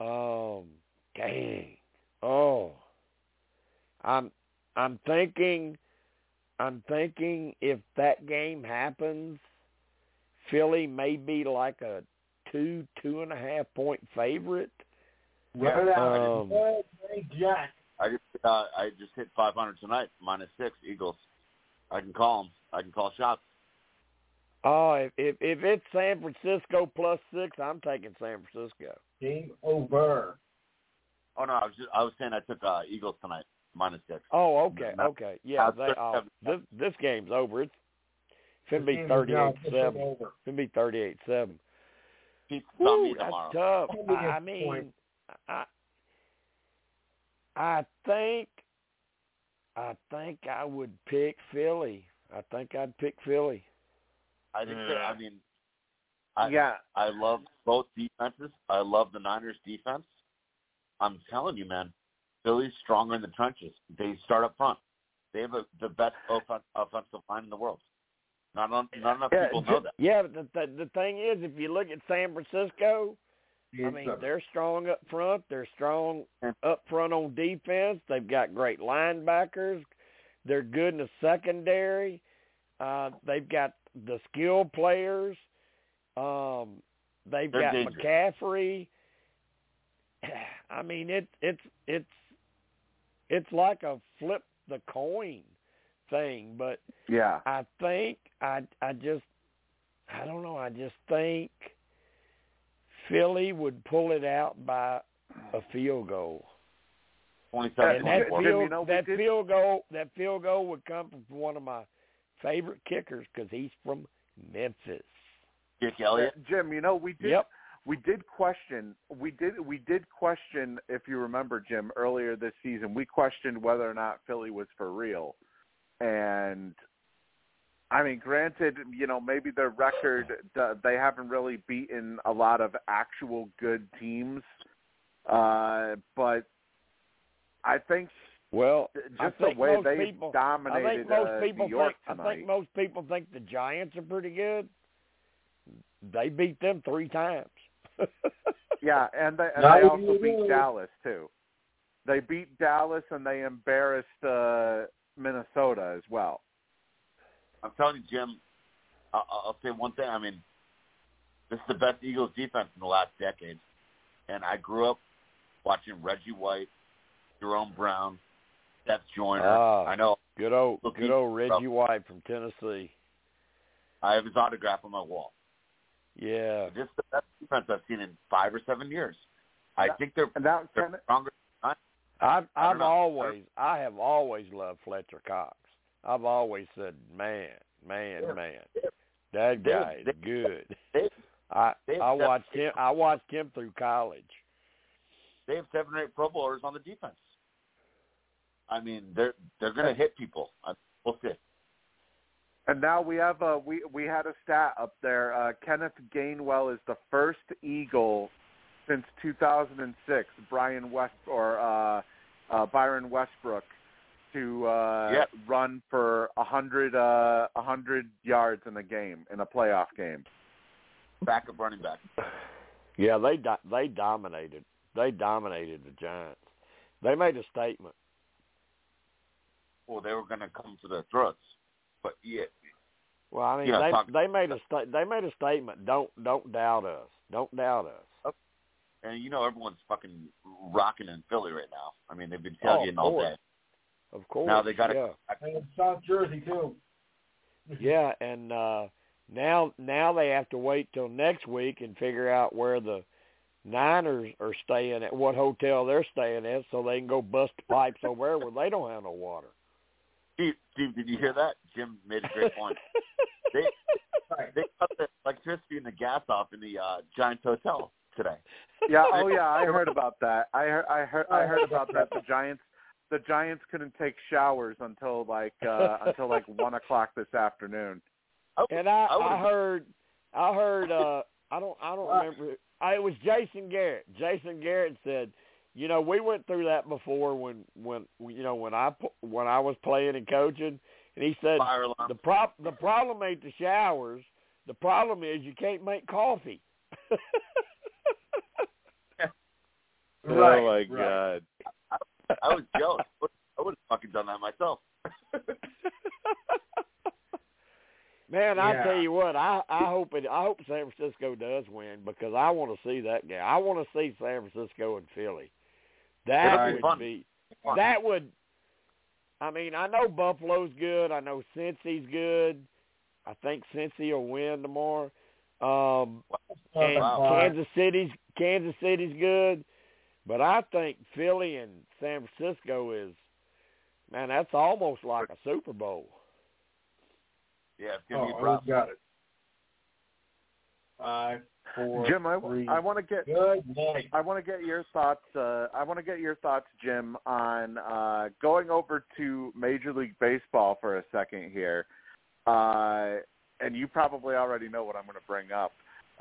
Um, dang, oh, I'm I'm thinking, I'm thinking if that game happens, Philly may be like a two two and a half point favorite. Right out. Um, Jack. I just uh, I just hit 500 tonight, minus six Eagles. I can call them. I can call shots. Oh, if, if if it's San Francisco plus six, I'm taking San Francisco. Game over. Oh no, I was just I was saying I took uh, Eagles tonight, minus six. Oh, okay, No. okay, yeah. Uh, They, oh, this this game's over. It's it's gonna be This game is now thirty-eight officially seven. over. It's be thirty-eight seven. Pizza's me Woo, that's tomorrow. tough. Only I a mean, point. I I think I think I would pick Philly. I think I'd pick Philly. I think that, I mean, I, yeah, I love both defenses. I love the Niners defense. I'm telling you, man, Philly's stronger in the trenches. They start up front. They have a, the best offen- offensive line in the world. Not, on, not enough Yeah, people know that. Yeah, but the, the the thing is, if you look at San Francisco, I mean, uh, they're strong up front. They're strong Yeah. up front on defense. They've got great linebackers. They're good in the secondary. Uh, they've got the skill players. Um, they've got dangerous. McCaffrey. I mean, it, it's it's it's like a flip the coin thing, but yeah. I think I I just I don't know. I just think Philly would pull it out by a field goal, Twenty-seven and that field you know, that field goal that field goal would come from one of my favorite kickers because he's from Memphis. Dick Elliott. Jim, you know we did Yep. we did question we did we did question if you remember Jim earlier this season we questioned whether or not Philly was for real and I mean granted you know maybe their record they haven't really beaten a lot of actual good teams uh but I think Well, just I the way they people, I dominated think most uh, people New York think tonight. I think most people think the Giants are pretty good. They beat them three times. Yeah, and they and they also beat. Dallas too. They beat Dallas and they embarrassed uh, Minnesota as well. I'm telling you, Jim. I'll, I'll say one thing. I mean, this is the best Eagles defense in the last decade, and I grew up watching Reggie White, Jerome Brown, Seth Joyner. Ah. I know Good old, Look, good old Reggie White from Tennessee. I have his autograph on my wall. Yeah, This is the best defense I've seen in five or seven years. I Yeah. think they're And now, they're can, stronger. I've I don't I've always I have always loved Fletcher Cox. I've always said, man, man, Yeah. man, that They- guy is good. I I watched him. I watched him through college. they have seven or eight Pro Bowlers on the defense. I mean, they're they're going to hit people. I- We'll see. and now we have uh, we we had a stat up there. Uh, Kenneth Gainwell is the first Eagle since 2006. Brian West or uh, uh, Brian Westbrook to uh, Yeah. run for a hundred uh, a hundred yards in a game in a playoff game. Backup running back. Yeah, they do, they dominated. They dominated the Giants. They made a statement. Well, they were going to come to their throats, but yeah, Well, I mean, Yeah, they talk- they made a sta- they made a statement. Don't don't doubt us. Don't doubt us. And you know everyone's fucking rocking in Philly right now. I mean, they've been Oh, tailgating of all day. Of course. Now they got to yeah. And in South Jersey too. Yeah, and uh now now they have to wait till next week and figure out where the Niners are staying at, what hotel they're staying at, so they can go bust pipes over there where they don't have no water. Steve, Steve, did you hear that? Jim made a great point. they they cut the electricity and the gas off in the uh, Giants hotel today. Yeah. Oh, yeah. I heard about that. I heard. I heard. I heard about that. The Giants. The Giants couldn't take showers until like uh until like one o'clock this afternoon. I, And I, I I, would've- heard, I heard, uh, I don't, I don't remember. I, it was Jason Garrett. Jason Garrett said, you know, we went through that before when, when, you know, when I, p- when I was playing and coaching, and he said the prop, the problem ain't the showers. The problem is you can't make coffee. Right, oh my right. god. I was jealous. I would have fucking done that myself. Man, I Yeah. tell you what, I I hope it. I hope San Francisco does win because I want to see that game. I want to see San Francisco and Philly. That It'll would fun. be. Fun. That would. I mean, I know Buffalo's good. I know Cincy's good. I think Cincy will win tomorrow. Um, and Wow. Kansas City's Kansas City's good, but I think Philly and San Francisco is. Man, that's almost like a Super Bowl. Yeah, it's gonna Oh, be who's rough. got it? Five, four, Jim, I, three. I want to get Good night. I want to get your thoughts. Uh, I want to get your thoughts, Jim, on uh, going over to Major League Baseball for a second here. Uh, and you probably already know what I'm going to bring up.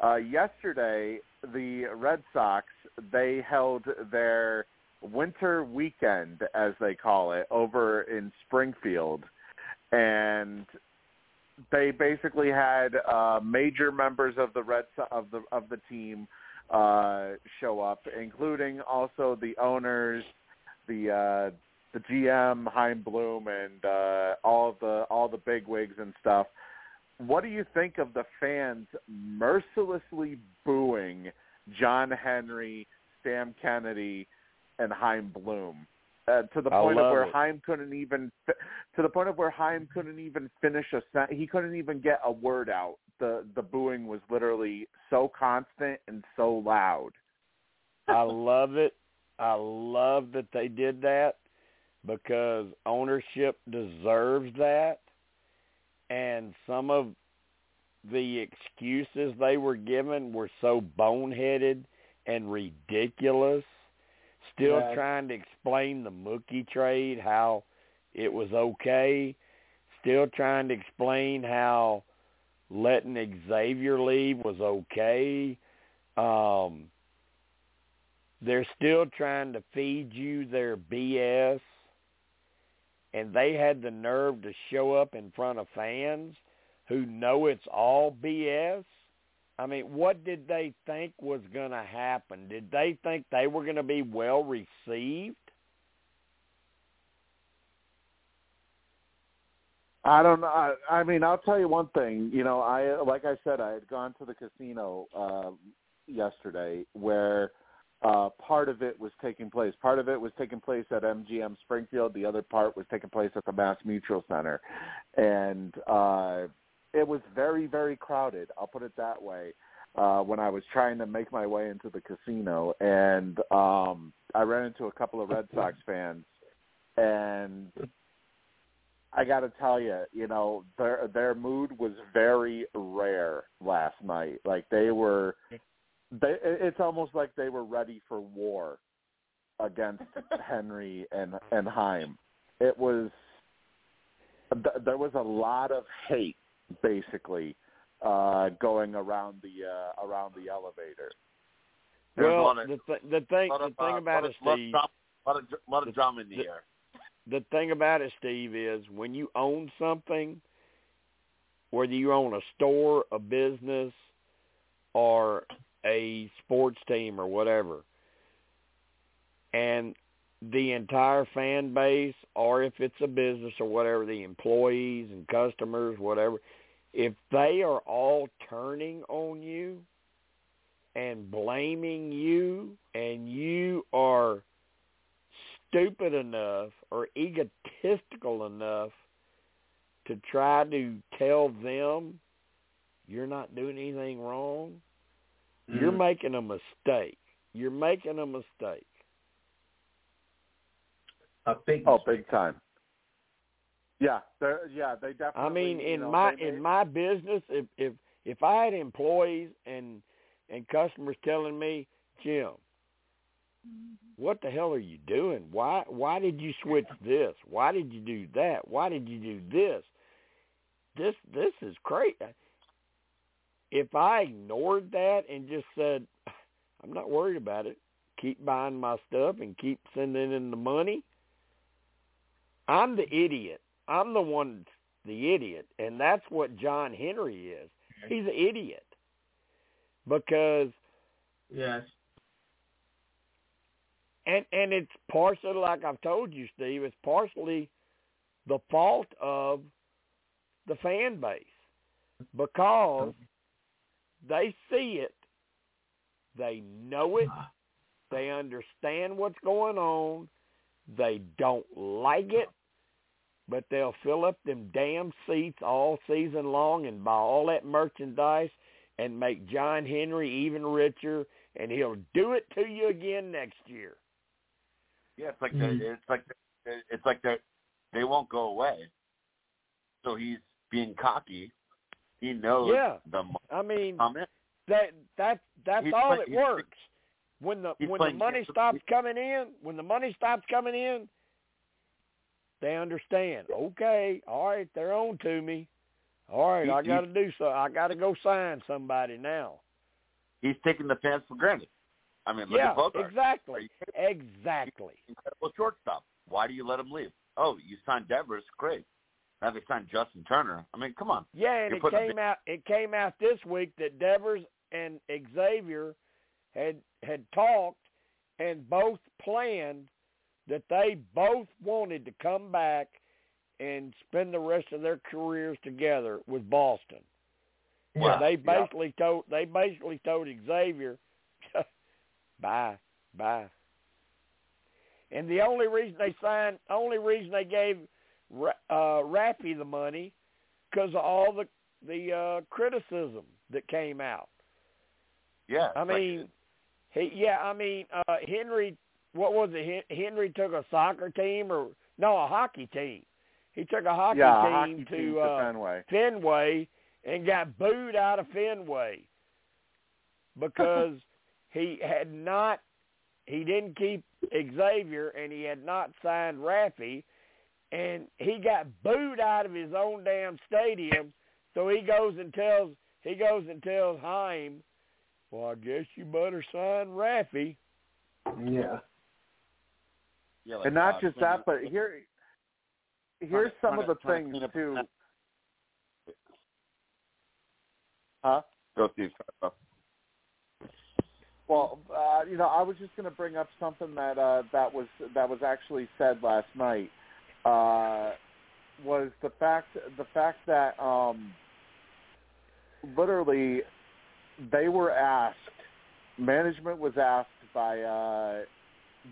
Uh, yesterday, the Red Sox they held their winter weekend, as they call it, over in Springfield, and they basically had uh, major members of the Red So- of the of the team uh, show up, including also the owners, the uh, the GM Chaim Bloom, and uh, all the all the bigwigs and stuff. What do you think of the fans mercilessly booing John Henry, Sam Kennedy, and Chaim Bloom? Uh, to the point of where it. Chaim couldn't even to the point of where Chaim couldn't even finish a sen- he couldn't even get a word out. The the booing was literally so constant and so loud. I love it. I love that they did that because ownership deserves that. And some of the excuses they were given were so boneheaded and ridiculous. Still trying to explain the Mookie trade, how it was okay. Still trying to explain how letting Xavier leave was okay. Um, they're still trying to feed you their BS, and they had the nerve to show up in front of fans who know it's all BS. I mean, what did they think was going to happen? Did they think they were going to be well received? I don't know. I, I mean, I'll tell you one thing. You know, I like I said, I had gone to the casino uh, yesterday where uh, part of it was taking place. Part of it was taking place at MGM Springfield. The other part was taking place at the MassMutual Center, and uh, it was very, very crowded. I'll put it that way. Uh, when I was trying to make my way into the casino, and um, I ran into a couple of Red Sox fans, and I got to tell you, you know, their their mood was very rare last night. Like they were, they it's almost like they were ready for war against Henry and and Chaim. It was th- there was a lot of hate basically uh going around the uh around the elevator. There's well, of- the, th- the thing, lot the of, thing uh, about it, of, lot of Steve, drama, lot of dr- lot of the- drama in the, the- air. the thing about it, Steve, is when you own something, whether you own a store, a business, or a sports team or whatever, and the entire fan base, or if it's a business or whatever, the employees and customers, whatever, if they are all turning on you and blaming you and you are stupid enough or egotistical enough to try to tell them you're not doing anything wrong, you're Mhm. making a mistake. You're making a mistake. A big Oh, big time. Yeah, they're yeah, they definitely I mean, in know, my made- in my business, if if if I had employees and and customers telling me, Jim, what the hell are you doing? Why why did you switch this? Why did you do that? Why did you do this? This this is crazy. If I ignored that and just said, I'm not worried about it, keep buying my stuff and keep sending in the money, I'm the idiot. I'm the one, the idiot, and that's what John Henry is. He's an idiot because Yes. and and it's partially like I've told you, Steve. It's partially the fault of the fan base because they see it, they know it, they understand what's going on, they don't like it, but they'll fill up them damn seats all season long and buy all that merchandise and make John Henry even richer, and he'll do it to you again next year. Yeah, it's like Mhm. the, it's like the, it's like that they won't go away. So he's being cocky. He knows Yeah. the money I mean, that that that's He's all he's- works. When the when the money games stops coming in, when the money stops coming in, they understand. Okay, all right, they're on to me. All right, He- I got to do so. I got to go sign somebody now. He's taking the fans for granted. I mean, look yeah, at Bogart. Exactly, exactly. Incredible shortstop. Why do you let him leave? Oh, you signed Devers, great. Now they signed Justin Turner. I mean, come on. Yeah, and You're it came out. It came out this week that Devers and Xavier had had talked and both planned that they both wanted to come back and spend the rest of their careers together with Boston. Yeah. They Yeah. basically told they basically told Xavier, bye, bye. And the only reason they signed, only reason they gave uh, Raffy the money, because of all the the uh, criticism that came out. Yeah. I like- mean, he yeah, I mean uh, Henry. What was it? Henry took a soccer team or no, a hockey team. He took a hockey yeah, team hockey to team uh, to Fenway. Fenway and got booed out of Fenway because he had not he didn't keep Xavier and he had not signed Raffy and he got booed out of his own damn stadium so he goes and tells he goes and tells Chaim, Well I guess you better sign Raffy. Yeah. yeah, like, and not just that, but here, here's some of the to- to things too. Huh? Go Steve. Well, uh, you know, I was just going to bring up something that uh, that was that was actually said last night. Uh, was the fact the fact that um, literally they were asked, management was asked by uh,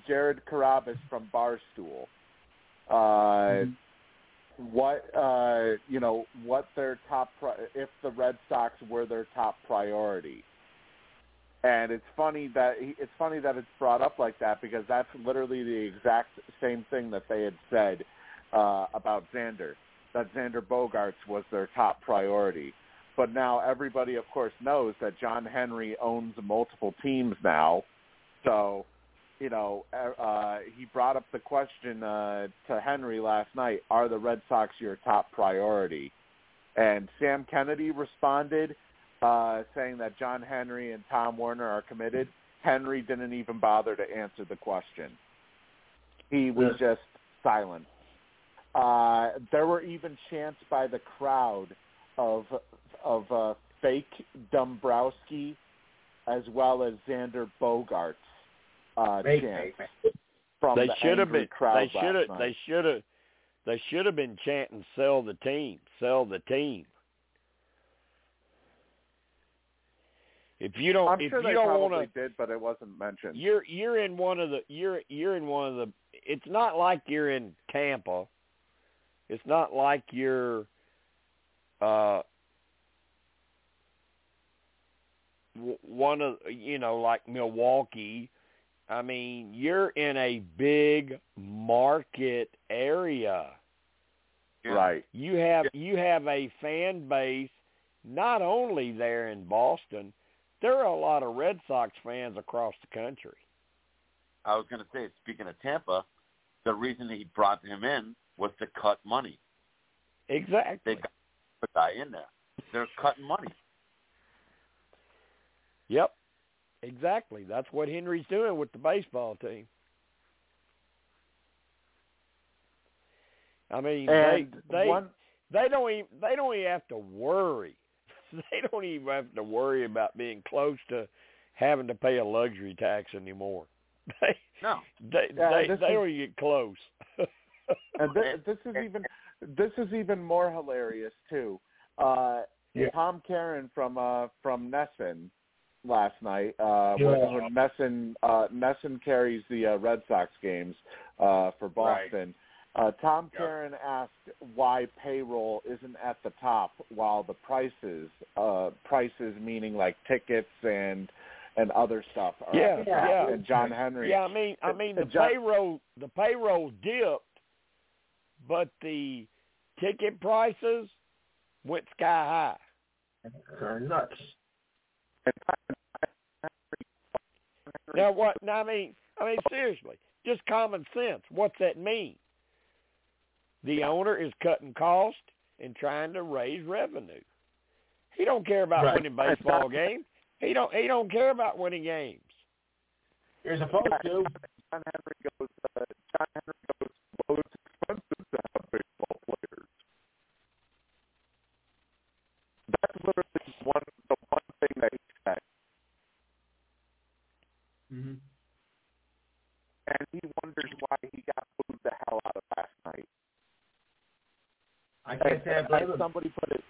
Jared Carrabis from Barstool, uh, what uh, you know what their top pri- if the Red Sox were their top priority. And it's funny that it's funny that it's brought up like that because that's literally the exact same thing that they had said uh, about Xander, that Xander Bogaerts was their top priority. But now everybody, of course, knows that John Henry owns multiple teams now. So, you know, uh, he brought up the question uh, to Henry last night: Are the Red Sox your top priority? And Sam Kennedy responded uh, saying that John Henry and Tom Werner are committed. Henry didn't even bother to answer the question. He was just silent. Uh, there were even chants by the crowd of of uh, fake Dombrowski as well as Xander Bogaerts uh, Fake, chants fake. from they the should have been crowd they should have they should have they should have been chanting sell the team, sell the team. If you don't I'm if sure you they don't probably want to did, but it wasn't mentioned. you're you're in one of the you're you're in one of the it's not like you're in Tampa. It's not like you're uh w- one of you know like Milwaukee. I mean, you're in a big market area. Right. You have you have a fan base not only there in Boston, there are a lot of Red Sox fans across the country. I was going to say, speaking of Tampa, the reason he brought him in was to cut money. Exactly. They got the guy in there. They're cutting money. Yep. Exactly. That's what Henry's doing with the baseball team. I mean, And they they one they don't even they don't even have to worry. They don't even have to worry about being close to having to pay a luxury tax anymore. They No. They Yeah, they this they is- will get close. and this, this is even this is even more hilarious too. Uh, Yeah. Tom Caron from uh, from NESN last night. Uh, Yeah. when, when NESN uh, NESN carries the uh, Red Sox games uh, for Boston. Uh, Tom Yeah. Caron asked why payroll isn't at the top while the prices, uh, prices meaning like tickets and and other stuff are Yeah, yeah. And John Henry. Yeah, I mean, I mean the John- payroll, the payroll dipped, but the ticket prices went sky high. Are nuts. Now what? Now I mean, I mean seriously, just common sense. What's that mean? The owner is cutting cost and trying to raise revenue. He don't care about Right. winning baseball games. He don't. He don't care about winning games. You're supposed to. John Henry goes. Uh, John Henry goes. Well, it's expensive to have baseball players. That's literally one the one thing that he said, Mm-hmm. And he wonders why he got booed the hell out of last night. I can't say I blame as him. somebody put it,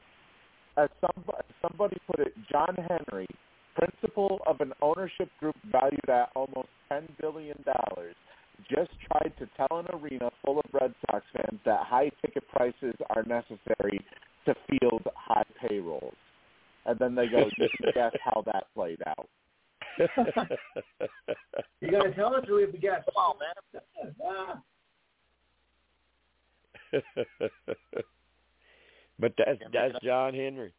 as somebody, somebody put it, John Henry, principal of an ownership group valued at almost ten billion dollars, just tried to tell an arena full of Red Sox fans that high ticket prices are necessary to field high payrolls. And then they go, you can guess how that played out. You gotta tell us or we have to guess? Come on, man. But that's that's John Henry.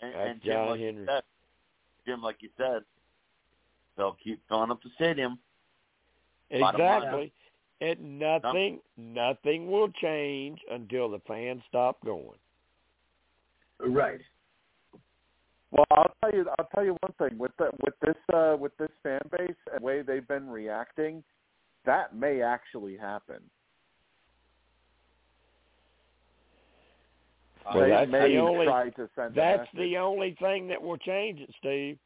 And, That's and Jim, John like Henry. You said, Jim, like you said, they'll keep filling up the stadium. Exactly. And nothing nothing will change until the fans stop going. Right. Well, I'll tell you. I'll tell you one thing with the, with this uh, with this fan base and the way they've been reacting, that may actually happen. Well, they that's may the only- try to send. That's the only thing that will change it, Steve.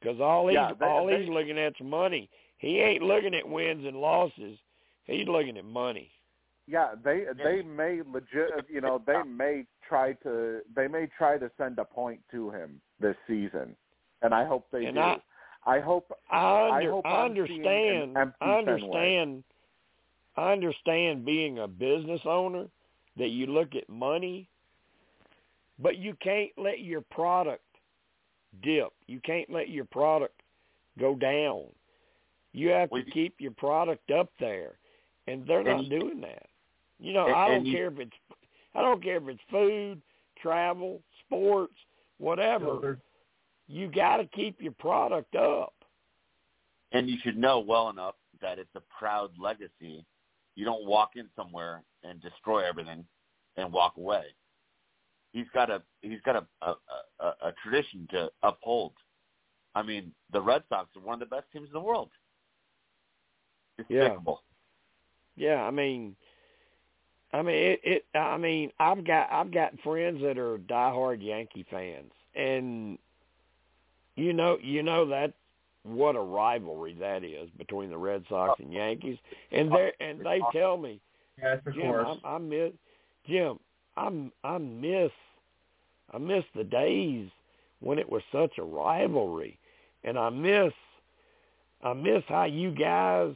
Because all he's Yeah, they- all they- he's looking at's money. He ain't looking at wins and losses. He's looking at money. Yeah, they they may legit. You know, they may try to they may try to send a point to him this season, and I hope they And do. I- I hope I, I hope I I'm seeing an understand. I Fenway. understand. I understand being a business owner that you look at money, but you can't let your product dip. You can't let your product go down. You have to keep your product up there, and they're not doing that. You know, I don't care if it's I don't care if it's food, travel, sports, whatever. Shelter. You got to keep your product up. And you should know well enough that it's a proud legacy. You don't walk in somewhere and destroy everything and walk away. He's got a he's got a a, a, a tradition to uphold. I mean, the Red Sox are one of the best teams in the world. Yeah. Yeah, I mean, I mean it. It. I mean, I've got I've got friends that are diehard Yankee fans, and you know, you know that what a rivalry that is between the Red Sox and Yankees, and they and they tell me, Yes, of Jim, course. I, I miss Jim. I'm I miss I miss the days when it was such a rivalry, and I miss I miss how you guys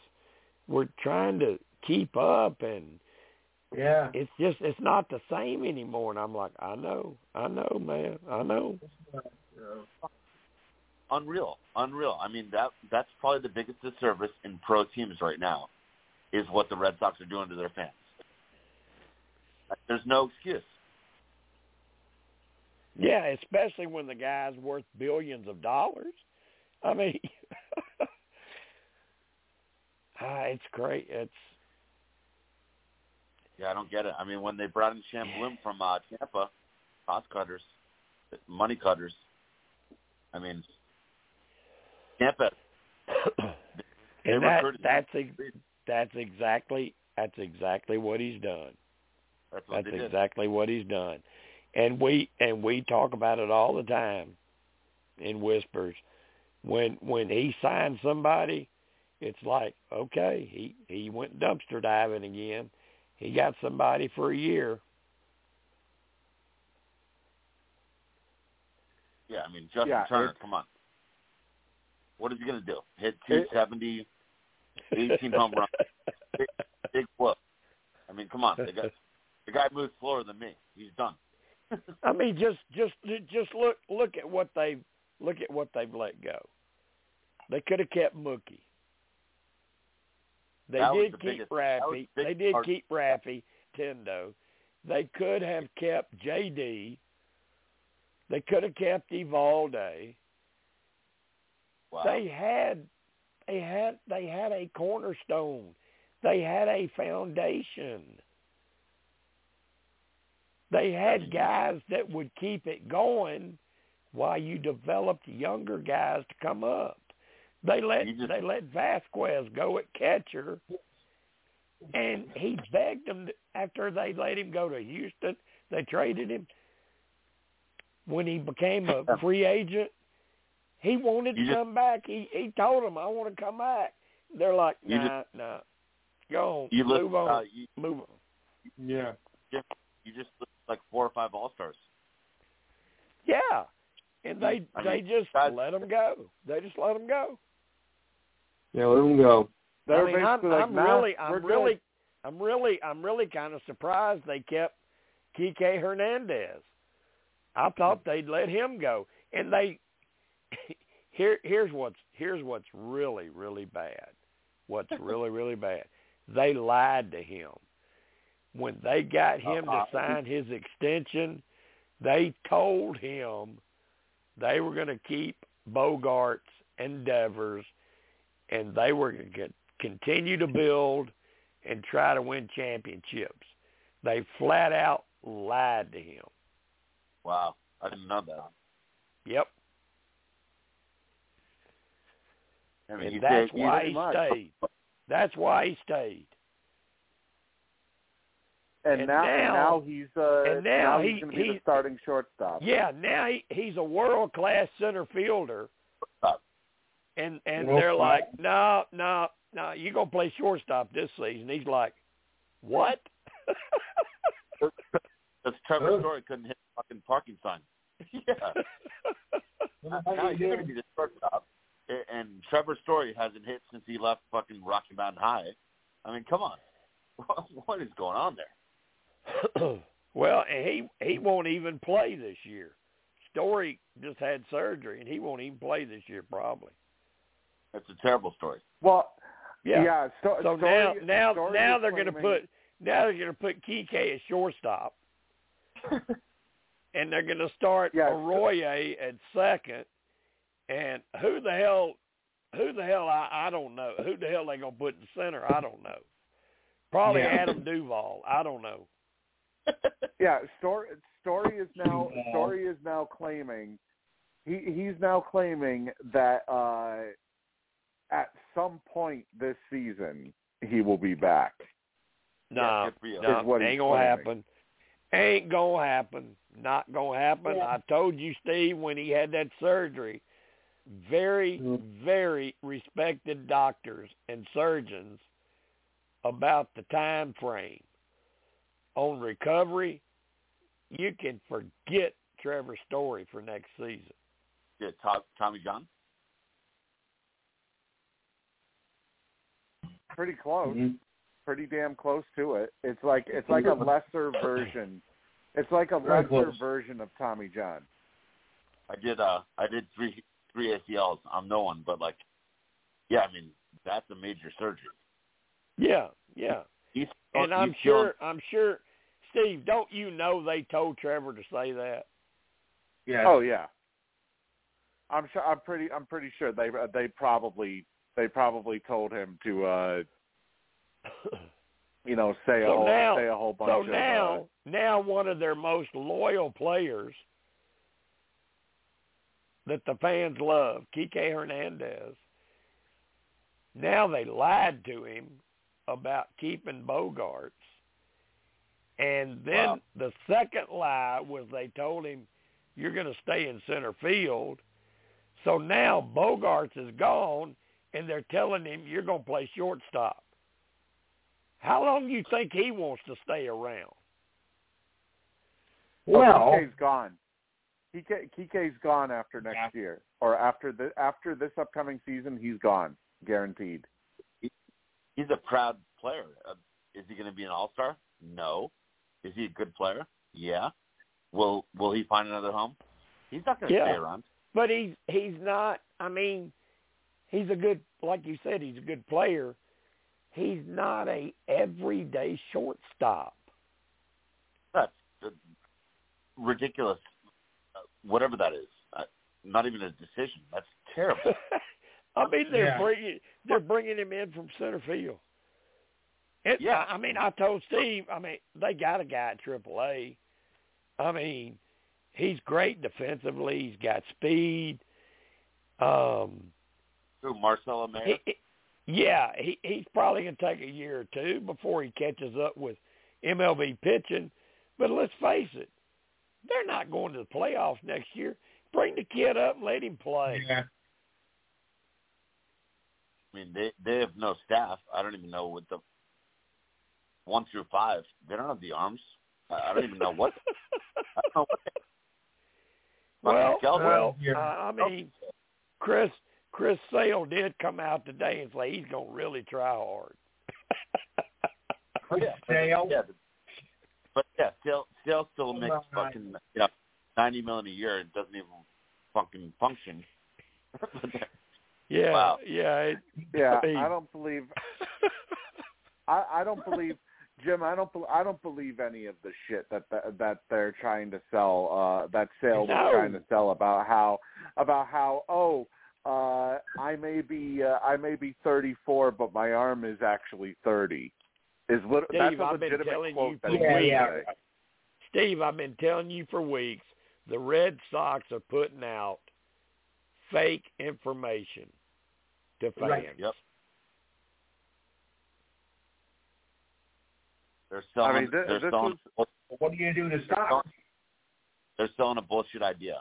were trying to keep up, and Yeah. it's just it's not the same anymore. And I'm like, I know, I know, man, I know. Unreal. Unreal. I mean that that's probably the biggest disservice in pro teams right now is what the Red Sox are doing to their fans. There's no excuse. Yeah, especially when the guy's worth billions of dollars. I mean, ah, it's great. It's Yeah, I don't get it. I mean, when they brought in Sham Bloom from uh, Tampa, cost cutters, money cutters. I mean, Tampa. And that that's ex- that's exactly that's exactly what he's done. That's what That's exactly what he's done. And we and we talk about it all the time in whispers. When when he signs somebody, it's like okay, he he went dumpster diving again. He got somebody for a year. Yeah, I mean Justin Yeah, Turner, come on. What is he going to do? Hit 270, 18 home runs, big, big whoop. I mean, come on. The guy, the guy moves slower than me. He's done. I mean, just just just look look at what they look at what they've let go. They could have kept Mookie. They That did the keep biggest- Raffy. the They did part. keep Raffy Tendo. They could have kept JD. They could have kept Eovaldi. Wow. They had they had they had a cornerstone. They had a foundation. They had guys that would keep it going while you developed younger guys to come up. They let just- they let Vazquez go at catcher, and he begged them to, after they let him go to Houston. They traded him when he became a free agent. He wanted to just- come back. He he told them, "I want to come back." They're like, You "Nah, nah, go on, You look, move on, uh, you, move on." Yeah. you just look like four or five All Stars. Yeah, and they I they just that's- let him go. They just let him go. Yeah, let him go. They're I mean, I'm, like, I'm nah, really, I'm good. really, I'm really, I'm really kind of surprised they kept Kike Hernandez. I thought they'd let him go, and they. Here, here's what's here's what's really, really bad. What's really, really bad. They lied to him when they got him to Uh-uh. sign his extension. They told him they were going to keep Bogaerts and Devers, and they were going to continue to build and try to win championships. They flat out lied to him. Wow, I didn't know that. Yep. I mean, And that's why he much. stayed. That's why he stayed. And, and now, now- now he's uh, and now he's he- going to be he- the starting shortstop. Yeah, now he, he's a world class center fielder. And and they're like, no, no, no, you gonna play shortstop this season. He's like, what? Because Trevor Story couldn't hit the fucking parking sign. yeah. now he's going to be the shortstop. And Trevor Story hasn't hit since he left fucking Rocky Mountain High. I mean, come on. What is going on there? well, he he won't even play this year. Story just had surgery, and he won't even play this year probably. That's a terrible story. Well, Yeah. yeah. so, So Story, now now Story now they're going to put now they're going to put Kike at shortstop, and they're going to start Yeah, so- Arroyo at second, and who the hell who the hell I I don't know who the hell they going to put in the center I don't know. Probably Yeah. Adam Duvall. I don't know. Yeah, Story Story is now Yeah. Story is now claiming he he's now claiming that uh at some point this season he will be back. No, Yeah, good for you. no, what ain't gonna claiming. happen. Ain't gonna happen. Not gonna happen. Yeah. I told you, Steve, when he had that surgery, very, Mhm. very respected doctors and surgeons about the time frame on recovery. You can forget Trevor Story for next season. Yeah, Tom, Tommy John. Pretty close. Mhm. Pretty damn close to it. It's like it's like a lesser version. It's like a Very lesser close. version of Tommy John. I did. Uh, I did three three ACLs. I'm no one, but like, yeah, I mean that's a major surgery. Yeah, yeah. He's And I'm he's sure I'm sure Steve, don't you know they told Trevor to say that? Yeah. Oh yeah. I'm sure. I'm pretty. I'm pretty sure they they probably they probably told him to uh you know say a So whole now- say a whole bunch So of now, uh, now one of their most loyal players that the fans love, Kike Hernandez. Now they lied to him about keeping Bogaerts. And then Wow. the second lie was they told him you're going to stay in center field. So now Bogaerts is gone and they're telling him you're going to play shortstop. How long do you think he wants to stay around? Oh, Well, Kike's gone. Kike, Kike's gone after next year, or after the after this upcoming season, he's gone, guaranteed. He's a proud player. Uh, is he going to be an All Star? No. Is he a good player? Yeah. Will Will he find another home? He's not going to Yeah. stay around. But he's he's not. I mean, he's a good, like you said, he's a good player. He's not a everyday shortstop. That's uh, ridiculous. Uh, whatever that is, uh, not even a decision. That's terrible. I mean, they're Yeah. bringing they're bringing him in from center field. It, Yeah. I mean, I told Steve. I mean, they got a guy at AAA. I mean, he's great defensively. He's got speed. Um, Who Marcelo Mayer? he, he- yeah, he he's probably gonna take a year or two before he catches up with MLB pitching. But let's face it, they're not going to the playoffs next year. Bring the kid up and let him play. yeah. I mean, they they have no staff. I don't even know what the one through five. They don't have the arms. I, I don't even know what. I don't know what. They, Well, Fucking Kelvin. well, Yeah. uh, I mean, Chris Chris Sale did come out today and say he's gonna really try hard. Chris Yeah, Sale. Yeah, but, but yeah, Sale Sale still makes Come on. fucking you know ninety million a year. It doesn't even fucking function. Yeah, Wow. yeah. It, Yeah, Hey. I don't believe. I, I don't believe Jim. I don't. I don't believe any of the shit that that, that they're trying to sell. Uh, that sale No. was trying to sell about how about how oh. Uh, I may be uh, I may be 34, but my arm is actually 30. Is lit- Steve, that's a I've legitimate telling quote you that for he Yeah, yeah. Steve, I've been telling you for weeks. The Red Sox are putting out fake information to fans. Right. Yep. They're selling. I mean, thi- they're this selling. What are you gonna do to stop? They're selling a bullshit idea.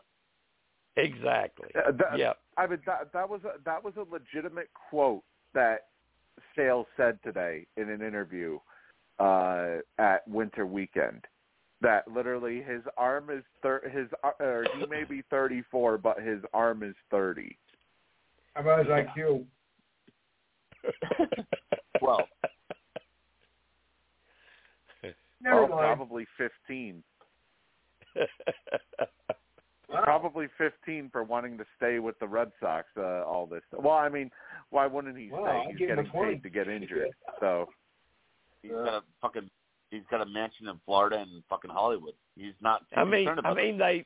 Exactly. Uh, that- Yep. I mean that that was a, that was a legitimate quote that Sales said today in an interview uh, at Winter Weekend. That literally his arm is thir- his ar- or he may be 34, but his arm is 30. How about his IQ? Well, Never Oh, mind. probably 15. Probably 15 for wanting to stay with the Red Sox. Uh, all this. Well, I mean, why wouldn't he Well, stay? He's give him a getting paid to get injured. So he's got a fucking. He's got a mansion in Florida and fucking Hollywood. He's not I mean, I about mean they,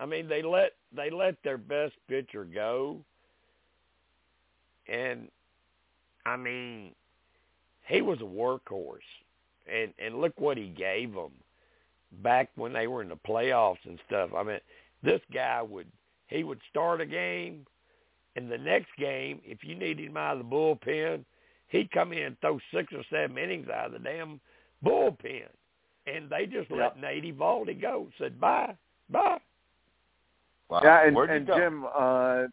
I mean they let they let their best pitcher go, and I mean, he was a workhorse, and and look what he gave them back when they were in the playoffs and stuff. I mean, this guy would he would start a game, and the next game, if you needed him out of the bullpen, he'd come in and throw six or seven innings out of the damn bullpen, and they just let Nate Eovaldi go. Said bye, bye. Wow. Yeah, and, and go? Jim, uh,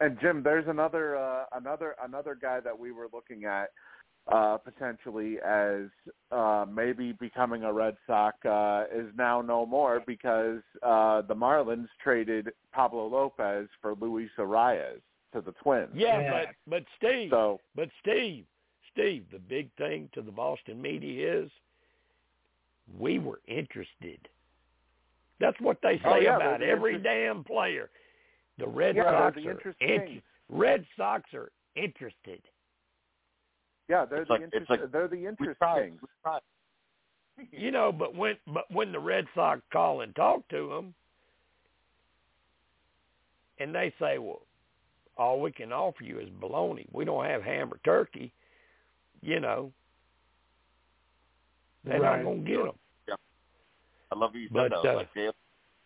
and Jim, there's another uh, another another guy that we were looking at uh, potentially as uh, maybe becoming a Red Sox uh, is now no more because uh, the Marlins traded Pablo Lopez for Luis Arraez to the Twins. Yeah, Yeah. but but Steve, So but Steve, Steve, the big thing to the Boston media is we were interested. That's what they say Oh, yeah, about every damn player. The Red yeah, Sox the are interest inter- Red Sox are interested. Yeah, they're It's the like- it's interest. like- they're the We interest tried. kings. We tried. You know, but when but when the Red Sox call and talk to them, and they say, "Well, all we can offer you is bologna. We don't have ham or turkey," you know, they're Right. not gonna get them. I love you said But, though. uh, like they,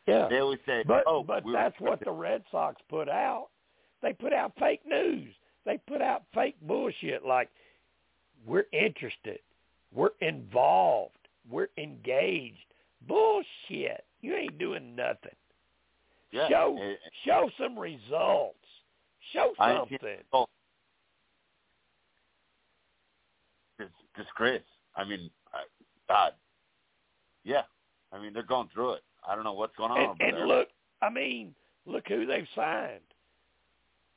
Yeah, they always say, but "Oh, but that's what the Red Sox put out. They put out fake news. They put out fake bullshit like we're interested, we're involved, we're engaged. Bullshit. You ain't doing nothing. yeah, show eh, show some results. Show I something. results. it's disgrace. I mean, I, God, yeah. I mean, they're going through it. I don't know what's going on And, over and there. look, I mean, look who they've signed.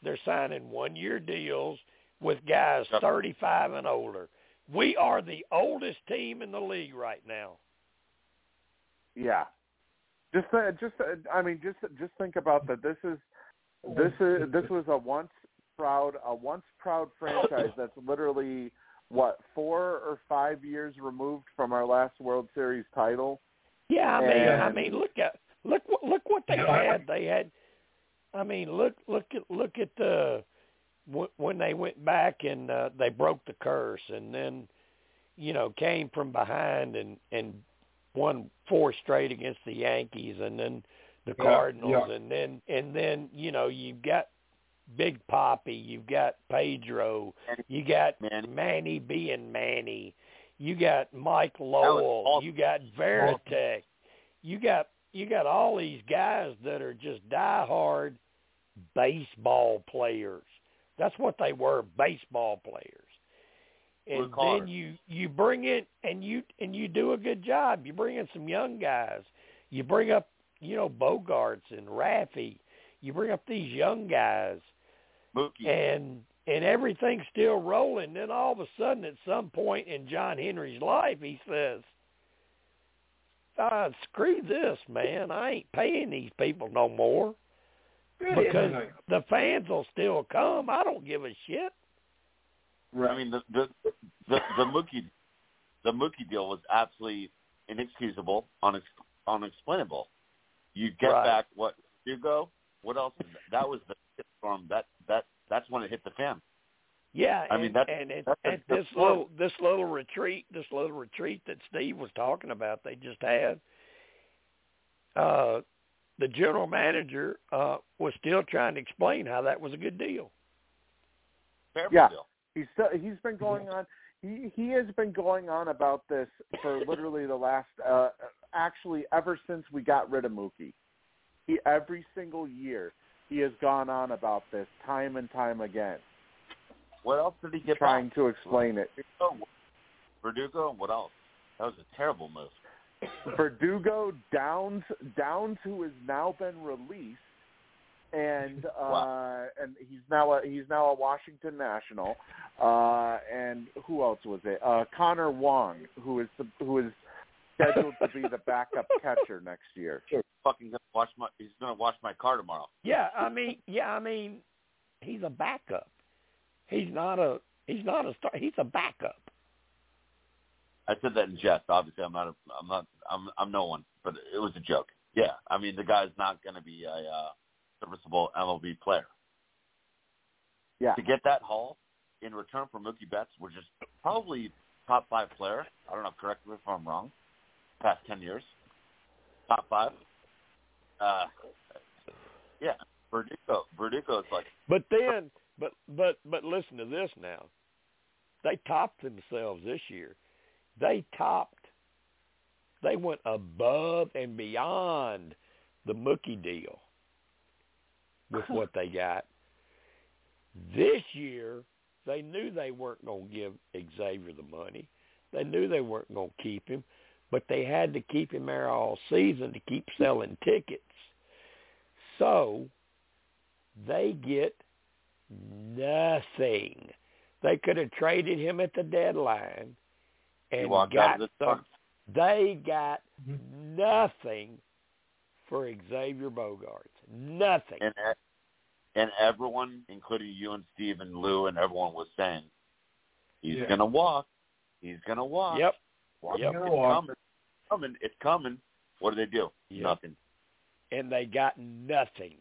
They're signing one-year deals with guys Yep. 35 and older. We are the oldest team in the league right now. Yeah. Just, uh, just, uh, I mean, just, just think about that. This is, this is, this was a once proud, a once proud franchise that's literally what four or five years removed from our last World Series title. Yeah, I mean, I mean, look at look look what they had. They had, I mean, look look at look at the when they went back and uh, they broke the curse, and then you know came from behind and and won four straight against the Yankees, and then the Yeah, Cardinals, yeah. and then and then you know you've got Big Poppy, you've got Pedro, you got Manny. Manny being Manny, you got Mike Lowell, awesome. you got Varitek, you got you got all these guys that are just diehard baseball players. That's what they were, baseball players. And then you you bring in and you and you do a good job. You bring in some young guys. You bring up you know Bogaerts and Raffy. You bring up these young guys Mookie. and and everything's still rolling. Then all of a sudden, at some point in John Henry's life, he says, "Ah, screw this, man! I ain't paying these people no more because the fans will still come. I don't give a shit." I mean, the the the, the Mookie the Mookie deal was absolutely inexcusable, unex, unexplainable. You get Right. back what Hugo? What else? That was the storm. That that that's when it hit the fan. Yeah, I and, mean, that's- and it, that's a and this point. little this little retreat, this little retreat that Steve was talking about, they just had. Uh, the general manager uh, was still trying to explain how that was a good deal. Terrible Yeah. deal. He's still, he's been going on. He he has been going on about this for literally the last, uh, actually ever since we got rid of Mookie. He every single year he has gone on about this time and time again, What else did he get trying back? to explain it. Verdugo, and what else? That was a terrible move. Verdugo Downs Downs, who has now been released, and uh, Wow. and he's now a, he's now a Washington National. Uh, and who else was it? Uh, Connor Wong, who is the, who is scheduled to be the backup catcher next year. Fucking gonna wash my. He's gonna wash my car tomorrow. Yeah, I mean, yeah, I mean, he's a backup. He's not a he's not a star. He's a backup. I said that in jest. Obviously, I'm not. A, I'm not. I'm. I'm no one. But it was a joke. Yeah. I mean, the guy's not going to be a uh, serviceable MLB player. Yeah, To get that haul in return for Mookie Betts, which is probably top five player. I don't know. Correct me if I'm wrong. Past ten years, top five. Uh, yeah. Verdugo. Verdugo is like But then, but but but listen to this now. They topped themselves this year. They topped. They went above and beyond the Mookie deal with what they got. This year, they knew they weren't going to give Xavier the money. They knew they weren't going to keep him, but they had to keep him there all season to keep selling tickets. So they get nothing. They could have traded him at the deadline and got out of this some. They got mm-hmm. nothing for Xavier Bogaerts. Nothing. and and everyone, including you and Steve and Lou and everyone, was saying he's Yeah. gonna walk. He's gonna walk. Yep. Walk. Yep. It's walk. coming. It's coming. It's coming. What do they do? Yep. Nothing. and they got nothing.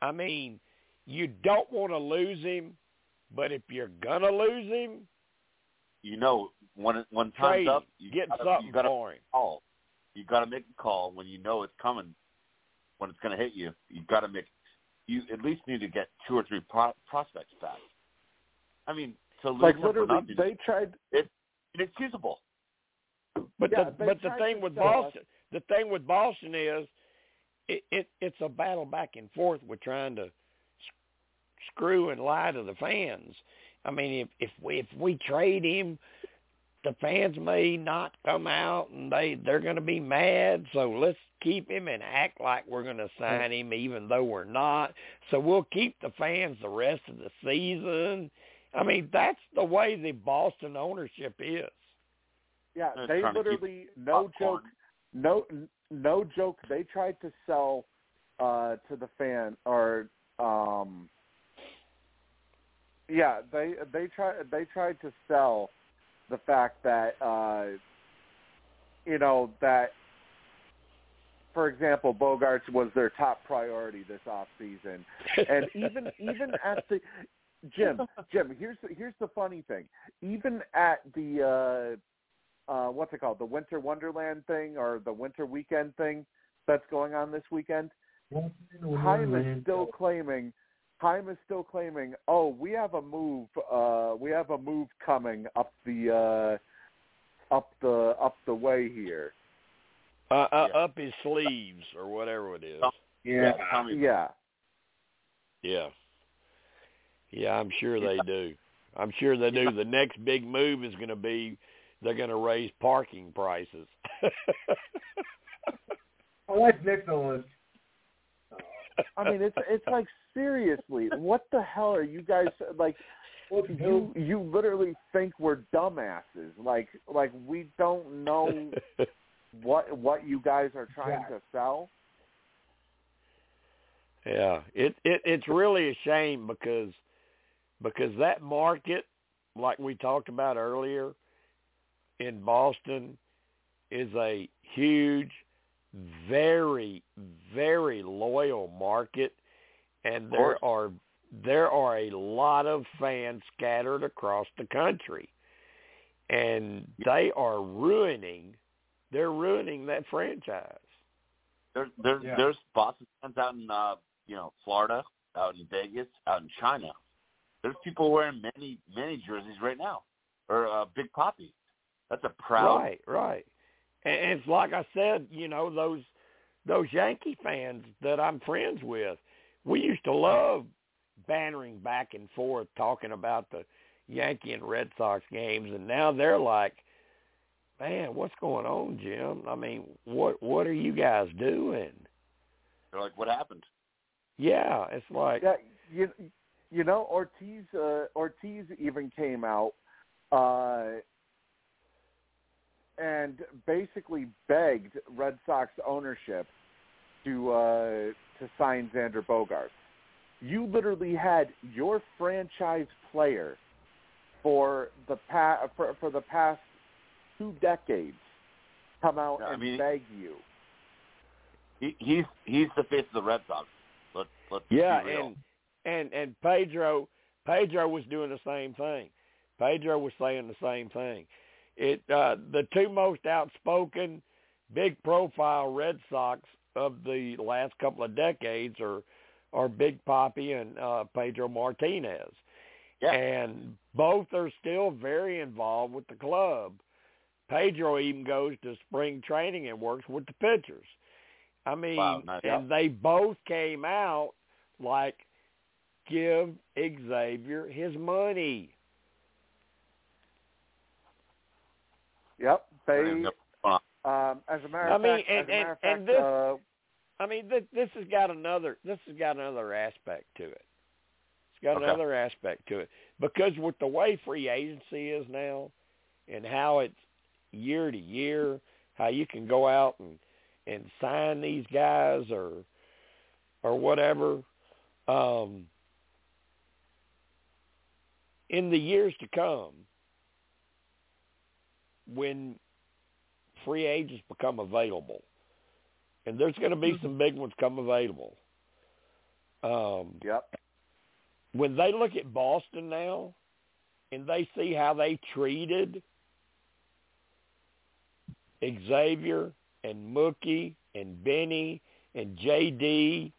I mean, you don't want to lose him, but if you're gonna lose him, You know when when time's up, you Get gotta, something you gotta for him. call. You gotta make a call when you know it's coming. When it's gonna hit you, you gotta make. You at least need to get two or three pro- prospects back. I mean, to lose like literally, nothing, they tried. it's inexcusable. But Yeah, the but the thing with Boston, the thing with Boston is, it, it it's a battle back and forth with trying to screw and lie to the fans. I mean, if if we if we trade him, the fans may not come out and they they're going to be mad. So let's keep him and act like we're going to sign him, even though we're not. So we'll keep the fans the rest of the season. I mean, that's the way the Boston ownership is. Yeah, They're they trying to keep literally no popcorn. joke, no no joke. They tried to sell uh to the fan or um yeah they they tried they tried to sell the fact that uh you know that for example Bogaerts was their top priority this off season and even even at the Jim Jim here's the, here's the funny thing even at the uh what's it called the Winter Wonderland thing or the Winter Weekend thing that's going on this weekend Chaim is still claiming Chaim is still claiming, oh, we have a move uh we have a move coming up the uh up the up the way here. Uh, uh, Yeah. Up his sleeves or whatever it is. Yeah. Tommy- Yeah. Yeah. Yeah, I'm sure they do. I'm sure they do. The next big move is going to be they're going to raise parking prices. That's next on. I mean it's it's like seriously, what the hell are you guys like you you literally think we're dumbasses. Like like we don't know what what you guys are trying to sell. Yeah, it it it's really a shame because because that market, like we talked about earlier, in Boston, is a huge, very very loyal market, and there are there are a lot of fans scattered across the country, and they are ruining they're ruining that franchise. There's there's Yeah. there's Boston fans out in uh you know Florida, out in Vegas, out in China. There's people wearing many many jerseys right now, or uh, Big Poppy. That's a proud. Right, right. And it's like I said, you know, those those Yankee fans that I'm friends with, we used to love bantering back and forth talking about the Yankee and Red Sox games and now they're like, Man, what's going on, Jim? I mean, what what are you guys doing? They're like, what happened? Yeah, it's like Yeah, you you know Ortiz uh, Ortiz even came out uh, and basically begged Red Sox ownership to uh, to sign Xander Bogaerts. You literally had your franchise player for the pa- for, for the past two decades come out Yeah, I and mean- beg you. He, he's he's the face of the Red Sox. Let's let's Yeah, and and and Pedro Pedro was doing the same thing. Pedro was saying the same thing. It uh the two most outspoken, big profile Red Sox of the last couple of decades are are Big Poppy and uh Pedro Martinez. Yeah. And both are still very involved with the club. Pedro even goes to spring training and works with the pitchers. I mean, Wow, nice. and they both came out like give Xavier his money. Yep, they. Um, as a matter I of mean, fact, and- as a matter of and- fact, and this- uh, I mean, this, this has got another this has got another aspect to it. It's got Okay. another aspect to it because with the way free agency is now, and how it's year to year, how you can go out and and sign these guys or or whatever. Um, in the years to come, when free agents become available, and there's going to be some big ones come available. Um, yep. when they look at Boston now, and they see how they treated Xavier and Mookie and Benny and JD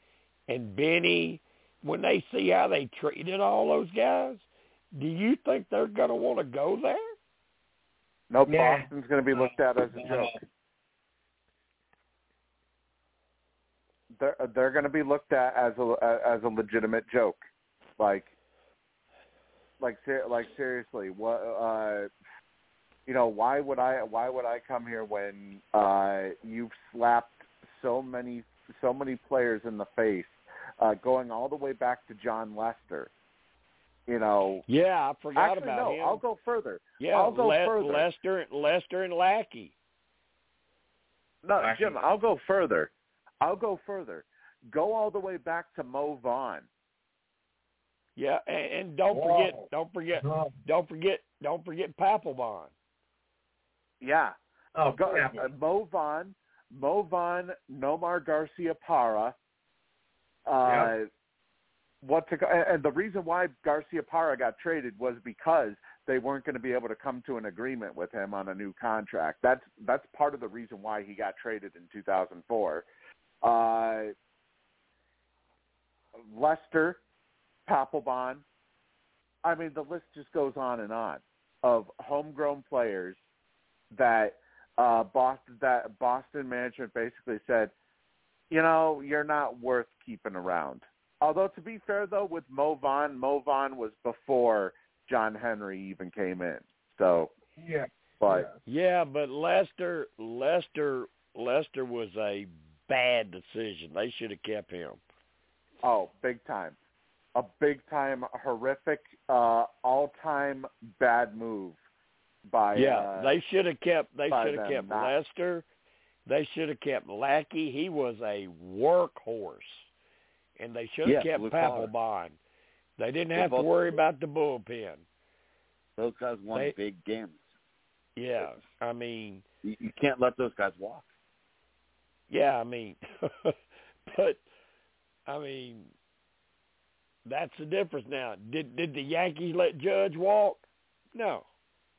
and Benny, when they see how they treated all those guys, do you think they're going to want to go there? Nope, Nah. Boston's going to be looked at as a joke. They're they're going to be looked at as a as a legitimate joke, like like ser- like seriously, what uh, You know, why would I why would I come here when uh you've slapped so many so many players in the face, uh going all the way back to Jon Lester. You know, Yeah, I forgot actually about no, him. I'll go further. yeah, I'll go Le- further. Lester, Lester, and Lackey. No, Actually- Jim, I'll go further. I'll go further. Go all the way back to Mo Vaughn. Yeah, and, and don't Whoa. forget, don't forget, No. don't forget, don't forget Papelbon. Yeah. Oh, Go, yeah. uh, Mo Vaughn, Mo Vaughn, Nomar Garciaparra. Uh, what to, and the reason why Garciaparra got traded was because they weren't going to be able to come to an agreement with him on a new contract. That's that's part of the reason why he got traded in 2004. Uh, Lester, Papelbon. I mean, the list just goes on and on of homegrown players that uh, Boston that Boston management basically said, you know, you're not worth keeping around. Although to be fair though, with Mo Vaughn, Mo Vaughn was before John Henry even came in. So, Yeah. but Yeah, but Lester, Lester, Lester was a bad decision. They should have kept him. oh, big time, a big time horrific, uh, all time bad move by yeah, uh, they should have kept. They should have kept not- Lester. They should have kept Lackey. He was a workhorse, and they should have Yeah, kept blue. Papelbon. They didn't They're have to both- worry about the bullpen. Those guys won They- big games. Yeah, I mean, You, you can't let those guys walk. yeah, I mean, but I mean, that's the difference now. Did did the Yankees let Judge walk? No.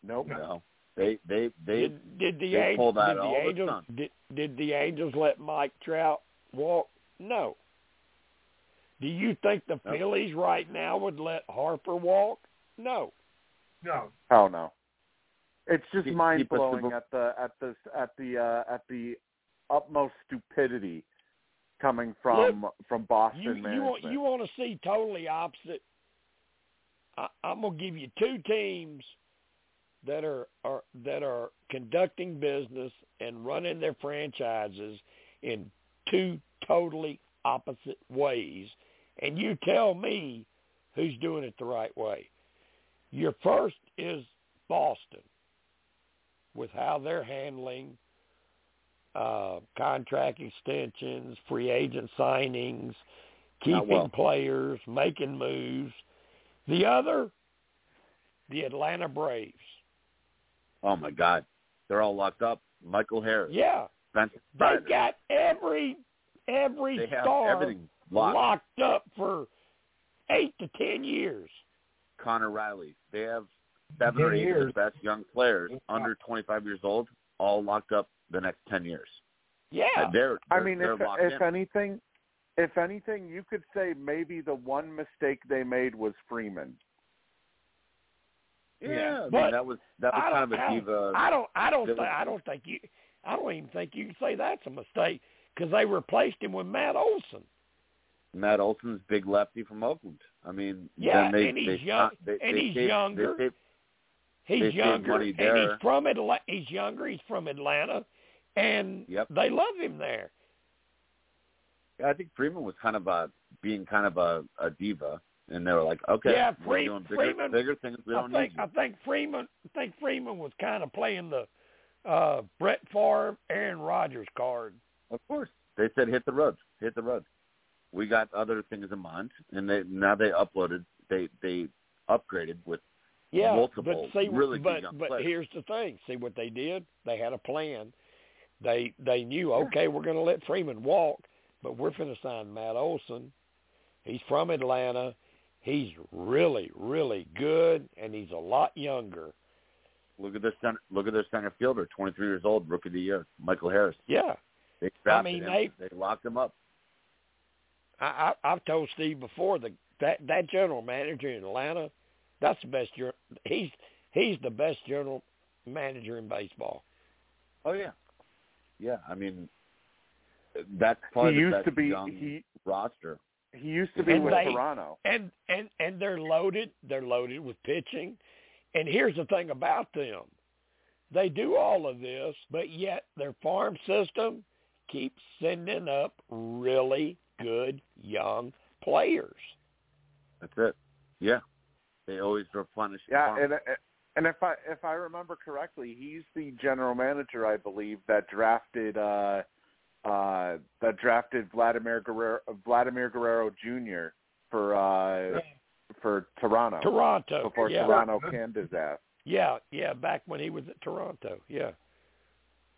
nope. No, they they they did, did the they Angels pulled out did the all the Angels stunts. did, did the Angels let Mike Trout walk? No. Do you think the Nope. Phillies right now would let Harper walk? No. No. Oh no. It's just Keep- mind keep blowing to- at the at the at the uh, at the utmost stupidity coming from from Boston You you management. want you want to see totally opposite. I, I'm gonna give you two teams that are, are that are conducting business and running their franchises in two totally opposite ways, and you tell me who's doing it the right way. Your first is Boston with how they're handling uh, contract extensions, free agent signings, keeping well. players, making moves. The other, the Atlanta Braves. oh my God, they're all locked up. Michael Harris, Yeah, Spencer they got every every they star everything locked. locked up for eight to ten years. Connor Riley, they have seven or eight of years. the best young players under 25 years old, all locked up the next 10 years. Yeah, Uh, They're, I they're- mean, they're if if in. anything, if anything, you could say maybe the one mistake they made was Freeman. yeah, I mean, But that was that was kind of a diva. I don't. I don't. Think, I don't think you. I don't even think you can say that's a mistake because they replaced him with Matt Olson. Matt Olson's big lefty from Oakland. I mean, Yeah, they, and he's they, young- they, and he's saved- younger. Saved, He's younger and there. he's from Atlanta. He's younger. He's from Atlanta, and Yep. they love him there. Yeah, I think Freeman was kind of a being kind of a, a diva, and they were like, okay, Yeah, we're Free- doing bigger, Freeman- bigger things. We I don't think need I think Freeman. I think Freeman was kind of playing the uh Brett Favre, Aaron Rodgers card. Of course, they said hit the road, hit the road. We got other things in mind, and they now they uploaded, they they upgraded with Yeah, multiple but see, really but but players. here's the thing. See what they did? They had a plan. They they knew okay, we're going to let Freeman walk, but we're going to sign Matt Olson. He's from Atlanta. He's really really good, and he's a lot younger. Look at their center, look at their center fielder, 23 years old, rookie of the year, Michael Harris. Yeah, They drafted mean, him. they- they locked him up. I, I I've told Steve before that that that general manager in Atlanta, that's the best. ger- He's he's the best general manager in baseball. Oh yeah, yeah. I mean, that's probably he the used best to be young he roster. he used to be And with they- Toronto. and and and they're loaded. They're loaded with pitching. And here's the thing about them: They do all of this, but yet their farm system keeps sending up really good young players. That's it. Yeah, they always replenish. the Yeah, farm. and and if I if I remember correctly, he's the general manager, I believe, that drafted uh uh that drafted Vladimir Guerrero Vladimir Guerrero Jr. for uh for Toronto. Toronto, Before yeah. Toronto canned his ass. Yeah, yeah, back when he was at Toronto. Yeah.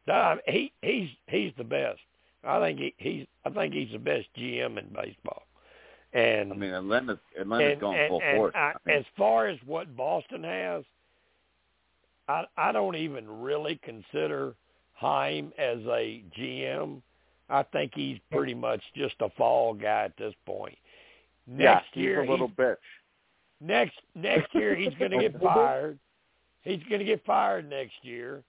No, he he's he's the best. I think he, he's I think he's the best GM in baseball. And I mean, Atlanta's Atlanta's and, going and, full and force. I, I mean, as far as what Boston has, I I don't even really consider Chaim as a GM. I think he's pretty much just a fall guy at this point. Next yeah, year, he's a little bitch. next next year he's going to get fired. He's going to get fired next year.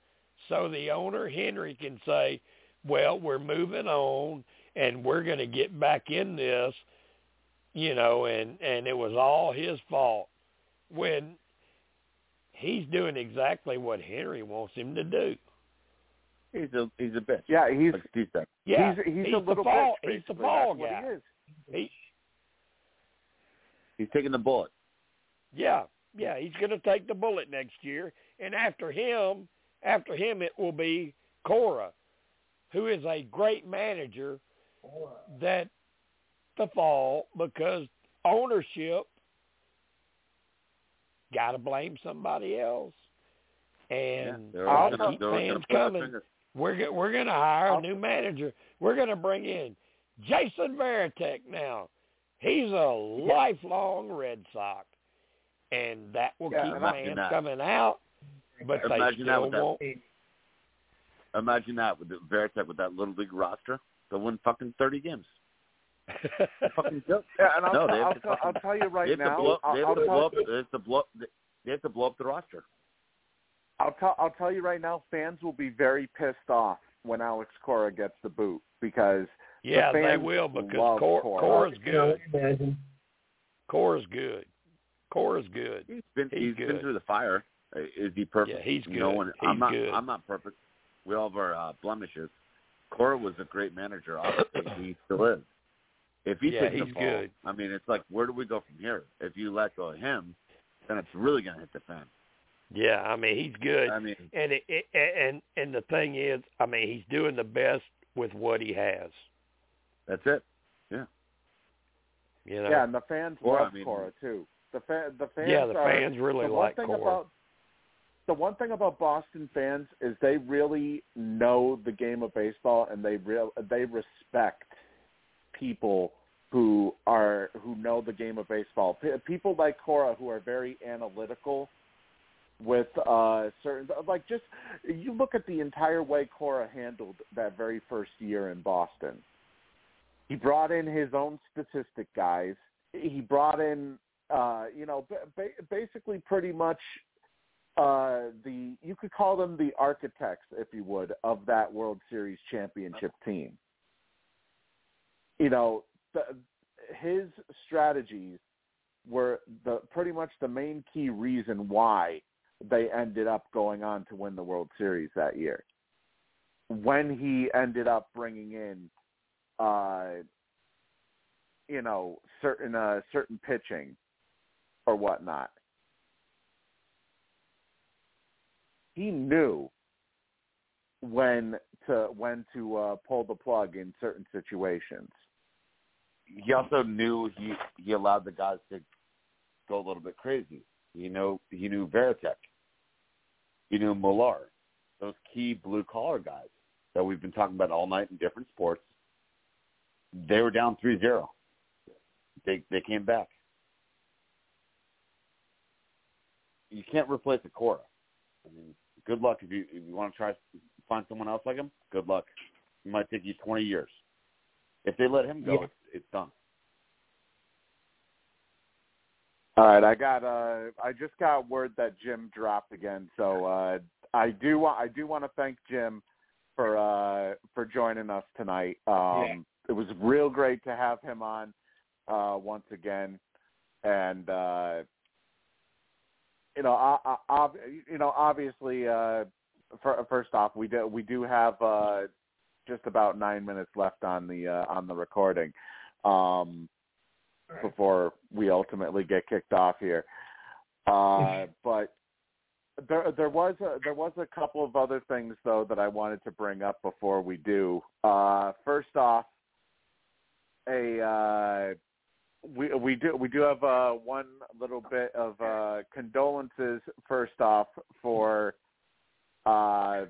So the owner Henry can say, "Well, we're moving on, and we're going to get back in this." You know, and and it was all his fault when he's doing exactly what Henry wants him to do. he's a he's a bitch. Yeah, he's like Steve said. Yeah, he's he's, he's a the little fall- bitch. he's the basically. fall That's guy. What he is. He, He's taking the bullet. yeah, yeah, he's going to take the bullet next year, and after him, after him, it will be Cora, who is a great manager. That the fall because ownership got to blame somebody else, and they're I'll always to gonna, keep they're fans gonna point their coming. We're go- we're going to hire a new manager. We're going to bring in Jason Varitek now. He's a lifelong Red Sox, and that will Yeah, keep imagine fans coming out. But they Imagine that still that- won't. Imagine that with the Varitek with that little league roster. They'll win fucking thirty games. fucking joke. Yeah, and I'll, No, tell, I'll, to tell, I'll tell you right now. blow. I'll, They have I'll to blow up. They have to blow up. They have to blow up the roster. I'll tell I'll tell you right now, fans will be very pissed off when Alex Cora gets the boot because yeah, the they will because Cor- Cora. Cora's good. imagine. Cora's good. Cora's good. He's been He's he's been through the fire. Uh, Is he perfect? Yeah, he's No good. one. He's I'm not. good. I'm not perfect. We all have our uh, blemishes. Cora was a great manager. Obviously, he still is. If he Yeah, takes he's the fall, good. I mean, it's like where do we go from here? If you let go of him, then it's really going to hit the fan. Yeah, I mean he's good. I mean, And it, it, and and the thing is, I mean he's doing the best with what he has. that's it. You know. yeah, and the fans Cora, love I mean- Cora too. The fa- the fans Yeah, the are, fans really the like thing Cora. about the one thing about Boston fans is they really know the game of baseball and they real they respect people who are who know the game of baseball. P- people like Cora who are very analytical with uh certain like just you look at the entire way Cora handled that very first year in Boston. He brought in his own statistic guys. He brought in uh you know ba- basically pretty much uh the you could call them the architects if you would of that World Series championship team. You know, the, his strategies were the pretty much the main key reason why they ended up going on to win the World Series that year. When he ended up bringing in uh you know certain uh certain pitching or whatnot he knew when to when to uh pull the plug in certain situations he also knew he he allowed the guys to go a little bit crazy. You know, he knew Varitek. He knew Millar. Those key blue collar guys that we've been talking about all night in different sports. They were down 3-0. They they came back. You can't replace a Cora. I mean, good luck if you if you want to try to find someone else like him. Good luck. It might take you 20 years. If they let him go, Yeah. it's, it's done. all right i got uh i just got word that jim dropped again so uh i do want i do want to thank jim for uh for joining us tonight um Yeah. it was real great to have him on uh once again and uh you know I, I, you know obviously uh for, first off, we do we do have uh, just about nine minutes left on the uh, on the recording um, before we ultimately get kicked off here. Uh, but there there was a, there was a couple of other things though that I wanted to bring up before we do. Uh, first off, a uh, we we do we do have uh, one little bit of uh, condolences first off for uh,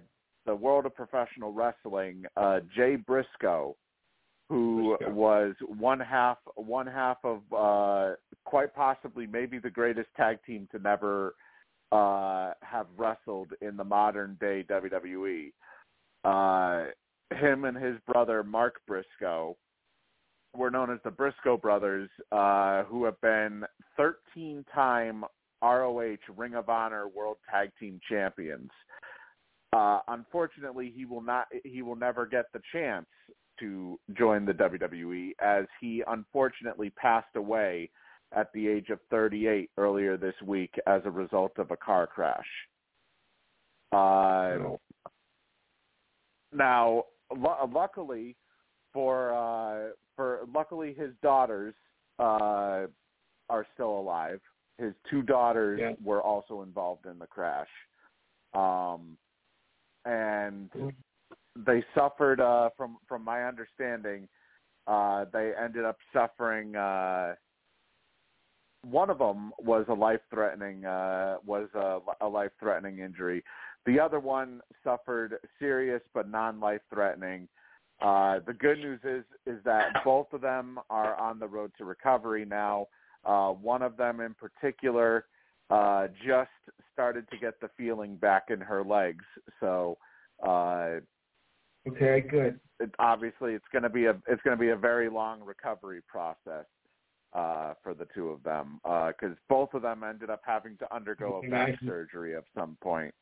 the world of professional wrestling. Uh, Jay Briscoe, who Briscoe. was one half one half of uh, quite possibly maybe the greatest tag team to never uh, have wrestled in the modern day WWE. Uh, him and his brother Mark Briscoe were known as the Briscoe brothers, uh, who have been 13-time ROH Ring of Honor World Tag Team Champions. Uh, unfortunately, he will not. He will never get the chance to join the WWE, as he unfortunately passed away at the age of 38 earlier this week as a result of a car crash. Uh, now, lu- luckily for uh, for luckily his daughters uh, are still alive. His two daughters Yeah. were also involved in the crash, um, and they suffered uh, from from my understanding. Uh, they ended up suffering. Uh, one of them was a life threatening uh, was a, a life threatening injury. The other one suffered serious but non life threatening. Uh, the good news is is that both of them are on the road to recovery now. Uh, one of them in particular uh, just started to get the feeling back in her legs. So uh, Okay, good. it, obviously it's going to be a it's going to be a very long recovery process uh, for the two of them because both of them ended up having to undergo a back surgery of some point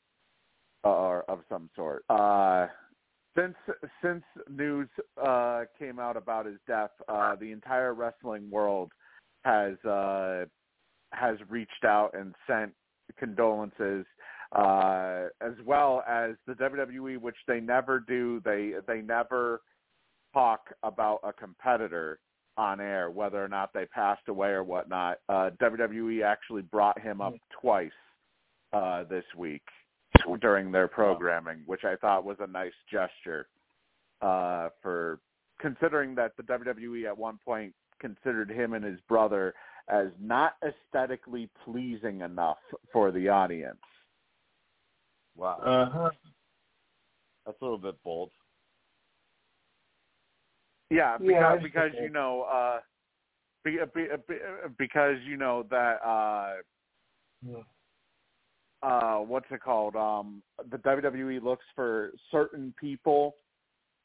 or of some sort. Uh, since since news uh, came out about his death, uh, the entire wrestling world has uh, has reached out and sent condolences, uh, as well as the WWE, which they never do. They they never talk about a competitor on air, whether or not they passed away or whatnot. Uh, WWE actually brought him up twice uh, this week during their programming, which I thought was a nice gesture uh, for considering that the WWE at one point considered him and his brother as not aesthetically pleasing enough for the audience. Wow, Uh-huh. that's a little bit bold. Yeah, Yeah, because I just because you know uh be, be, be, because you know that uh Yeah. Uh what's it called um the WWE looks for certain people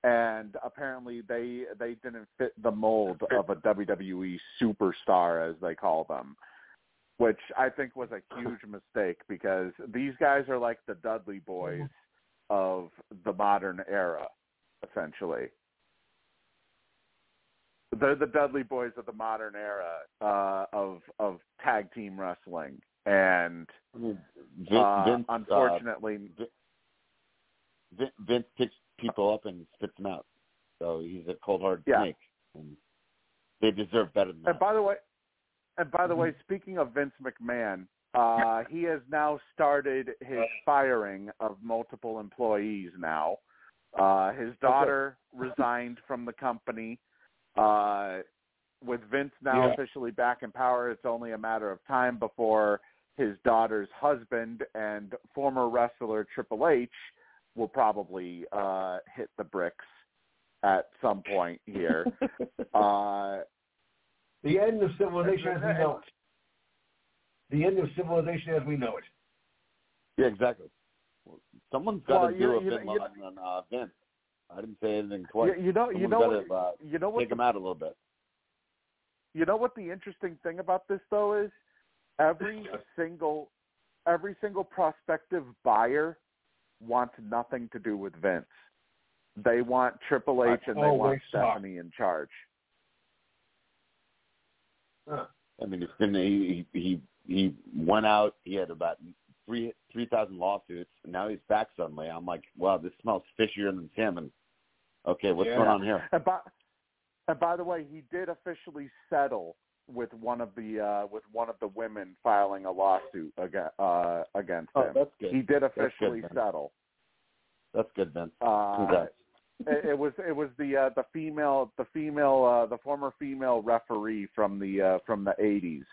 and apparently they they didn't fit the mold of a WWE superstar as they call them which I think was a huge mistake because these guys are like the Dudley boys of the modern era essentially. They're the Dudley boys of the modern era uh of of tag team wrestling and I mean, Vin, uh, Vince, unfortunately uh, Vin, Vince picks people up and spits them out. So he's a cold-hearted Yeah. snake, and they deserve better than And that. by the way, and by the way, speaking of Vince McMahon, uh, he has now started his firing of multiple employees. Now, uh, his daughter resigned from the company. Uh, with Vince now Yeah. officially back in power, it's only a matter of time before his daughter's husband and former wrestler Triple H will probably uh, hit the bricks at some point here. uh, the end of civilization as we know it. The end of civilization as we know it. Yeah, exactly. Someone's got Well, to do a you- bin you- on uh, Vince. I didn't say anything twice. you, you know, you know, gotta, uh, what, you know what take him out a little bit. You know what the interesting thing about this though is every single every single prospective buyer wants nothing to do with Vince. They want Triple H and they want Always suck. Stephanie in charge. Huh. I mean, it's been he he he went out. He had about three three thousand lawsuits, and now he's back suddenly. I'm like, wow, this smells fishier than salmon. Okay, what's Yeah. going on here? And by, and by the way, he did officially settle with one of the uh, with one of the women filing a lawsuit against uh, against Oh, him. that's good. He did That's good, officially settle. That's good, Vince. Uh, it, it was it was the uh, the female the female uh, the former female referee from the uh, from the eighties,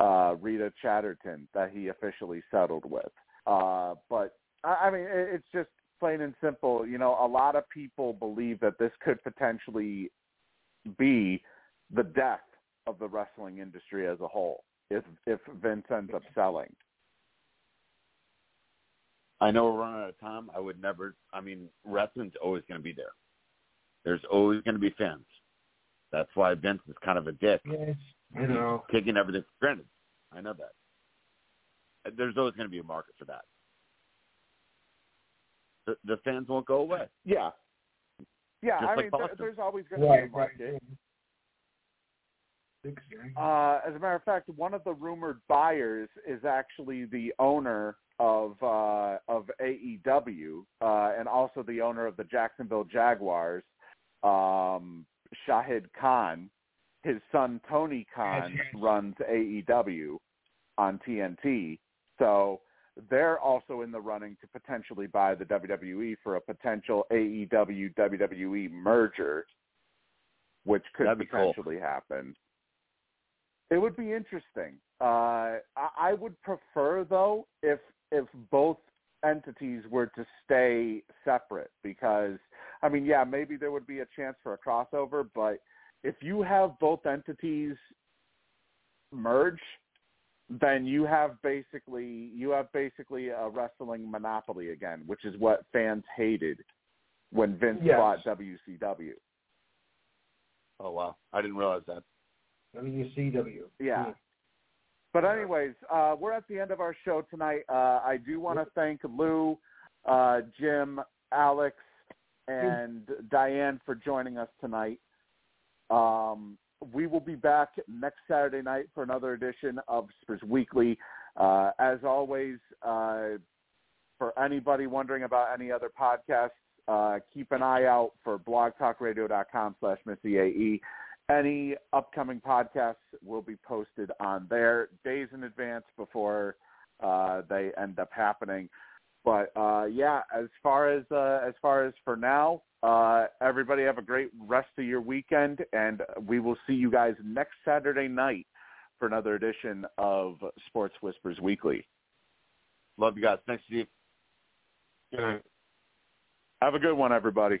uh, Rita Chatterton, that he officially settled with. Uh, but I, I mean, it, it's just plain and simple. You know, a lot of people believe that this could potentially be the death of the wrestling industry as a whole if if Vince ends up selling. I know we're running out of time. I would never. I mean, wrestling's always going to be there. There's always going to be fans. That's why Vince is kind of a dick. Yes, I know. He's taking everything for granted. I know that. There's always going to be a market for that. The, the fans won't go away. Yeah. Yeah, Just I like mean, Boston. there's always going to be a market. Exactly. Uh, as a matter of fact, one of the rumored buyers is actually the owner of uh, of AEW uh, and also the owner of the Jacksonville Jaguars, um, Shahid Khan. His son Tony Khan Yes, yes. runs AEW on TNT, so they're also in the running to potentially buy the WWE for a potential AEW WWE merger, which could That'd be cool. potentially happen. It would be interesting. Uh, I, I would prefer though if if both entities were to stay separate because I mean, yeah, maybe there would be a chance for a crossover, but if you have both entities merge, then you have basically you have basically a wrestling monopoly again, which is what fans hated when Vince Yes. bought WCW. Oh wow, I didn't realize that. WCW. Yeah. But anyways, uh, we're at the end of our show tonight. Uh, I do want to thank Lou, uh, Jim, Alex, and Diane for joining us tonight. Um, we will be back next Saturday night for another edition of Spurs Weekly. Uh, as always, uh, for anybody wondering about any other podcasts, uh, keep an eye out for blogtalkradio.com slash MissyAE. Any upcoming podcasts will be posted on there days in advance before uh, they end up happening. But uh, yeah, as far as uh, as far as for now, uh, everybody have a great rest of your weekend, and we will see you guys next Saturday night for another edition of Sports Whispers Weekly. Love you guys. Thanks, Steve. Have a good one, everybody.